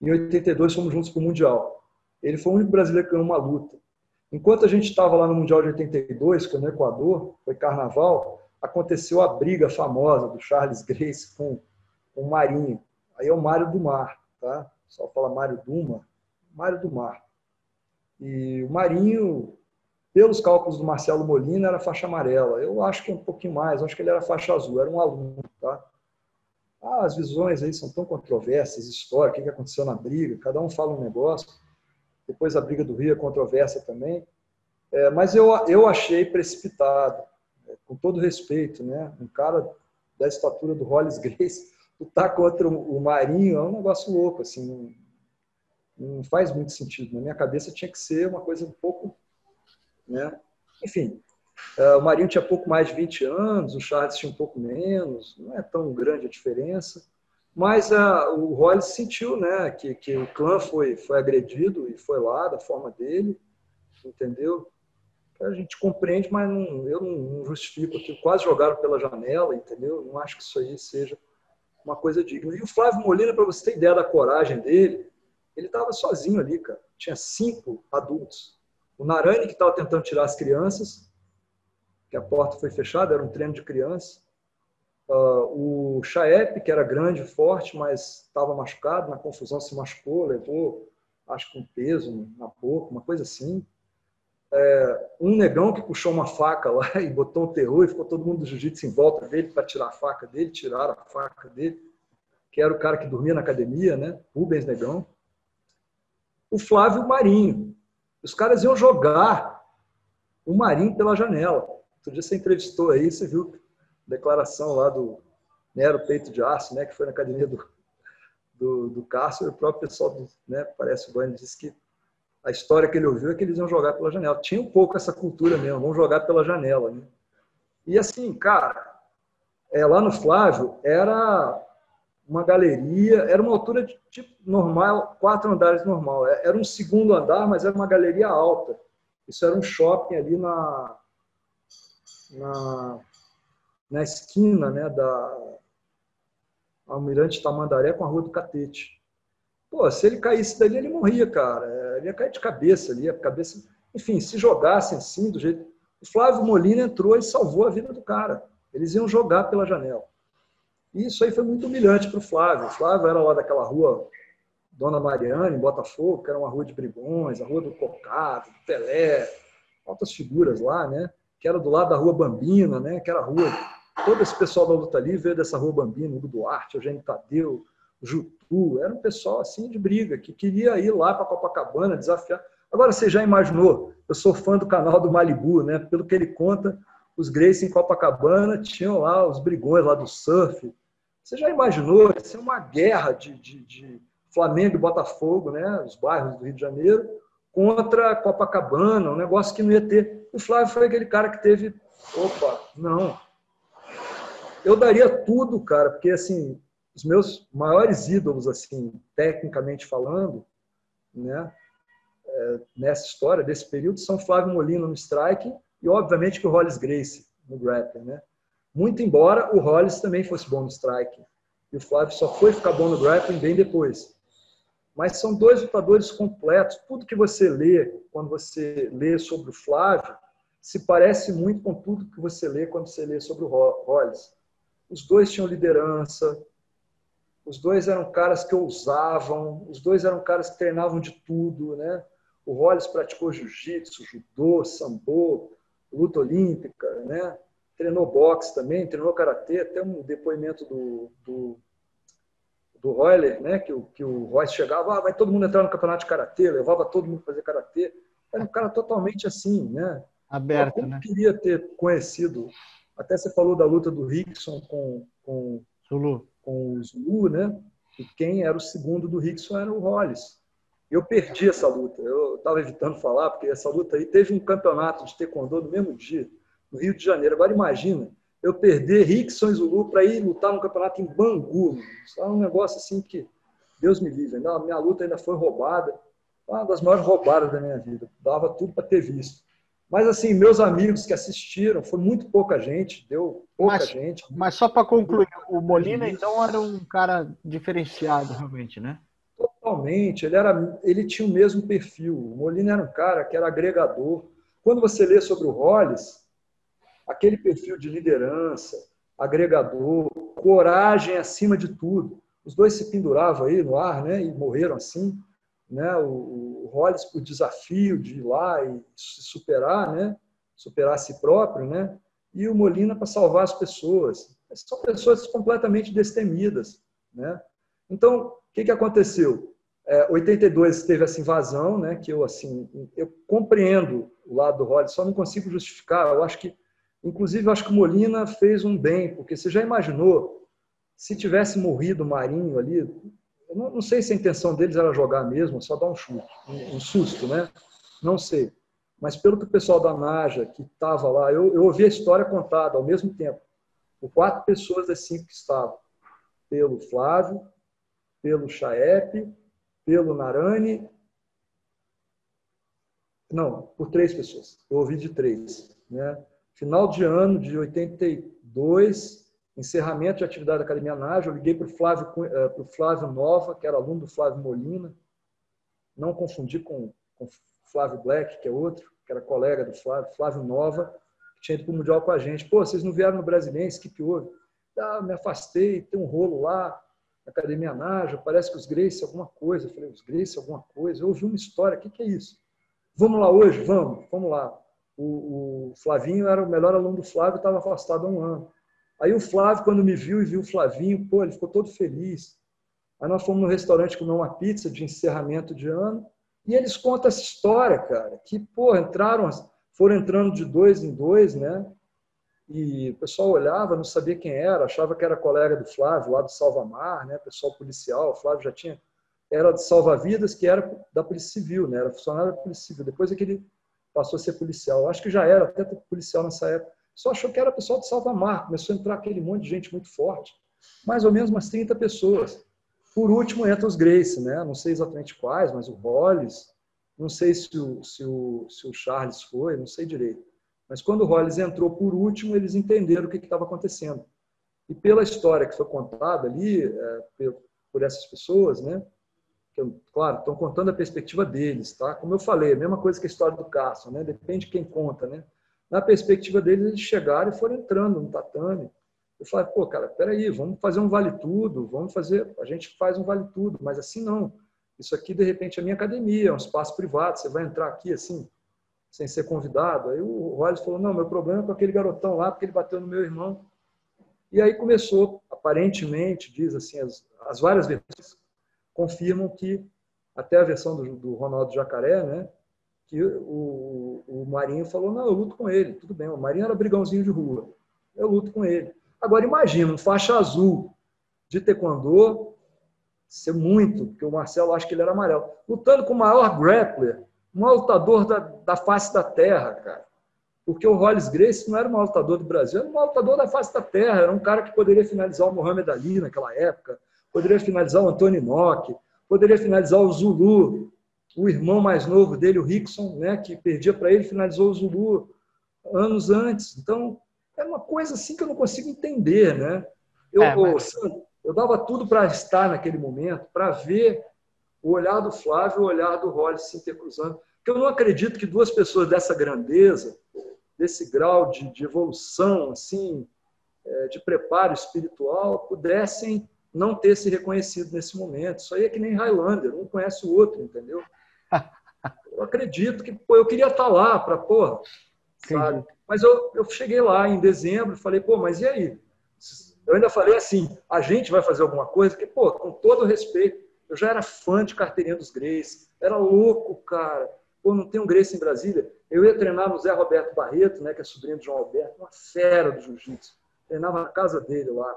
Em 82 fomos juntos para o Mundial. Ele foi o único brasileiro que ganhou uma luta. Enquanto a gente estava lá no Mundial de 82, que foi no Equador, foi carnaval, aconteceu a briga famosa do Charles Grace com o Marinho. Aí é o Mário do Mar, tá? Só fala Mário Duma, Mário do Mar. E o Marinho, pelos cálculos do Marcelo Molina, era faixa amarela. Eu acho que é um pouquinho mais, acho que ele era faixa azul, era um aluno, tá? Ah, as visões aí são tão controversas, história, o que aconteceu na briga, cada um fala um negócio. Depois a briga do Rio é controversa também. É, mas eu, eu achei precipitado, é, com todo respeito, né? Um cara da estatura do Hollis Grace lutar contra o Marinho é um negócio louco, assim, não faz muito sentido. Na minha cabeça tinha que ser uma coisa um pouco. Né? Enfim, uh, o Marinho tinha pouco mais de 20 anos, o Charles tinha um pouco menos, não é tão grande a diferença. Mas uh, o Hollis sentiu né, que, que o clã foi, foi agredido e foi lá da forma dele, entendeu? A gente compreende, mas não, eu não, não justifico aqui. Quase jogaram pela janela, entendeu? Não acho que isso aí seja uma coisa digna. E o Flávio Molina, para você ter ideia da coragem dele, ele estava sozinho ali, cara. Tinha cinco adultos. O Narani, que estava tentando tirar as crianças, que a porta foi fechada, era um treino de criança. Uh, o Chaep, que era grande, forte, mas estava machucado, na confusão se machucou, levou acho com peso na boca, uma coisa assim. É, um negão que puxou uma faca lá e botou o terror e ficou todo mundo do jiu-jitsu em volta dele para tirar a faca dele, tiraram a faca dele, que era o cara que dormia na academia, né? Rubens Negão. O Flávio Marinho. Os caras iam jogar o Marinho pela janela. Outro dia você entrevistou aí, você viu a declaração lá do Nero Peito de Aço, né? Que foi na academia do, do, do Cássio, o próprio pessoal, do, né? Parece o Bani disse que a história que ele ouviu é que eles iam jogar pela janela. Tinha um pouco essa cultura mesmo, vão jogar pela janela. Né? E assim, cara, é, lá no Flávio era uma galeria, era uma altura de tipo normal, quatro andares normal. É, era um segundo andar, mas era uma galeria alta. Isso era um shopping ali na, na, na esquina né, da Almirante Tamandaré com a Rua do Catete. Pô, se ele caísse dali, ele morria, cara. Ele ia cair de cabeça ali, a cabeça. Enfim, se jogassem assim, do jeito. O Flávio Molina entrou e salvou a vida do cara. Eles iam jogar pela janela. E isso aí foi muito humilhante para o Flávio. O Flávio era lá daquela rua Dona Mariana, em Botafogo, que era uma rua de brigões, a rua do Cocado, do Pelé, altas figuras lá, né? Que era do lado da rua Bambina, né? Que era a rua. Todo esse pessoal da luta livre veio dessa rua Bambina, Hugo Duarte, Eugênio Tadeu, Jutu, era um pessoal assim de briga, que queria ir lá para Copacabana, desafiar. Agora, você já imaginou? Eu sou fã do canal do Malibu, né? Pelo que ele conta, os Grace em Copacabana tinham lá os brigões lá do surf. Você já imaginou? Ia ser uma guerra de, de, de Flamengo e Botafogo, né? Os bairros do Rio de Janeiro, contra Copacabana, um negócio que não ia ter. O Flávio foi aquele cara que teve. Opa, não. Eu daria tudo, cara, porque assim, os meus maiores ídolos, assim, tecnicamente falando, né, é, nessa história, desse período, são Flávio Molina no strike e, obviamente, que o Hollis Grace no grappling, né? Muito embora o Hollis também fosse bom no strike. E o Flávio só foi ficar bom no grappling bem depois. Mas são dois lutadores completos. Tudo que você lê, quando você lê sobre o Flávio, se parece muito com tudo que você lê quando você lê sobre o Hollis. Os dois tinham liderança, os dois eram caras que ousavam, os dois eram caras que treinavam de tudo, né? O Hollis praticou jiu-jitsu, judô, sambo, luta olímpica, né? Treinou boxe também, treinou karatê, até um depoimento do, do, do Royler, né? Que, o, que o Royce chegava, ah, vai todo mundo entrar no campeonato de karatê, levava todo mundo fazer karatê. Era um cara totalmente assim, né? Aberto, Eu né? queria ter conhecido. Até você falou da luta do Rickson com, com Zulu com o Zulu, né? E quem era o segundo do Rickson era o Hollis. Eu perdi essa luta. Eu estava evitando falar, porque essa luta aí teve um campeonato de taekwondo no mesmo dia, no Rio de Janeiro. Agora imagina, eu perder Rickson e Zulu para ir lutar no campeonato em Bangu. Isso é um negócio assim que Deus me livre. Não, minha luta ainda foi roubada. Uma das maiores roubadas da minha vida. Dava tudo para ter visto. Mas, assim, meus amigos que assistiram, foi muito pouca gente, deu pouca mas, gente. Mas só para concluir, o Molina, então, era um cara diferenciado, realmente, né? Totalmente. Ele, era, ele tinha o mesmo perfil. O Molina era um cara que era agregador. Quando você lê sobre o Hollis, aquele perfil de liderança, agregador, coragem acima de tudo. Os dois se penduravam aí no ar, né? E morreram assim né, o, o Hollis por desafio de ir lá e se superar, né, superar a si próprio, né, e o Molina para salvar as pessoas. São pessoas completamente destemidas, né. Então, o que, que aconteceu? É, 82 teve essa invasão, né, que eu assim, eu compreendo o lado do Hollis, só não consigo justificar. Eu acho que, inclusive, eu acho que o Molina fez um bem, porque você já imaginou se tivesse morrido o Marinho ali, eu não, não, sei se a intenção deles era jogar mesmo, só dar um chute, um, um susto, né? Não sei. Mas pelo que o pessoal da Naja, que estava lá, eu, eu ouvi a história contada ao mesmo tempo, por quatro pessoas das cinco que estavam. Pelo Flávio, pelo Chaep, pelo Narani. Não, por três pessoas. Eu ouvi de três. Né? Final de ano de 82, encerramento de atividade da Academia Naja, eu liguei para o Flávio, eh, para o Flávio Nova, que era aluno do Flávio Molina, não confundir com, com Flávio Black, que é outro, que era colega do Flávio, Flávio Nova, que tinha ido para o Mundial com a gente. Pô, vocês não vieram no Brasileiro, o que, que houve? Ah, me afastei, tem um rolo lá. Academia Naja, parece que os Grace alguma coisa. Eu falei, os Grace alguma coisa. Eu ouvi uma história, o que, que é isso? Vamos lá hoje? Vamos, vamos lá. O, o Flavinho era o melhor aluno do Flávio, estava afastado há um ano. Aí o Flávio, quando me viu e viu o Flavinho, pô, ele ficou todo feliz. Aí nós fomos no restaurante comer uma pizza de encerramento de ano. E eles contam essa história, cara, que, pô, entraram, foram entrando de dois em dois, né? E o pessoal olhava, não sabia quem era, achava que era colega do Flávio, lá do Salvamar, né? Pessoal policial. O Flávio já tinha. Era de salva-vidas, que era da Polícia Civil, né? Era funcionário da Polícia Civil. Depois é que ele passou a ser policial. Acho que já era até policial nessa época. Só achou que era pessoal de Salvamar. Começou a entrar aquele monte de gente muito forte. Mais ou menos umas 30 pessoas. Por último, entra os Grace, né? Não sei exatamente quais, mas o Hollis. Não sei se o, se o, se o Charles foi, não sei direito. Mas quando o Hollis entrou por último, eles entenderam o que estava acontecendo. E pela história que foi contada ali, é, por essas pessoas, né? Claro, estão contando a perspectiva deles, tá? Como eu falei, a mesma coisa que a história do Cássio, né? Depende de quem conta, né? Na perspectiva deles, eles chegaram e foram entrando no tatame. Eu falei, pô, cara, peraí, vamos fazer um vale tudo, vamos fazer, a gente faz um vale tudo, mas assim não. Isso aqui, de repente, é minha academia, é um espaço privado, você vai entrar aqui assim, sem ser convidado. Aí o Wallace falou: não, meu problema é com aquele garotão lá, porque ele bateu no meu irmão. E aí começou, aparentemente, diz assim, as, as várias versões confirmam que, até a versão do, do Ronaldo Jacaré, né, que o, o Marinho falou: não, eu luto com ele, tudo bem. O Marinho era brigãozinho de rua, eu luto com ele. Agora imagina um faixa azul de taekwondo ser muito, porque o Marcelo acha que ele era amarelo. Lutando com o maior grappler, um lutador da, da face da terra, cara. Porque o Hollis Grace não era um lutador do Brasil, era um lutador da face da terra. Era um cara que poderia finalizar o Muhammad Ali naquela época, poderia finalizar o Antônio Inoki, poderia finalizar o Zulu, o irmão mais novo dele, o Rickson, né, que perdia para ele, finalizou o Zulu anos antes. Então, é uma coisa assim que eu não consigo entender, né? Eu, é, mas... Eu dava tudo para estar naquele momento, para ver o olhar do Flávio e o olhar do Hollis se intercruzando. Porque eu não acredito que duas pessoas dessa grandeza, desse grau de, de evolução, assim, é, de preparo espiritual, pudessem não ter se reconhecido nesse momento. Isso aí é que nem Highlander, um conhece o outro, entendeu? Eu acredito que pô, eu queria estar lá para, porra, sabe? Mas eu, eu cheguei lá em dezembro e falei, pô, mas e aí? Eu ainda falei assim, a gente vai fazer alguma coisa, que, pô, com todo respeito, eu já era fã de carteirinha dos Grace, era louco, cara. Pô, não tem um Grace em Brasília. Eu ia treinar no Zé Roberto Barreto, né, que é sobrinho do João Alberto, uma fera do jiu-jitsu. Treinava na casa dele lá.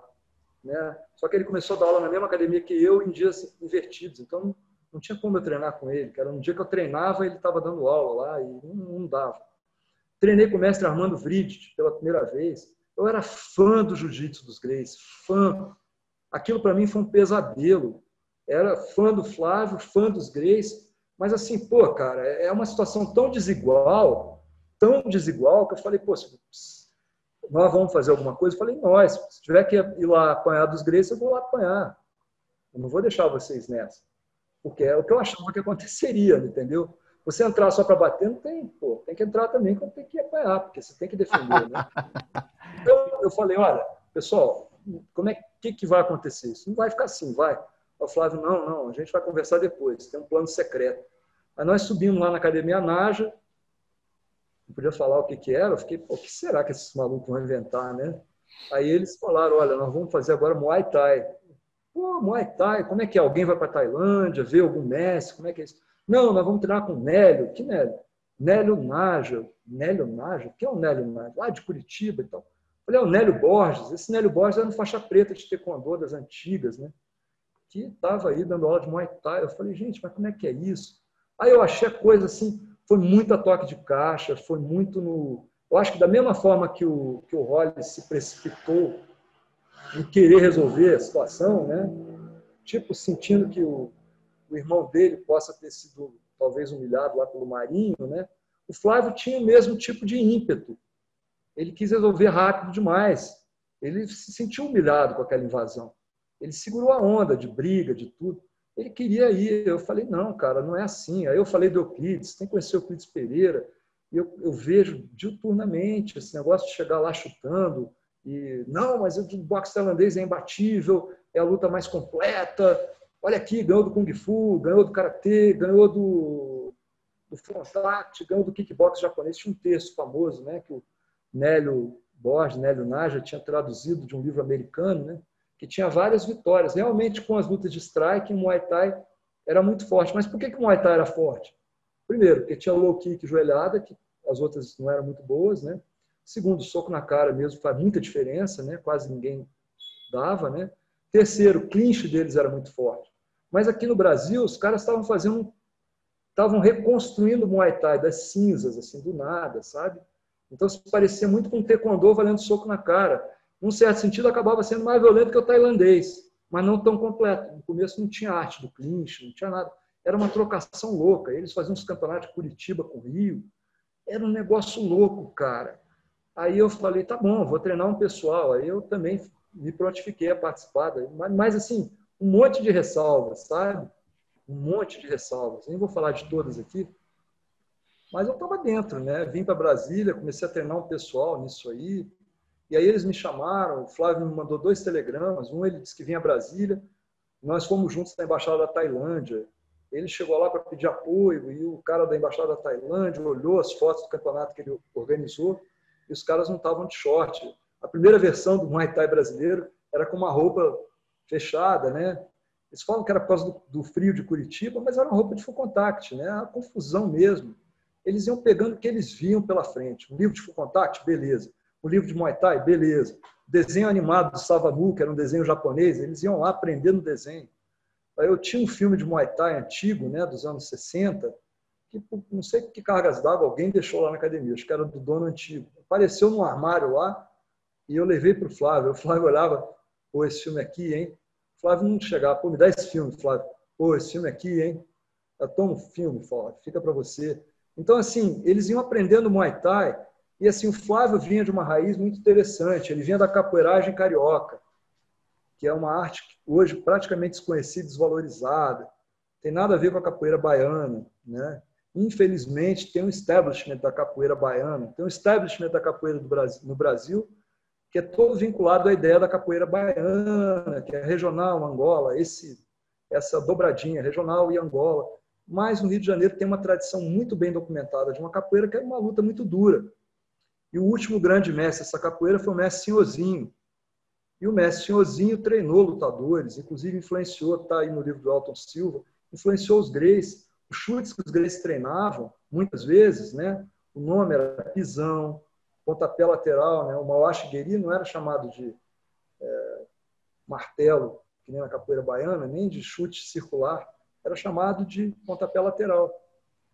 Né? Só que ele começou a dar aula na mesma academia que eu em dias invertidos. Então, não tinha como eu treinar com ele. Era um dia que eu treinava, ele estava dando aula lá e não, não dava. Treinei com o mestre Armando Vridt pela primeira vez. Eu era fã do jiu-jitsu dos Grace, fã. Aquilo para mim foi um pesadelo. Era fã do Flávio, fã dos Grace, mas assim, pô, cara, é uma situação tão desigual, tão desigual, que eu falei, pô, nós vamos fazer alguma coisa? Eu falei, nós, se tiver que ir lá apanhar dos Grace, eu vou lá apanhar. Eu não vou deixar vocês nessa. Porque é o que eu achava que aconteceria, entendeu? Você entrar só para bater, não tem, pô, tem que entrar também quando tem que apanhar, porque você tem que defender, né? Então, eu falei, olha, pessoal, como é que, que vai acontecer isso? Não vai ficar assim, vai. O Flávio, não, não, a gente vai conversar depois, tem um plano secreto. Aí nós subimos lá na Academia Naja, não podia falar o que, que era, eu fiquei, o que será que esses malucos vão inventar, né? Aí eles falaram, olha, nós vamos fazer agora Muay Thai. Pô, Muay Thai, como é que é? Alguém vai para Tailândia, ver algum mestre, como é que é isso? Não, nós vamos treinar com Nélio. Que Nélio? Nélio Naja. Nélio Naja? Quem é o Nélio Naja? Lá de Curitiba e tal. Falei, é o Nélio Borges. Esse Nélio Borges era um faixa preta de taekwondo das antigas, né? Que estava aí dando aula de Muay Thai. Eu falei, gente, mas como é que é isso? Aí eu achei a coisa assim, foi muito a toque de caixa, foi muito no... Eu acho que da mesma forma que o, que o Hollis se precipitou em querer resolver a situação, né? Tipo, sentindo que o, o irmão dele possa ter sido talvez humilhado lá pelo Marinho, né? O Flávio tinha o mesmo tipo de ímpeto. Ele quis resolver rápido demais. Ele se sentiu humilhado com aquela invasão. Ele segurou a onda de briga, de tudo. Ele queria ir. Eu falei, não, cara, não é assim. Aí eu falei do Euclides, tem que conhecer o Euclides Pereira. Eu, eu vejo diuturnamente esse negócio de chegar lá chutando E não, mas o boxe tailandês é imbatível, é a luta mais completa. Olha aqui, ganhou do Kung Fu, ganhou do Karatê, ganhou do, do Frontact, ganhou do kickbox japonês. Tinha um texto famoso, né, que o Nélio Borges, Nélio Naja, tinha traduzido de um livro americano, né, que tinha várias vitórias. Realmente, com as lutas de strike, o Muay Thai era muito forte. Mas por que, que o Muay Thai era forte? Primeiro, porque tinha low kick joelhada, que as outras não eram muito boas, né? Segundo, soco na cara mesmo faz muita diferença, né? Quase ninguém dava, né? Terceiro, o clinch deles era muito forte. Mas aqui no Brasil, os caras estavam fazendo, estavam reconstruindo o Muay Thai das cinzas, assim, do nada, sabe? Então, se parecia muito com o taekwondo valendo soco na cara. Num certo sentido, acabava sendo mais violento que o tailandês, mas não tão completo. No começo não tinha arte do clinch, não tinha nada. Era uma trocação louca. Eles faziam os campeonatos de Curitiba com Rio. Era um negócio louco, cara. Aí eu falei, tá bom, vou treinar um pessoal. Aí eu também me prontifiquei a participar. Mas, assim, um monte de ressalvas, sabe? Um monte de ressalvas. Nem vou falar de todas aqui. Mas eu estava dentro, né? Vim para Brasília, comecei a treinar um pessoal nisso aí. E aí eles me chamaram, o Flávio me mandou dois telegramas. Um ele disse que vinha a Brasília. Nós fomos juntos na Embaixada da Tailândia. Ele chegou lá para pedir apoio e o cara da Embaixada da Tailândia olhou as fotos do campeonato que ele organizou e os caras não estavam de short. A primeira versão do Muay Thai brasileiro era com uma roupa fechada, né? Eles falam que era por causa do, do frio de Curitiba, mas era uma roupa de full contact, né? A confusão mesmo. Eles iam pegando o que eles viam pela frente. Um livro de full contact, beleza. Um livro de Muay Thai, beleza. Desenho animado do Savanu, que era um desenho japonês, eles iam lá aprendendo desenho. Eu tinha um filme de Muay Thai antigo, né, dos anos 60, que não sei que cargas d'água alguém deixou lá na academia, acho que era do dono antigo. Apareceu num armário lá e eu levei para o Flávio. O Flávio olhava, pô, esse filme aqui, hein? O Flávio não chegava, pô, me dá esse filme, Flávio. Pô, esse filme aqui, hein? Eu tomo um filme, Flávio, fica para você. Então, assim, eles iam aprendendo Muay Thai e, assim, o Flávio vinha de uma raiz muito interessante. Ele vinha da capoeiragem carioca, que é uma arte hoje praticamente desconhecida, desvalorizada. Tem nada a ver com a capoeira baiana, né? Infelizmente, tem um establishment da capoeira baiana, tem um establishment da capoeira Brasil, no Brasil, que é todo vinculado à ideia da capoeira baiana, que é regional, Angola, esse, essa dobradinha, regional e Angola. Mas no Rio de Janeiro tem uma tradição muito bem documentada de uma capoeira que é uma luta muito dura. E o último grande mestre dessa capoeira foi o mestre Senhorzinho. E o mestre Senhorzinho treinou lutadores, inclusive influenciou, está aí no livro do Alton Silva, influenciou os Greys os chutes que os greys treinavam, muitas vezes, né, o nome era pisão, pontapé lateral, né, o Mauashi Gueri não era chamado de é, martelo, que nem na capoeira baiana, nem de chute circular, era chamado de pontapé lateral.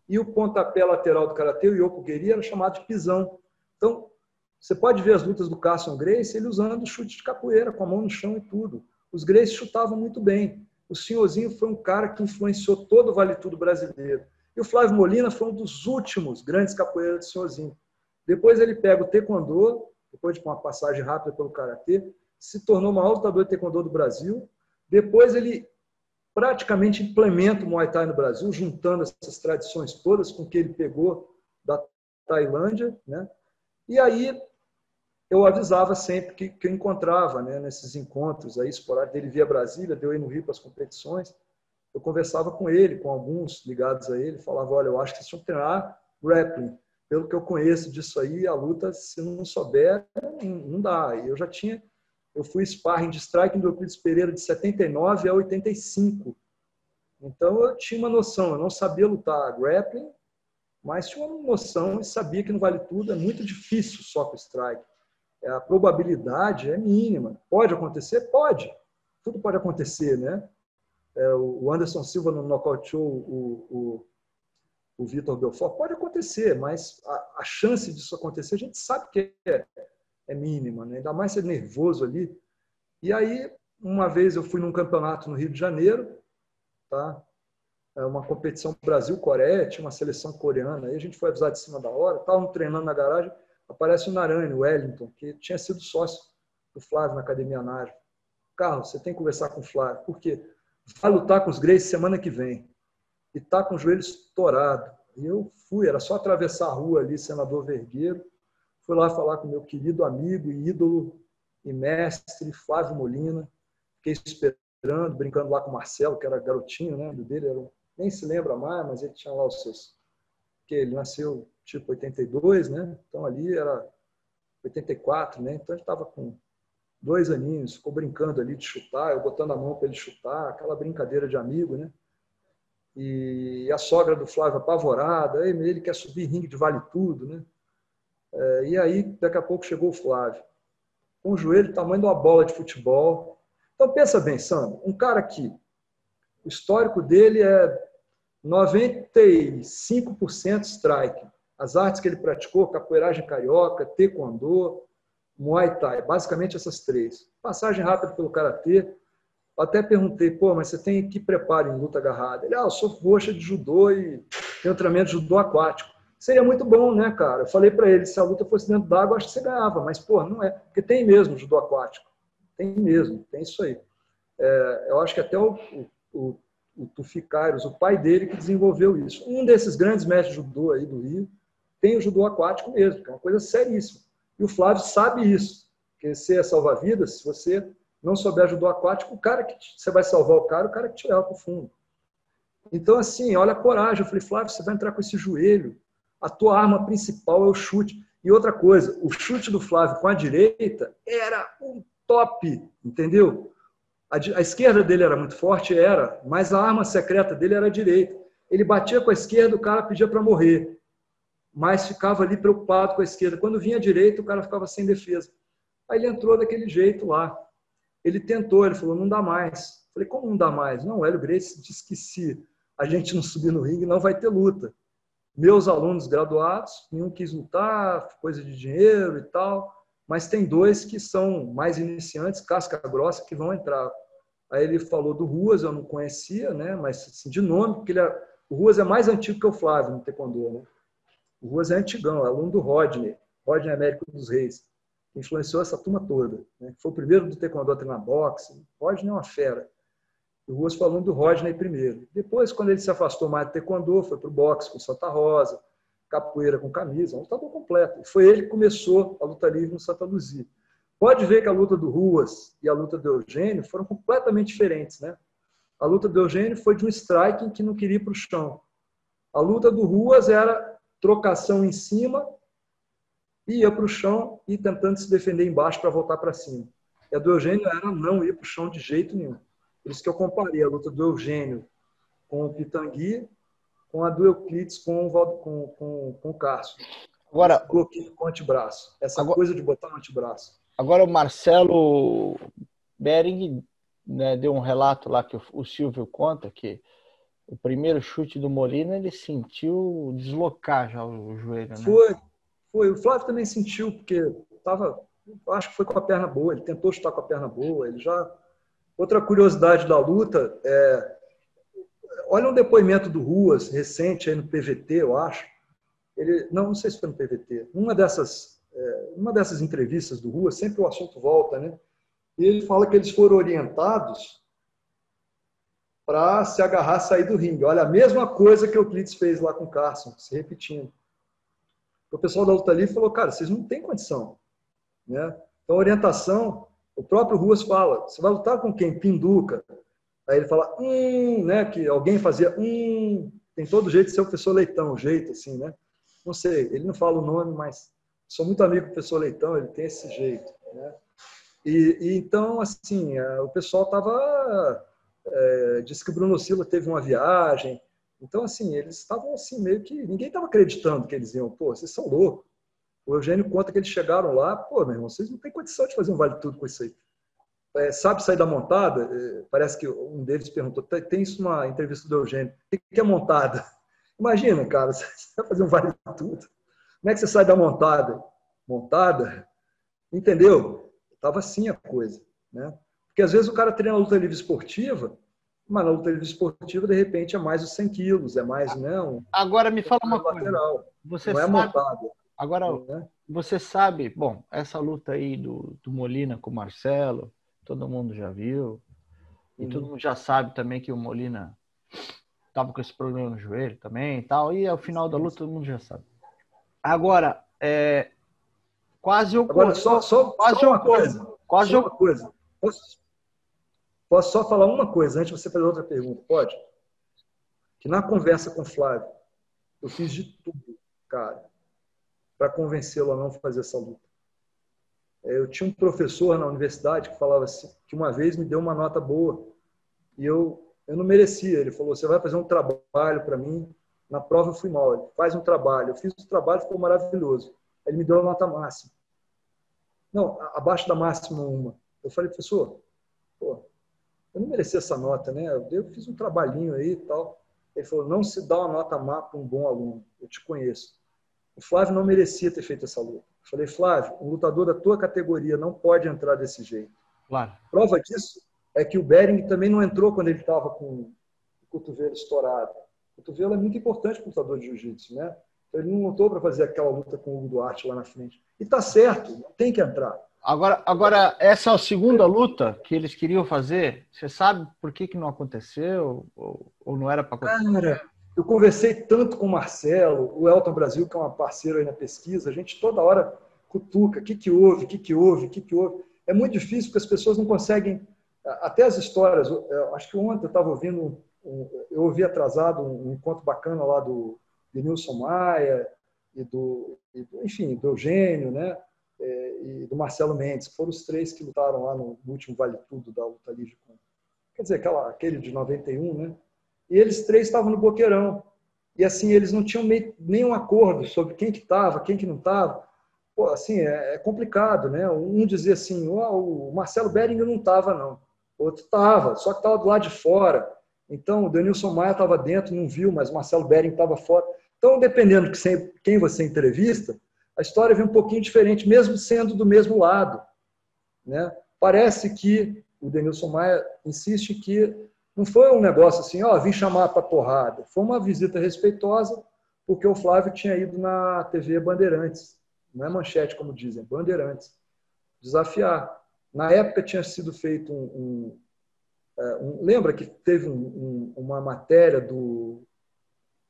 E o pontapé lateral do karatê, o Yoko era chamado de pisão. Então, você pode ver as lutas do Carson Grace ele usando chute de capoeira, com a mão no chão e tudo. Os Grace chutavam muito bem o senhorzinho foi um cara que influenciou todo o Vale Tudo brasileiro. E o Flávio Molina foi um dos últimos grandes capoeiras do senhorzinho. Depois ele pega o taekwondo, depois de uma passagem rápida pelo karatê, se tornou o maior lutador de taekwondo do Brasil. Depois ele praticamente implementa o Muay Thai no Brasil, juntando essas tradições todas com que ele pegou da Tailândia, né? E aí eu avisava sempre que, que eu encontrava né, nesses encontros aí esporádicos dele via Brasília, deu aí no Rio para as competições. Eu conversava com ele, com alguns ligados a ele, falava: olha, eu acho que tinham que treinar grappling. Pelo que eu conheço disso aí, a luta, se não souber, não dá. E eu já tinha, eu fui sparring de strike do Euclides Pereira de 79 a 85. Então eu tinha uma noção, eu não sabia lutar grappling, mas tinha uma noção e sabia que no Vale Tudo é muito difícil só com strike a probabilidade é mínima. Pode acontecer? Pode. Tudo pode acontecer, né? É, o Anderson Silva não nocauteou o, o, o Vitor Belfort. Pode acontecer, mas a, a, chance disso acontecer a gente sabe que é, é mínima, né? ainda mais ser nervoso ali. E aí, uma vez eu fui num campeonato no Rio de Janeiro, tá? É uma competição Brasil-Coreia, tinha uma seleção coreana, aí a gente foi avisar de cima da hora, estavam treinando na garagem, aparece o Narani, o Wellington, que tinha sido sócio do Flávio na Academia Nário. Carlos, você tem que conversar com o Flávio, porque vai lutar com os Greys semana que vem. E tá com o joelho estourado. E eu fui, era só atravessar a rua ali, senador Vergueiro. Fui lá falar com meu querido amigo e ídolo e mestre Flávio Molina. Fiquei esperando, brincando lá com o Marcelo, que era garotinho, né? Do dele era, nem se lembra mais, mas ele tinha lá os seus. que ele nasceu tipo 82, né? Então ali era 84, né? Então ele estava com dois aninhos, ficou brincando ali de chutar, eu botando a mão para ele chutar, aquela brincadeira de amigo, né? E a sogra do Flávio apavorada, ele quer subir ringue de vale tudo, né? É, e aí, daqui a pouco chegou o Flávio, com o joelho tamanho de uma bola de futebol. Então, pensa bem, Sandro, um cara que o histórico dele é 95% strike. As artes que ele praticou, capoeiragem carioca, taekwondo, muay thai, basicamente essas três. Passagem rápida pelo karatê. Até perguntei, pô, mas você tem que preparo em luta agarrada? Ele, ah, eu sou roxa de judô e tenho treinamento de judô aquático seria muito bom, né, cara? Eu falei para ele, se a luta fosse dentro d'água, acho que você ganhava, mas, pô, não é. Porque tem mesmo judô aquático. Tem mesmo, tem isso aí. É, eu acho que até o, o, o Kairos, o pai dele, que desenvolveu isso. Um desses grandes mestres de judô aí do Rio tem o judô aquático mesmo, que é uma coisa seríssima. E o Flávio sabe isso, que você é salva-vidas, se você não souber judô aquático, o cara que você vai salvar o cara, o cara que te leva para o fundo. Então, assim, olha a coragem. Eu falei, Flávio, você vai entrar com esse joelho a tua arma principal é o chute. E outra coisa, o chute do Flávio com a direita era um top, entendeu? A, a, esquerda dele era muito forte, era, mas a arma secreta dele era a direita. Ele batia com a esquerda, o cara pedia para morrer, mas ficava ali preocupado com a esquerda. Quando vinha a direita, o cara ficava sem defesa. Aí ele entrou daquele jeito lá. Ele tentou, ele falou, não dá mais. falei, como não dá mais? Não, o Hélio Grace disse que se a gente não subir no ringue, não vai ter luta meus alunos graduados, nenhum quis lutar, coisa de dinheiro e tal, mas tem dois que são mais iniciantes, casca grossa, que vão entrar. Aí ele falou do Ruas, eu não conhecia, né? mas assim, de nome, porque ele é, o Ruas é mais antigo que o Flávio no Taekwondo. Né? O Ruas é antigão, é aluno do Rodney, Rodney Américo dos Reis, que influenciou essa turma toda. Né? Foi o primeiro do Taekwondo a treinar boxe. Rodney é uma fera. O Ruas falando do Rodney primeiro. Depois, quando ele se afastou mais do taekwondo, foi para o boxe com Santa Rosa, capoeira com camisa, um lutador completo. Foi ele que começou a luta livre no Santa Luzia. Pode ver que a luta do Ruas e a luta do Eugênio foram completamente diferentes, né? A luta do Eugênio foi de um striking que não queria ir para o chão. A luta do Ruas era trocação em cima, ia para o chão e tentando se defender embaixo para voltar para cima. E a do Eugênio era não ir para o chão de jeito nenhum. Por isso que eu comparei a luta do Eugênio com o Pitangui com a do Euclides com o, com, com, com o Cássio. Agora, bloqueio com o antebraço. Essa agora, coisa de botar no antebraço. Agora o Marcelo Bering né, deu um relato lá que o, o Silvio conta que o primeiro chute do Molina ele sentiu deslocar já o, joelho, né? Foi, foi. O Flávio também sentiu, porque tava, acho que foi com a perna boa, ele tentou chutar com a perna boa, ele já Outra curiosidade da luta é. Olha um depoimento do Ruas, recente aí no PVT, eu acho. Ele, não, não sei se foi no PVT. Uma dessas, é, uma dessas entrevistas do Ruas, sempre o assunto volta, né? E ele fala que eles foram orientados para se agarrar, sair do ringue. Olha, a mesma coisa que o Clitz fez lá com o Carson, se repetindo. O pessoal da luta livre falou, cara, vocês não têm condição. Né? Então, orientação o próprio Ruas fala, você vai lutar com quem? Pinduca. Aí ele fala, hum, né? Que alguém fazia, hum, tem todo jeito de ser o professor Leitão, jeito assim, né? Não sei, ele não fala o nome, mas sou muito amigo do professor Leitão, ele tem esse jeito, né? E, e então, assim, o pessoal tava é, disse que o Bruno Silva teve uma viagem, então, assim, eles estavam assim, meio que. Ninguém estava acreditando que eles iam, pô, vocês são loucos. O Eugênio conta que eles chegaram lá, pô, meu irmão, vocês não têm condição de fazer um vale tudo com isso aí. É, sabe sair da montada? É, parece que um deles perguntou, tem isso numa entrevista do Eugênio, o que é montada? Imagina, cara, você vai fazer um vale tudo. Como é que você sai da montada? Montada? Entendeu? Tava assim a coisa, né? Porque às vezes o cara treina luta livre esportiva, mas na luta livre esportiva, de repente, é mais os 100 quilos, é mais, não. Né, Agora me fala uma coisa. Você não é montada. Agora, né? você sabe, bom, essa luta aí do, do Molina com o Marcelo, todo mundo já viu. E todo mundo já sabe também que o Molina estava com esse problema no joelho também e tal. E ao final da luta todo mundo já sabe. Agora, é, quase ocorreu. Agora, só, só, quase só uma ocorreu, coisa. Qual só uma coisa. Posso, posso só falar uma coisa antes de você fazer outra pergunta? Pode? Que na conversa com o Flávio, eu fiz de tudo, cara, para convencê-lo a não fazer essa luta. É, eu tinha um professor na universidade que falava assim, que uma vez me deu uma nota boa e eu eu não merecia. Ele falou: "Você vai fazer um trabalho para mim na prova eu fui mal. Ele faz um trabalho. Eu fiz o trabalho, ficou maravilhoso. Ele me deu a nota máxima. Não, abaixo da máxima uma. Eu falei, professor, pô, eu não merecia essa nota, né? Eu fiz um trabalhinho aí e tal. Ele falou, não se dá uma nota má para um bom aluno. Eu te conheço. O Flávio não merecia ter feito essa luta. Eu falei, Flávio, um lutador da tua categoria não pode entrar desse jeito. Claro. Prova disso é que o Bering também não entrou quando ele estava com o cotovelo estourado. O cotovelo é muito importante para o lutador de jiu-jitsu, né? Então, ele não lutou para fazer aquela luta com o Hugo Duarte lá na frente. E tá certo, não tem que entrar. Agora, agora essa é a segunda luta que eles queriam fazer. Você sabe por que, que não aconteceu? Ou, ou não era para acontecer? Cara, eu conversei tanto com o Marcelo, o Elton Brasil, que é uma parceira aí na pesquisa, a gente toda hora cutuca, o que, que houve, o que, que houve, o que, que houve. É muito difícil porque as pessoas não conseguem, até as histórias, acho que ontem eu estava ouvindo eu ouvi atrasado um encontro bacana lá do de Nilson Maia e do, e do, enfim, do Eugênio, né? É, e do Marcelo Mendes, foram os três que lutaram lá no, último Vale Tudo da luta livre. Com, quer dizer, aquela, aquele de 91, né? E eles três estavam no Boqueirão. E assim, eles não tinham meio, nenhum acordo sobre quem que estava, quem que não estava. Assim, é, é, complicado, né? Um dizia assim, oh, o Marcelo Beringer não estava, não. O outro estava, só que estava do lado de fora. Então, o Denilson Maia estava dentro, não viu, mas o Marcelo Bering estava fora. Então, dependendo de quem você entrevista, a história vem um pouquinho diferente, mesmo sendo do mesmo lado. Né? Parece que o Denilson Maia insiste que não foi um negócio assim, ó, vim chamar para porrada. Foi uma visita respeitosa, porque o Flávio tinha ido na TV Bandeirantes, não é manchete como dizem, Bandeirantes, desafiar. Na época tinha sido feito um, um é, um, lembra que teve um, uma matéria do,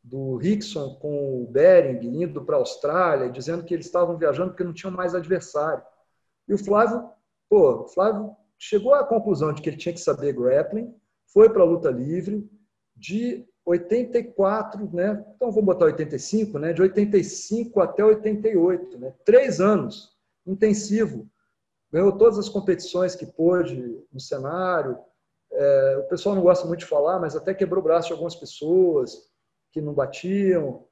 do Rickson com o Bering indo para a Austrália, dizendo que eles estavam viajando porque não tinham mais adversário. E o Flávio, pô, Flávio chegou à conclusão de que ele tinha que saber grappling, foi para a luta livre, de 84, né? Então vou botar 85, né? De 85 até 88, né? Três anos intensivo. Ganhou todas as competições que pôde no cenário, é, o pessoal não gosta muito de falar, mas até quebrou o braço de algumas pessoas que não batiam.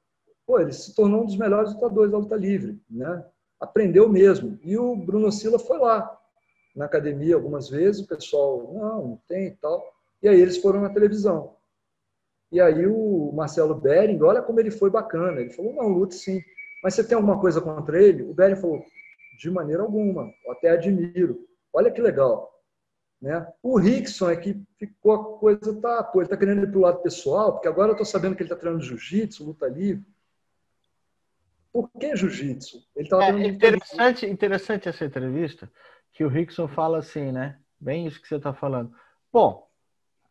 Pô, ele se tornou um dos melhores lutadores da luta livre, né? Aprendeu mesmo. E o Bruno Sila foi lá na academia algumas vezes, o pessoal, não, não tem e tal. E aí eles foram na televisão. E aí o Marcelo Bering, olha como ele foi bacana. Ele falou, não, lute sim. Mas você tem alguma coisa contra ele? O Bering falou, de maneira alguma, eu até admiro. Olha que legal. Né? O Rickson é que ficou a coisa, tá, pô, ele está querendo ir para o lado pessoal, porque agora eu estou sabendo que ele está treinando jiu-jitsu, luta livre. Por que jiu-jitsu? Ele tá é interessante, interessante essa entrevista, que o Rickson fala assim, né? Bem isso que você está falando. Bom,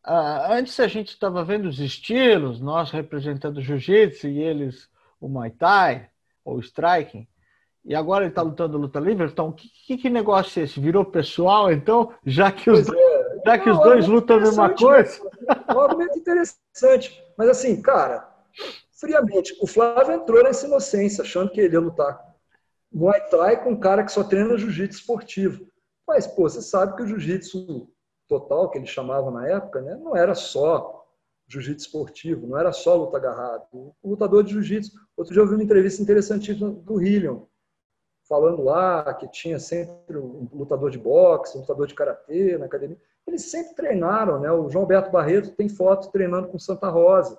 antes a gente estava vendo os estilos, nós representando jiu-jitsu e eles o Muay Thai ou striking. E agora ele está lutando luta livre, então que, que, que, negócio é esse? Virou pessoal, então, já que os, é. já que Não, os dois lutam a mesma coisa? É um argumento interessante. Mas assim, cara, friamente, o Flávio entrou nessa inocência, achando que ele ia lutar Muay Thai com um cara que só treina jiu-jitsu esportivo. Mas, pô, você sabe que o jiu-jitsu total, que eles chamavam na época, né, não era só jiu-jitsu esportivo, não era só luta agarrado. O lutador de jiu-jitsu. Outro dia eu vi uma entrevista interessantíssima do Hillion, falando lá que tinha sempre um lutador de boxe, um lutador de karatê na academia. Eles sempre treinaram, né? O João Beto Barreto tem foto treinando com Santa Rosa.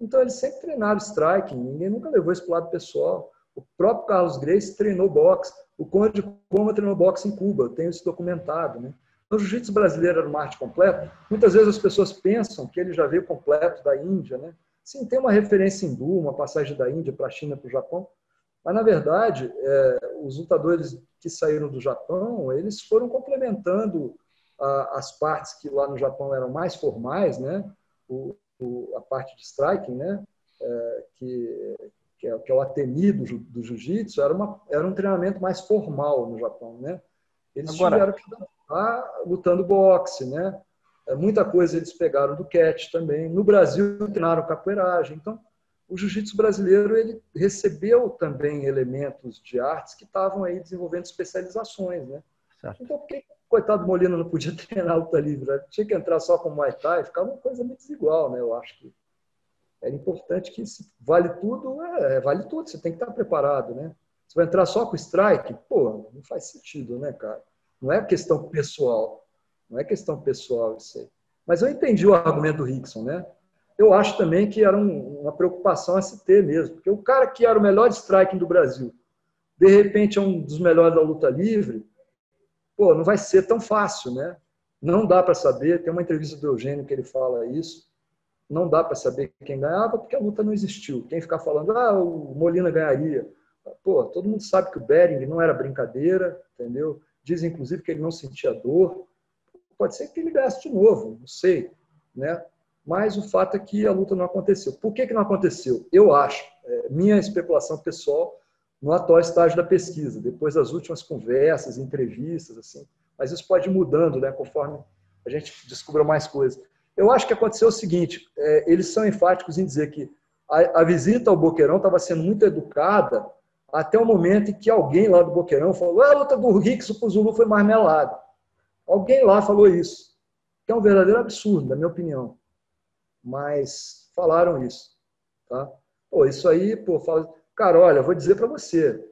Então eles sempre treinaram striking, ninguém nunca levou isso para o lado pessoal. O próprio Carlos Grace treinou boxe, o Conde Coma treinou boxe em Cuba, eu tenho isso documentado, né? Então, o jiu-jitsu brasileiro era uma arte completa. Muitas vezes as pessoas pensam que ele já veio completo da Índia, né? Sim, tem uma referência hindu, uma passagem da Índia para a China, para o Japão, mas, na verdade, é, os lutadores que saíram do Japão, eles foram complementando a, as partes que lá no Japão eram mais formais, né? O, o, a parte de striking, né? É, que, que, é, que é o atemi do, do jiu-jitsu, era, uma, era um treinamento mais formal no Japão, né? Eles Agora... tiveram que estar lutando boxe, né? É, muita coisa eles pegaram do catch também. No Brasil, treinaram capoeiragem. Então, o jiu-jitsu brasileiro ele recebeu também elementos de artes que estavam aí desenvolvendo especializações, né? Certo. Então, por que coitado Molina não podia treinar luta livre? Né? Tinha que entrar só com Muay Thai, ficava uma coisa muito desigual, né? Eu acho que era importante que vale tudo, é, vale tudo, você tem que estar preparado, né? Você vai entrar só com strike? Pô, não faz sentido, né, cara? Não é questão pessoal. Não é questão pessoal isso aí. Mas eu entendi o argumento do Rickson, né? Eu acho também que era um, uma preocupação a se ter mesmo, porque o cara que era o melhor striking do Brasil, de repente é um dos melhores da luta livre, pô, não vai ser tão fácil, né? Não dá para saber. Tem uma entrevista do Eugênio que ele fala isso. Não dá para saber quem ganhava porque a luta não existiu. Quem ficar falando, ah, o Molina ganharia. Pô, todo mundo sabe que o Bering não era brincadeira, entendeu? Diz, inclusive, que ele não sentia dor. Pode ser que ele ganhasse de novo, não sei, né? Mas o fato é que a luta não aconteceu. Por que, que não aconteceu? Eu acho, é, minha especulação pessoal, no atual estágio da pesquisa, depois das últimas conversas, entrevistas, assim. Mas isso pode ir mudando, né, conforme a gente descubra mais coisas. Eu acho que aconteceu o seguinte: é, eles são enfáticos em dizer que a, a visita ao Boqueirão estava sendo muito educada até o momento em que alguém lá do Boqueirão falou: ah, a luta do Rickson para o Zulu foi marmelada. Alguém lá falou isso, que é um verdadeiro absurdo, na minha opinião. Mas falaram isso. Tá? Pô, isso aí, pô, fala Cara, olha, vou dizer para você,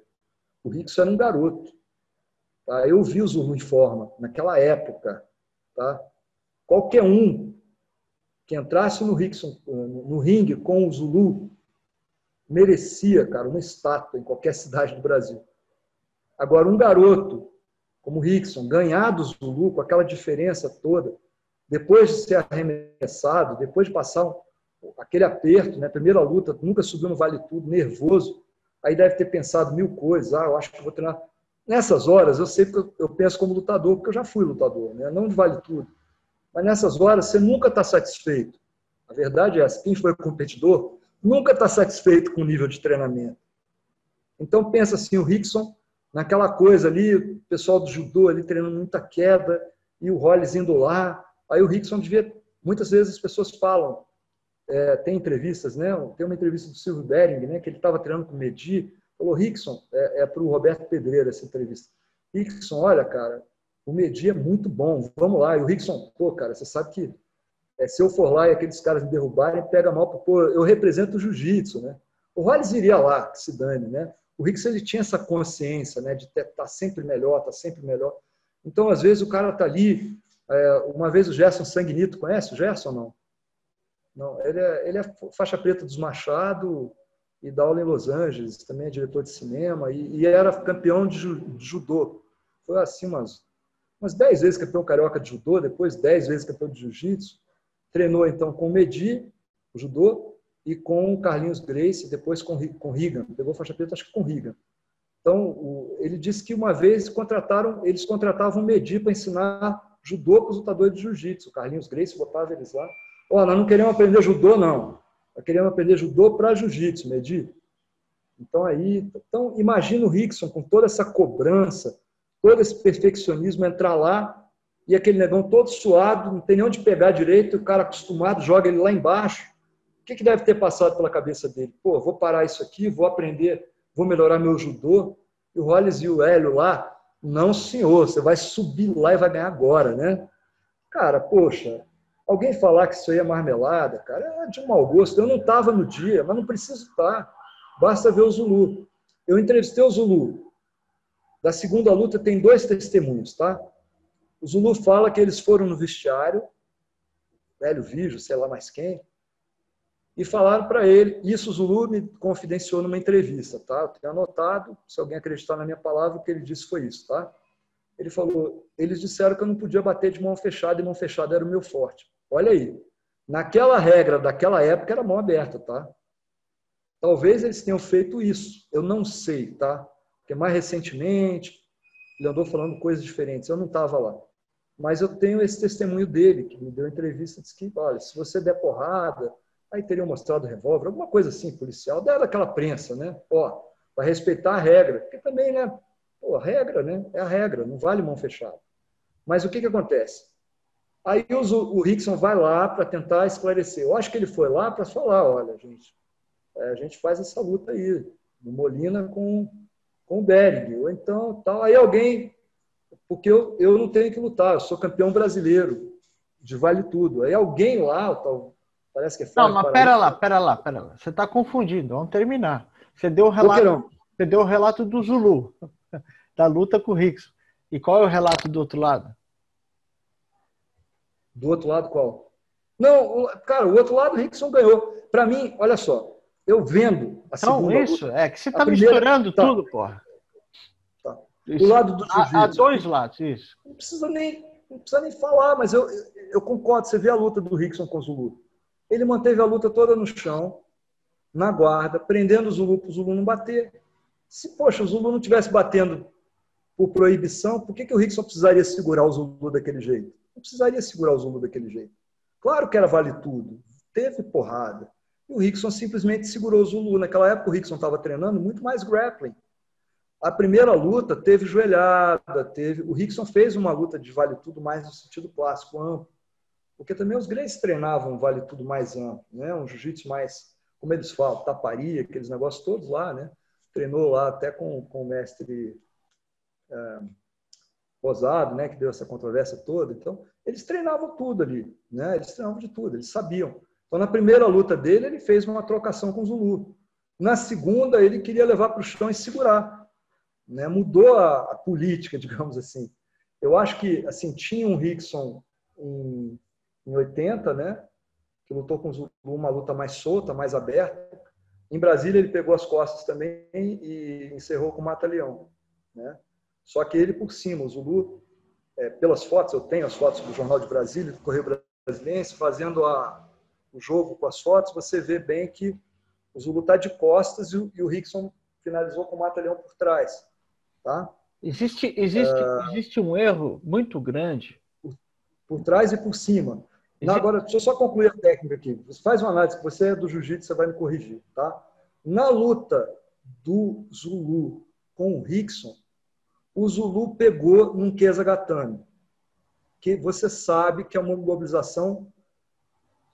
o Rickson era um garoto. Tá? Eu vi o Zulu em forma naquela época. Tá? Qualquer um que entrasse no Rickson, no ringue com o Zulu, merecia, cara, uma estátua em qualquer cidade do Brasil. Agora, um garoto como o Rickson, ganhar do Zulu com aquela diferença toda, depois de ser arremessado, depois de passar aquele aperto, né? Primeira luta, nunca subiu no vale tudo, nervoso. Aí deve ter pensado mil coisas. Ah, eu acho que vou treinar. Nessas horas, eu sei que eu penso como lutador, porque eu já fui lutador, né? Não de vale tudo. Mas nessas horas, você nunca está satisfeito. A verdade é essa: quem foi competidor nunca está satisfeito com o nível de treinamento. Então, pensa assim: o Rickson, naquela coisa ali, o pessoal do judô ali treinando muita queda, e o Hollis indo lá. Aí o Rickson devia. Muitas vezes as pessoas falam, é, tem entrevistas, né? Tem uma entrevista do Silvio Bering, né? Que ele estava treinando com o Medi. Falou, Rickson, é, é para o Roberto Pedreira essa entrevista. Rickson, olha, cara, o Medi é muito bom, vamos lá. E o Rickson, pô, cara, você sabe que é, se eu for lá e aqueles caras me derrubarem, pega mal, pô, eu represento o jiu-jitsu, né? O Rollins iria lá, que se dane, né? O Rickson, ele tinha essa consciência, né? De estar tá sempre melhor, tá sempre melhor. Então, às vezes, o cara tá ali. É, uma vez o Gerson Sanguinito, conhece o Gerson não? Não, ele é, ele é faixa preta dos Machado e dá aula em Los Angeles, também é diretor de cinema e, e era campeão de, de, judô. Foi assim umas, umas 10 vezes campeão carioca de judô, depois 10 vezes campeão de jiu-jitsu. Treinou então com o Medi, o judô, e com o Carlinhos Grace, depois com, com Rigan. Pegou faixa preta, acho que com Rigan. Então, o, ele disse que uma vez contrataram, eles contratavam o Medi para ensinar judô para os lutadores de jiu-jitsu. Carlinhos Grace botava eles lá. Ó, nós não queremos aprender judô, não. Nós queremos aprender judô para jiu-jitsu, Medi. Então, aí, então, imagina o Rickson com toda essa cobrança, todo esse perfeccionismo, entrar lá e aquele negão todo suado, não tem nem onde pegar direito, o cara acostumado joga ele lá embaixo. O que, que deve ter passado pela cabeça dele? Pô, vou parar isso aqui, vou aprender, vou melhorar meu judô. E o Hollis e o Hélio lá, não, senhor, você vai subir lá e vai ganhar agora, né? Cara, poxa, Alguém falar que isso aí é marmelada, cara, é de mau gosto. Eu não estava no dia, mas não preciso estar. Basta ver o Zulu. Eu entrevistei o Zulu. Da segunda luta tem dois testemunhos, tá? O Zulu fala que eles foram no vestiário, velho Vijo, sei lá mais quem, e falaram para ele, isso o Zulu me confidenciou numa entrevista, tá? Eu tenho anotado, se alguém acreditar na minha palavra, o que ele disse foi isso, tá? Ele falou, eles disseram que eu não podia bater de mão fechada e mão fechada era o meu forte. Olha aí. Naquela regra daquela época era mão aberta, tá? Talvez eles tenham feito isso. Eu não sei, tá? Porque mais recentemente ele andou falando coisas diferentes. Eu não estava lá. Mas eu tenho esse testemunho dele, que me deu entrevista, disse que, olha, se você der porrada, aí teriam mostrado o revólver, alguma coisa assim, policial, dela aquela prensa, né? Ó, para respeitar a regra. Porque também, né? Pô, a regra, né? É a regra, não vale mão fechada. Mas o que, que acontece? Aí o, o Rickson vai lá para tentar esclarecer. Eu acho que ele foi lá para falar, olha, gente, é, a gente faz essa luta aí, no Molina com, com o Bering, ou então tal. Aí alguém, porque eu, eu não tenho que lutar, eu sou campeão brasileiro de vale tudo. Aí alguém lá, tal, parece que é Não, mas pera lá, pera lá, pera lá. Você está confundindo, vamos terminar. Você deu o relato, você deu o relato do Zulu, da luta com o Rickson. E qual é o relato do outro lado? Do outro lado, qual? Não, cara, o outro lado o Rickson ganhou. Para mim, olha só, eu vendo a então, segunda isso, luta, é que você está misturando tá, tudo, porra. Tá. O lado do jiu-jitsu. Há dois lados, isso. Não precisa nem, não precisa nem falar, mas eu, eu concordo. Você vê a luta do Rickson com o Zulu. Ele manteve a luta toda no chão, na guarda, prendendo o Zulu para o Zulu não bater. Se, poxa, o Zulu não tivesse batendo por proibição, por que, que o Rickson precisaria segurar o Zulu daquele jeito? Não precisaria segurar o Zulu daquele jeito. Claro que era vale tudo. Teve porrada. E o Rickson simplesmente segurou o Zulu. Naquela época o Rickson estava treinando muito mais grappling. A primeira luta teve joelhada, teve. O Rickson fez uma luta de vale tudo mais no sentido clássico, amplo. Porque também os Grace treinavam vale tudo mais amplo, né? Um jiu-jitsu mais, como eles falam, taparia, aqueles negócios todos lá, né? Treinou lá até com, com o mestre é, Rosado, né, que deu essa controvérsia toda. Então, eles treinavam tudo ali, né? Eles treinavam de tudo, eles sabiam. Então, na primeira luta dele, ele fez uma trocação com o Zulu. Na segunda, ele queria levar para o chão e segurar. Né? Mudou a, a, política, digamos assim. Eu acho que assim tinha um Rickson em, em 80, né? que lutou com o Zulu uma luta mais solta, mais aberta. Em Brasília, ele pegou as costas também e encerrou com o Mata-Leão. Né? Só que ele por cima, o Zulu, é, pelas fotos, eu tenho as fotos do Jornal de Brasília, do Correio Brasiliense, fazendo a, o jogo com as fotos, você vê bem que o Zulu está de costas e o, e o Rickson finalizou com o Mata-Leão por trás. Tá? Existe, existe, uh, existe um erro muito grande. Por, por trás e por cima. Existe... agora, deixa eu só concluir a técnica aqui. Você faz uma análise, você é do jiu-jitsu, você vai me corrigir. Tá? Na luta do Zulu com o Rickson, o Zulu pegou num Kesagatame, que você sabe que é uma mobilização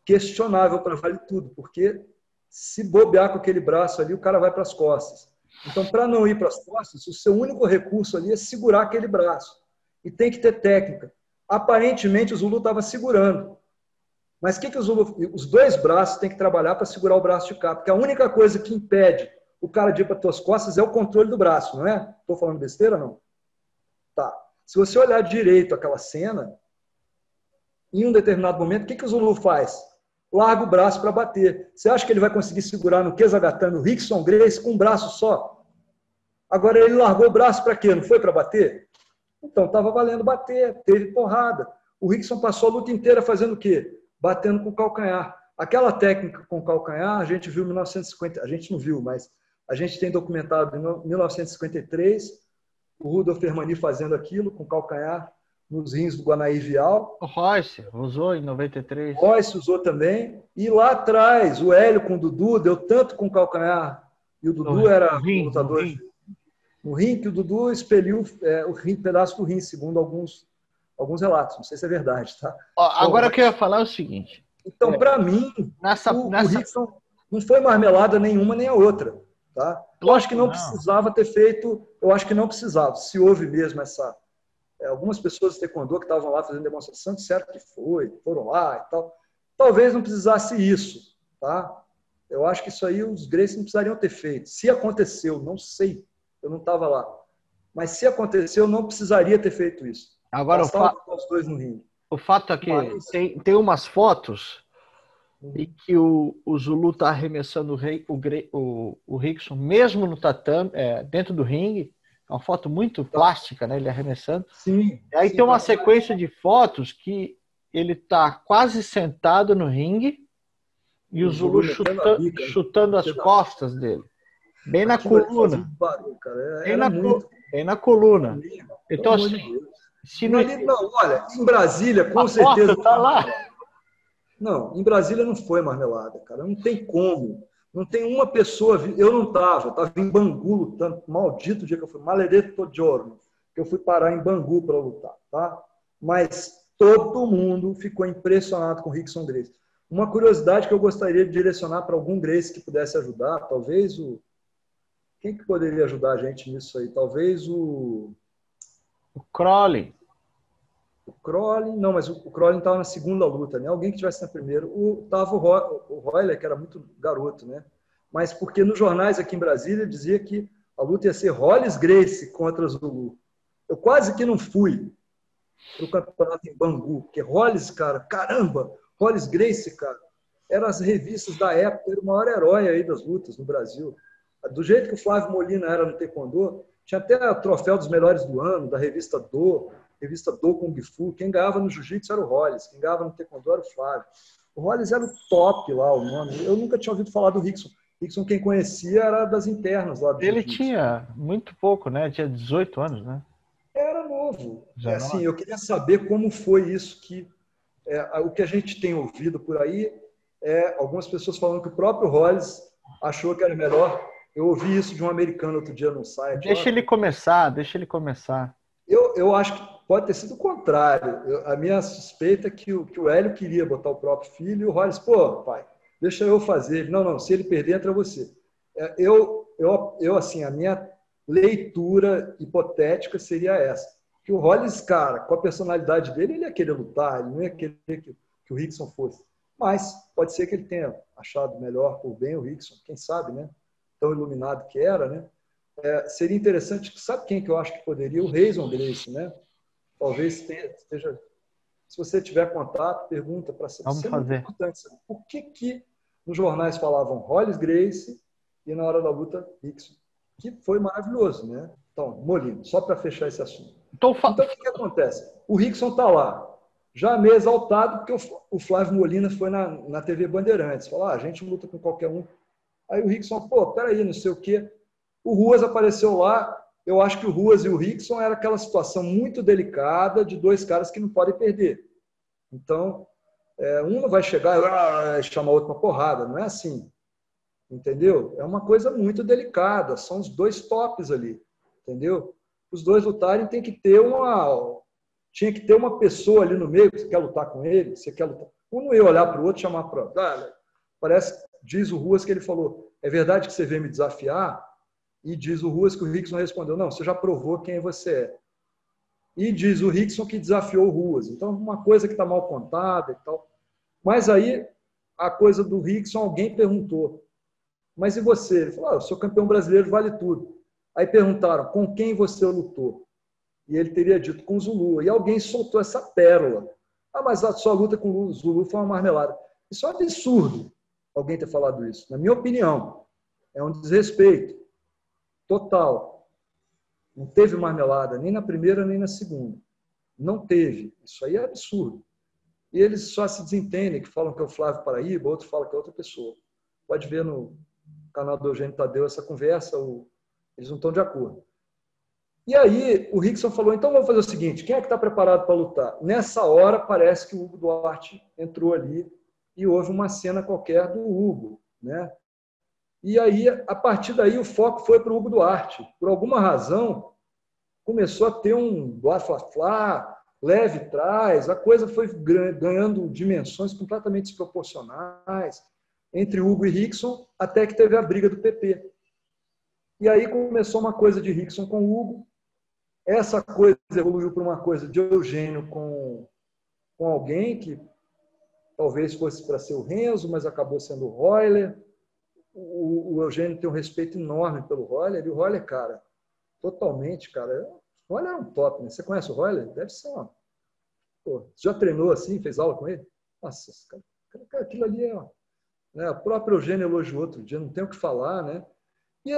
questionável para Vale Tudo, porque se bobear com aquele braço ali, o cara vai para as costas. Então, para não ir para as costas, o seu único recurso ali é segurar aquele braço. E tem que ter técnica. Aparentemente, o Zulu estava segurando. Mas o que, que o Zulu. Os dois braços têm que trabalhar para segurar o braço de cá. Porque a única coisa que impede o cara de ir para as costas é o controle do braço, não é? Estou falando besteira, não? Tá. Se você olhar direito aquela cena, em um determinado momento, o que, que o Zulu faz? Larga o braço para bater. Você acha que ele vai conseguir segurar no Kesagatame o Rickson Grace com um braço só? Agora ele largou o braço para quê? Não foi para bater? Então estava valendo bater, teve porrada. O Rickson passou a luta inteira fazendo o quê? Batendo com o calcanhar. Aquela técnica com o calcanhar, a gente viu em 1950, a gente não viu, mas a gente tem documentado em 1953 o Rudolf Hermani fazendo aquilo com calcanhar nos rins do Guanaí Vial. O Royce usou em 93. Royce usou também. E lá atrás, o Hélio com o Dudu deu tanto com calcanhar. E o Dudu no era rim, lutador. No rim. no rim, que o Dudu expeliu é, o rim, pedaço do rim, segundo alguns, alguns relatos. Não sei se é verdade, tá? Ó, agora Bom, o que eu ia falar é o seguinte. Então, é, para mim, nessa, o, nessa... o Rickson não foi marmelada nenhuma nem a outra. Tá? Eu acho que não, não, precisava ter feito, eu acho que não precisava. Se houve mesmo essa. É, algumas pessoas de Taekwondo que estavam lá fazendo demonstração disseram que foi, foram lá e tal. Talvez não precisasse isso. Tá? Eu acho que isso aí os Grace não precisariam ter feito. Se aconteceu, não sei, eu não estava lá. Mas se aconteceu, não precisaria ter feito isso. Agora, o, fa... os dois no ringue. o fato é que Mas... tem, tem umas fotos e que o, o Zulu está arremessando o, rei, o, o, o Rickson, mesmo no tatame, é, dentro do ringue. É uma foto muito plástica, né? Ele arremessando. Sim. E aí sim, tem uma sequência de fotos que ele está quase sentado no ringue e o, o Zulu, chutando, bica, chutando as costas dele. Bem na coluna. Barulho, bem, na, muito... bem na coluna. Então, assim. Se não... não, olha, em Brasília, com a certeza. Tá lá. Não, em Brasília não foi marmelada, cara. Não tem como. Não tem uma pessoa. Eu não estava, estava em Bangu lutando. Maldito dia que eu fui, maledetto giorno, que eu fui parar em Bangu para lutar, tá? Mas todo mundo ficou impressionado com o Rickson Grace. Uma curiosidade que eu gostaria de direcionar para algum Grace que pudesse ajudar, talvez o. Quem que poderia ajudar a gente nisso aí? Talvez o. O Crowley. O Crowley, não, mas o Crowley estava na segunda luta, né? Alguém que tivesse na primeira. O, tava o, Roy, o Royler, que era muito garoto, né? Mas porque nos jornais aqui em Brasília dizia que a luta ia ser Hollis Grace contra Zulu. Eu quase que não fui para o campeonato em Bangu, porque Hollis, cara, caramba, Hollis Grace, cara, eram as revistas da época, era o maior herói aí das lutas no Brasil. Do jeito que o Flávio Molina era no Taekwondo, tinha até o troféu dos melhores do ano, da revista Do, revista Do Kung Fu. Quem ganhava no Jiu-Jitsu era o Hollis, quem ganhava no Taekwondo era o Flávio. O Hollis era o top lá, o nome. Eu nunca tinha ouvido falar do Rickson. Rickson, quem conhecia, era das internas lá do Ele tinha muito pouco, né? Tinha 18 anos, né? Era novo. É, assim, eu queria saber como foi isso que é, o que a gente tem ouvido por aí é algumas pessoas falando que o próprio Hollis achou que era melhor. Eu ouvi isso de um americano outro dia no site. Deixa ele começar, deixa ele começar. Eu, eu acho que pode ter sido o contrário. Eu, a minha suspeita é que o, que o Hélio queria botar o próprio filho e o Hollis, pô, pai, deixa eu fazer. Não, não, se ele perder, entra você. É, eu, eu, eu, assim, a minha leitura hipotética seria essa que o Hollis, cara, com a personalidade dele, ele ia querer lutar, ele não ia querer que, que o Rickson fosse. Mas pode ser que ele tenha achado melhor por bem o Rickson, quem sabe, né? Tão iluminado que era, né? É, seria interessante, sabe quem que eu acho que poderia? O Reison Grace, né? Talvez tenha, esteja. Se você tiver contato, pergunta para saber. Vamos fazer. É importante saber. Por que, que nos jornais falavam Hollis Grace e na hora da luta Rickson? Que foi maravilhoso, né? Então, Molino, só para fechar esse assunto. Então, então, o que, que acontece? O Rickson está lá, já meio exaltado, porque o Flávio Molina foi na, na TV Bandeirantes. Falou, ah, a gente luta com qualquer um. Aí o Rickson, pô, peraí, não sei o quê. O Ruas apareceu lá. Eu acho que o Ruas e o Rickson era aquela situação muito delicada de dois caras que não podem perder. Então, é, um não vai chegar e ah, chamar outro para porrada. Não é assim. Entendeu? É uma coisa muito delicada. São os dois tops ali. Entendeu? os dois lutarem, tem que ter uma. Tinha que ter uma pessoa ali no meio, você quer lutar com ele, você quer lutar. Um não ia olhar para o outro chamar para. Ah, parece, diz o Ruas que ele falou: é verdade que você veio me desafiar? E diz o Ruas que o Rickson respondeu: não, você já provou quem você é. E diz o Rickson que desafiou o Ruas. Então, uma coisa que está mal contada e tal. Mas aí, a coisa do Rickson, alguém perguntou: mas e você? Ele falou: ah, eu sou campeão brasileiro, vale tudo. Aí perguntaram, com quem você lutou? E ele teria dito, com Zulu. E alguém soltou essa pérola. Ah, mas a sua luta com o Zulu foi uma marmelada. Isso é um absurdo, alguém ter falado isso. Na minha opinião, é um desrespeito total. Não teve marmelada, nem na primeira, nem na segunda. Não teve. Isso aí é absurdo. E eles só se desentendem, que falam que é o Flávio Paraíba, outro fala que é outra pessoa. Pode ver no canal do Eugênio Tadeu essa conversa, eles não estão de acordo. E aí o Rickson falou: então vamos fazer o seguinte: quem é que está preparado para lutar? Nessa hora parece que o Hugo Duarte entrou ali e houve uma cena qualquer do Hugo, né? E aí a partir daí o foco foi para o Hugo Duarte. Por alguma razão começou a ter um Fla-Fla, leve trás, a coisa foi ganhando dimensões completamente desproporcionais entre Hugo e Rickson, até que teve a briga do PP. E aí começou uma coisa de Rickson com Hugo. Essa coisa evoluiu para uma coisa de Eugênio com, com alguém que talvez fosse para ser o Renzo, mas acabou sendo o Royler. O, o, Eugênio tem um respeito enorme pelo Royler. E o Royler, cara, totalmente, cara. O Royler é um top, né? Você conhece o Royler? Deve ser uma. Pô, já treinou assim, fez aula com ele? Nossa, cara, aquilo ali é. Né? O próprio Eugênio elogiou outro dia, não tem o que falar, né? E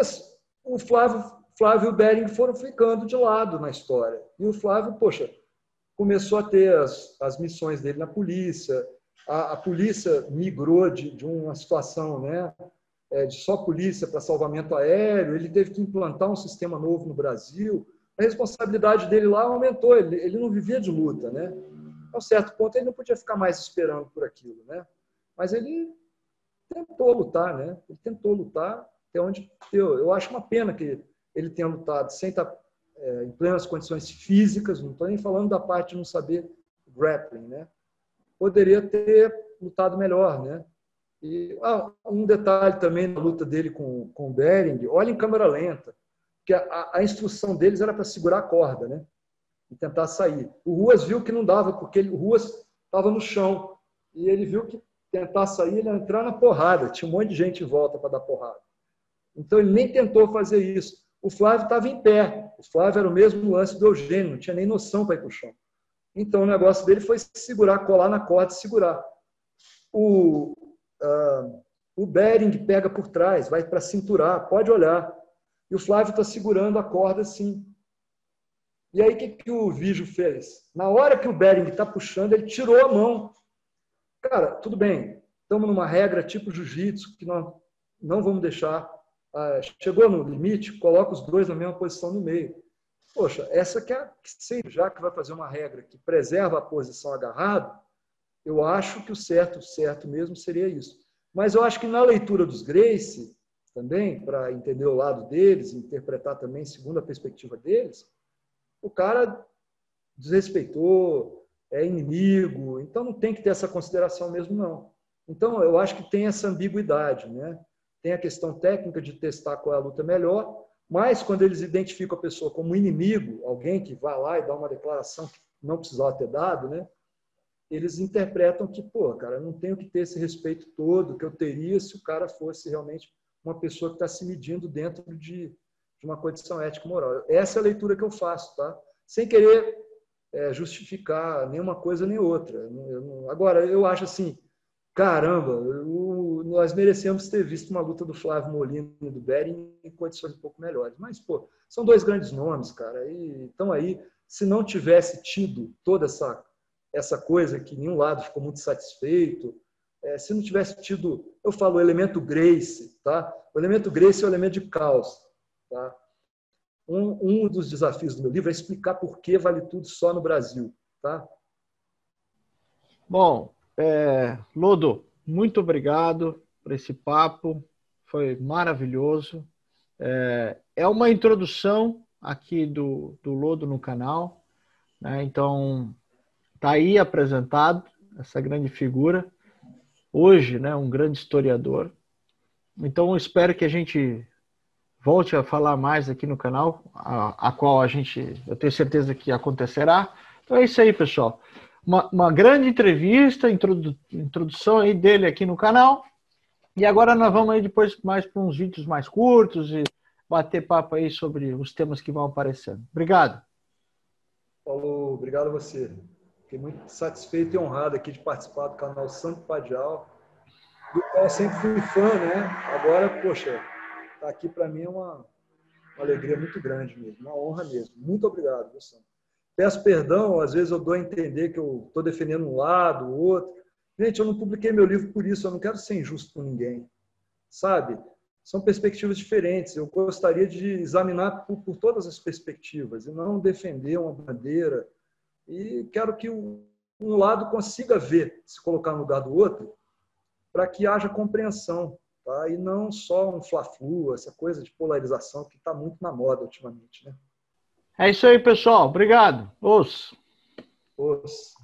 o Flávio, Flávio e o Bering foram ficando de lado na história. E o Flávio, poxa, começou a ter as, as missões dele na polícia, a, a polícia migrou de, de uma situação né, é, de só polícia para salvamento aéreo, ele teve que implantar um sistema novo no Brasil, a responsabilidade dele lá aumentou, ele, ele não vivia de luta, né? A um certo ponto ele não podia ficar mais esperando por aquilo, né? Mas ele tentou lutar, né? Ele tentou lutar até onde deu. Eu acho uma pena que ele tenha lutado sem estar é, em plenas condições físicas, não estou nem falando da parte de não saber grappling, né? Poderia ter lutado melhor, né? E ah, um detalhe também na luta dele com, com o Bering, olha em câmera lenta, que a, a instrução deles era para segurar a corda, né? E tentar sair. O Ruas viu que não dava, porque ele, o Ruas estava no chão. E ele viu que tentar sair, ele ia entrar na porrada. Tinha um monte de gente em volta para dar porrada. Então ele nem tentou fazer isso. O Flávio estava em pé. O Flávio era o mesmo lance do Eugênio, não tinha nem noção para ir para o chão. Então o negócio dele foi segurar, colar na corda e segurar. O, uh, o Bering pega por trás, vai para cinturar, pode olhar. E o Flávio está segurando a corda assim. E aí o que, que o Vijo fez? Na hora que o Bering está puxando, ele tirou a mão. Cara, tudo bem, estamos numa regra tipo jiu-jitsu que nós não vamos deixar. Ah, chegou no limite, coloca os dois na mesma posição no meio. Poxa, essa que é que já que vai fazer uma regra que preserva a posição agarrado, eu acho que o certo, certo mesmo seria isso. Mas eu acho que na leitura dos Grace, também, para entender o lado deles, interpretar também segundo a perspectiva deles, o cara desrespeitou, é inimigo, então não tem que ter essa consideração mesmo, não. Então, eu acho que tem essa ambiguidade, né? Tem a questão técnica de testar qual é a luta melhor, mas quando eles identificam a pessoa como inimigo, alguém que vai lá e dá uma declaração que não precisava ter dado, né? Eles interpretam que, pô, cara, não tenho que ter esse respeito todo que eu teria se o cara fosse realmente uma pessoa que está se medindo dentro de, de uma condição ética moral. Essa é a leitura que eu faço, tá? Sem querer é, justificar nenhuma coisa nem outra. Eu não... Agora, eu acho assim, caramba, eu... nós merecemos ter visto uma luta do Flávio Molina e do Bering em condições um pouco melhores. Mas, pô, são dois grandes nomes, cara. E então aí, se não tivesse tido toda essa essa coisa que nenhum lado ficou muito satisfeito, é, se não tivesse tido, eu falo o elemento Grace, tá? O elemento Grace é o elemento de caos. Tá? Um, um dos desafios do meu livro é explicar por que vale tudo só no Brasil. Tá? Bom, é, Lodo, muito obrigado por esse papo, foi maravilhoso. É, é uma introdução aqui do, do Lodo no canal, né? então está aí apresentado essa grande figura, hoje, né, um grande historiador, então, espero que a gente volte a falar mais aqui no canal, a, a, qual a gente, eu tenho certeza que acontecerá. Então é isso aí, pessoal. Uma, uma grande entrevista, introdu, introdução aí dele aqui no canal. E agora nós vamos aí depois mais para uns vídeos mais curtos e bater papo aí sobre os temas que vão aparecendo. Obrigado. Falou, obrigado a você. Fiquei muito satisfeito e honrado aqui de participar do canal Santo Padial do qual sempre fui fã, né? Agora, poxa, tá aqui para mim é uma, uma, alegria muito grande mesmo, uma honra mesmo. Muito obrigado, Wilson. Peço perdão, às vezes eu dou a entender que eu estou defendendo um lado, o outro. Gente, eu não publiquei meu livro por isso, eu não quero ser injusto com ninguém, sabe? São perspectivas diferentes. Eu gostaria de examinar por, por todas as perspectivas e não defender uma bandeira. E quero que um lado consiga ver, se colocar no lugar do outro, para que haja compreensão, tá? e não só um fla-flu, essa coisa de polarização que está muito na moda ultimamente. Né? É isso aí, pessoal. Obrigado. Os. Os.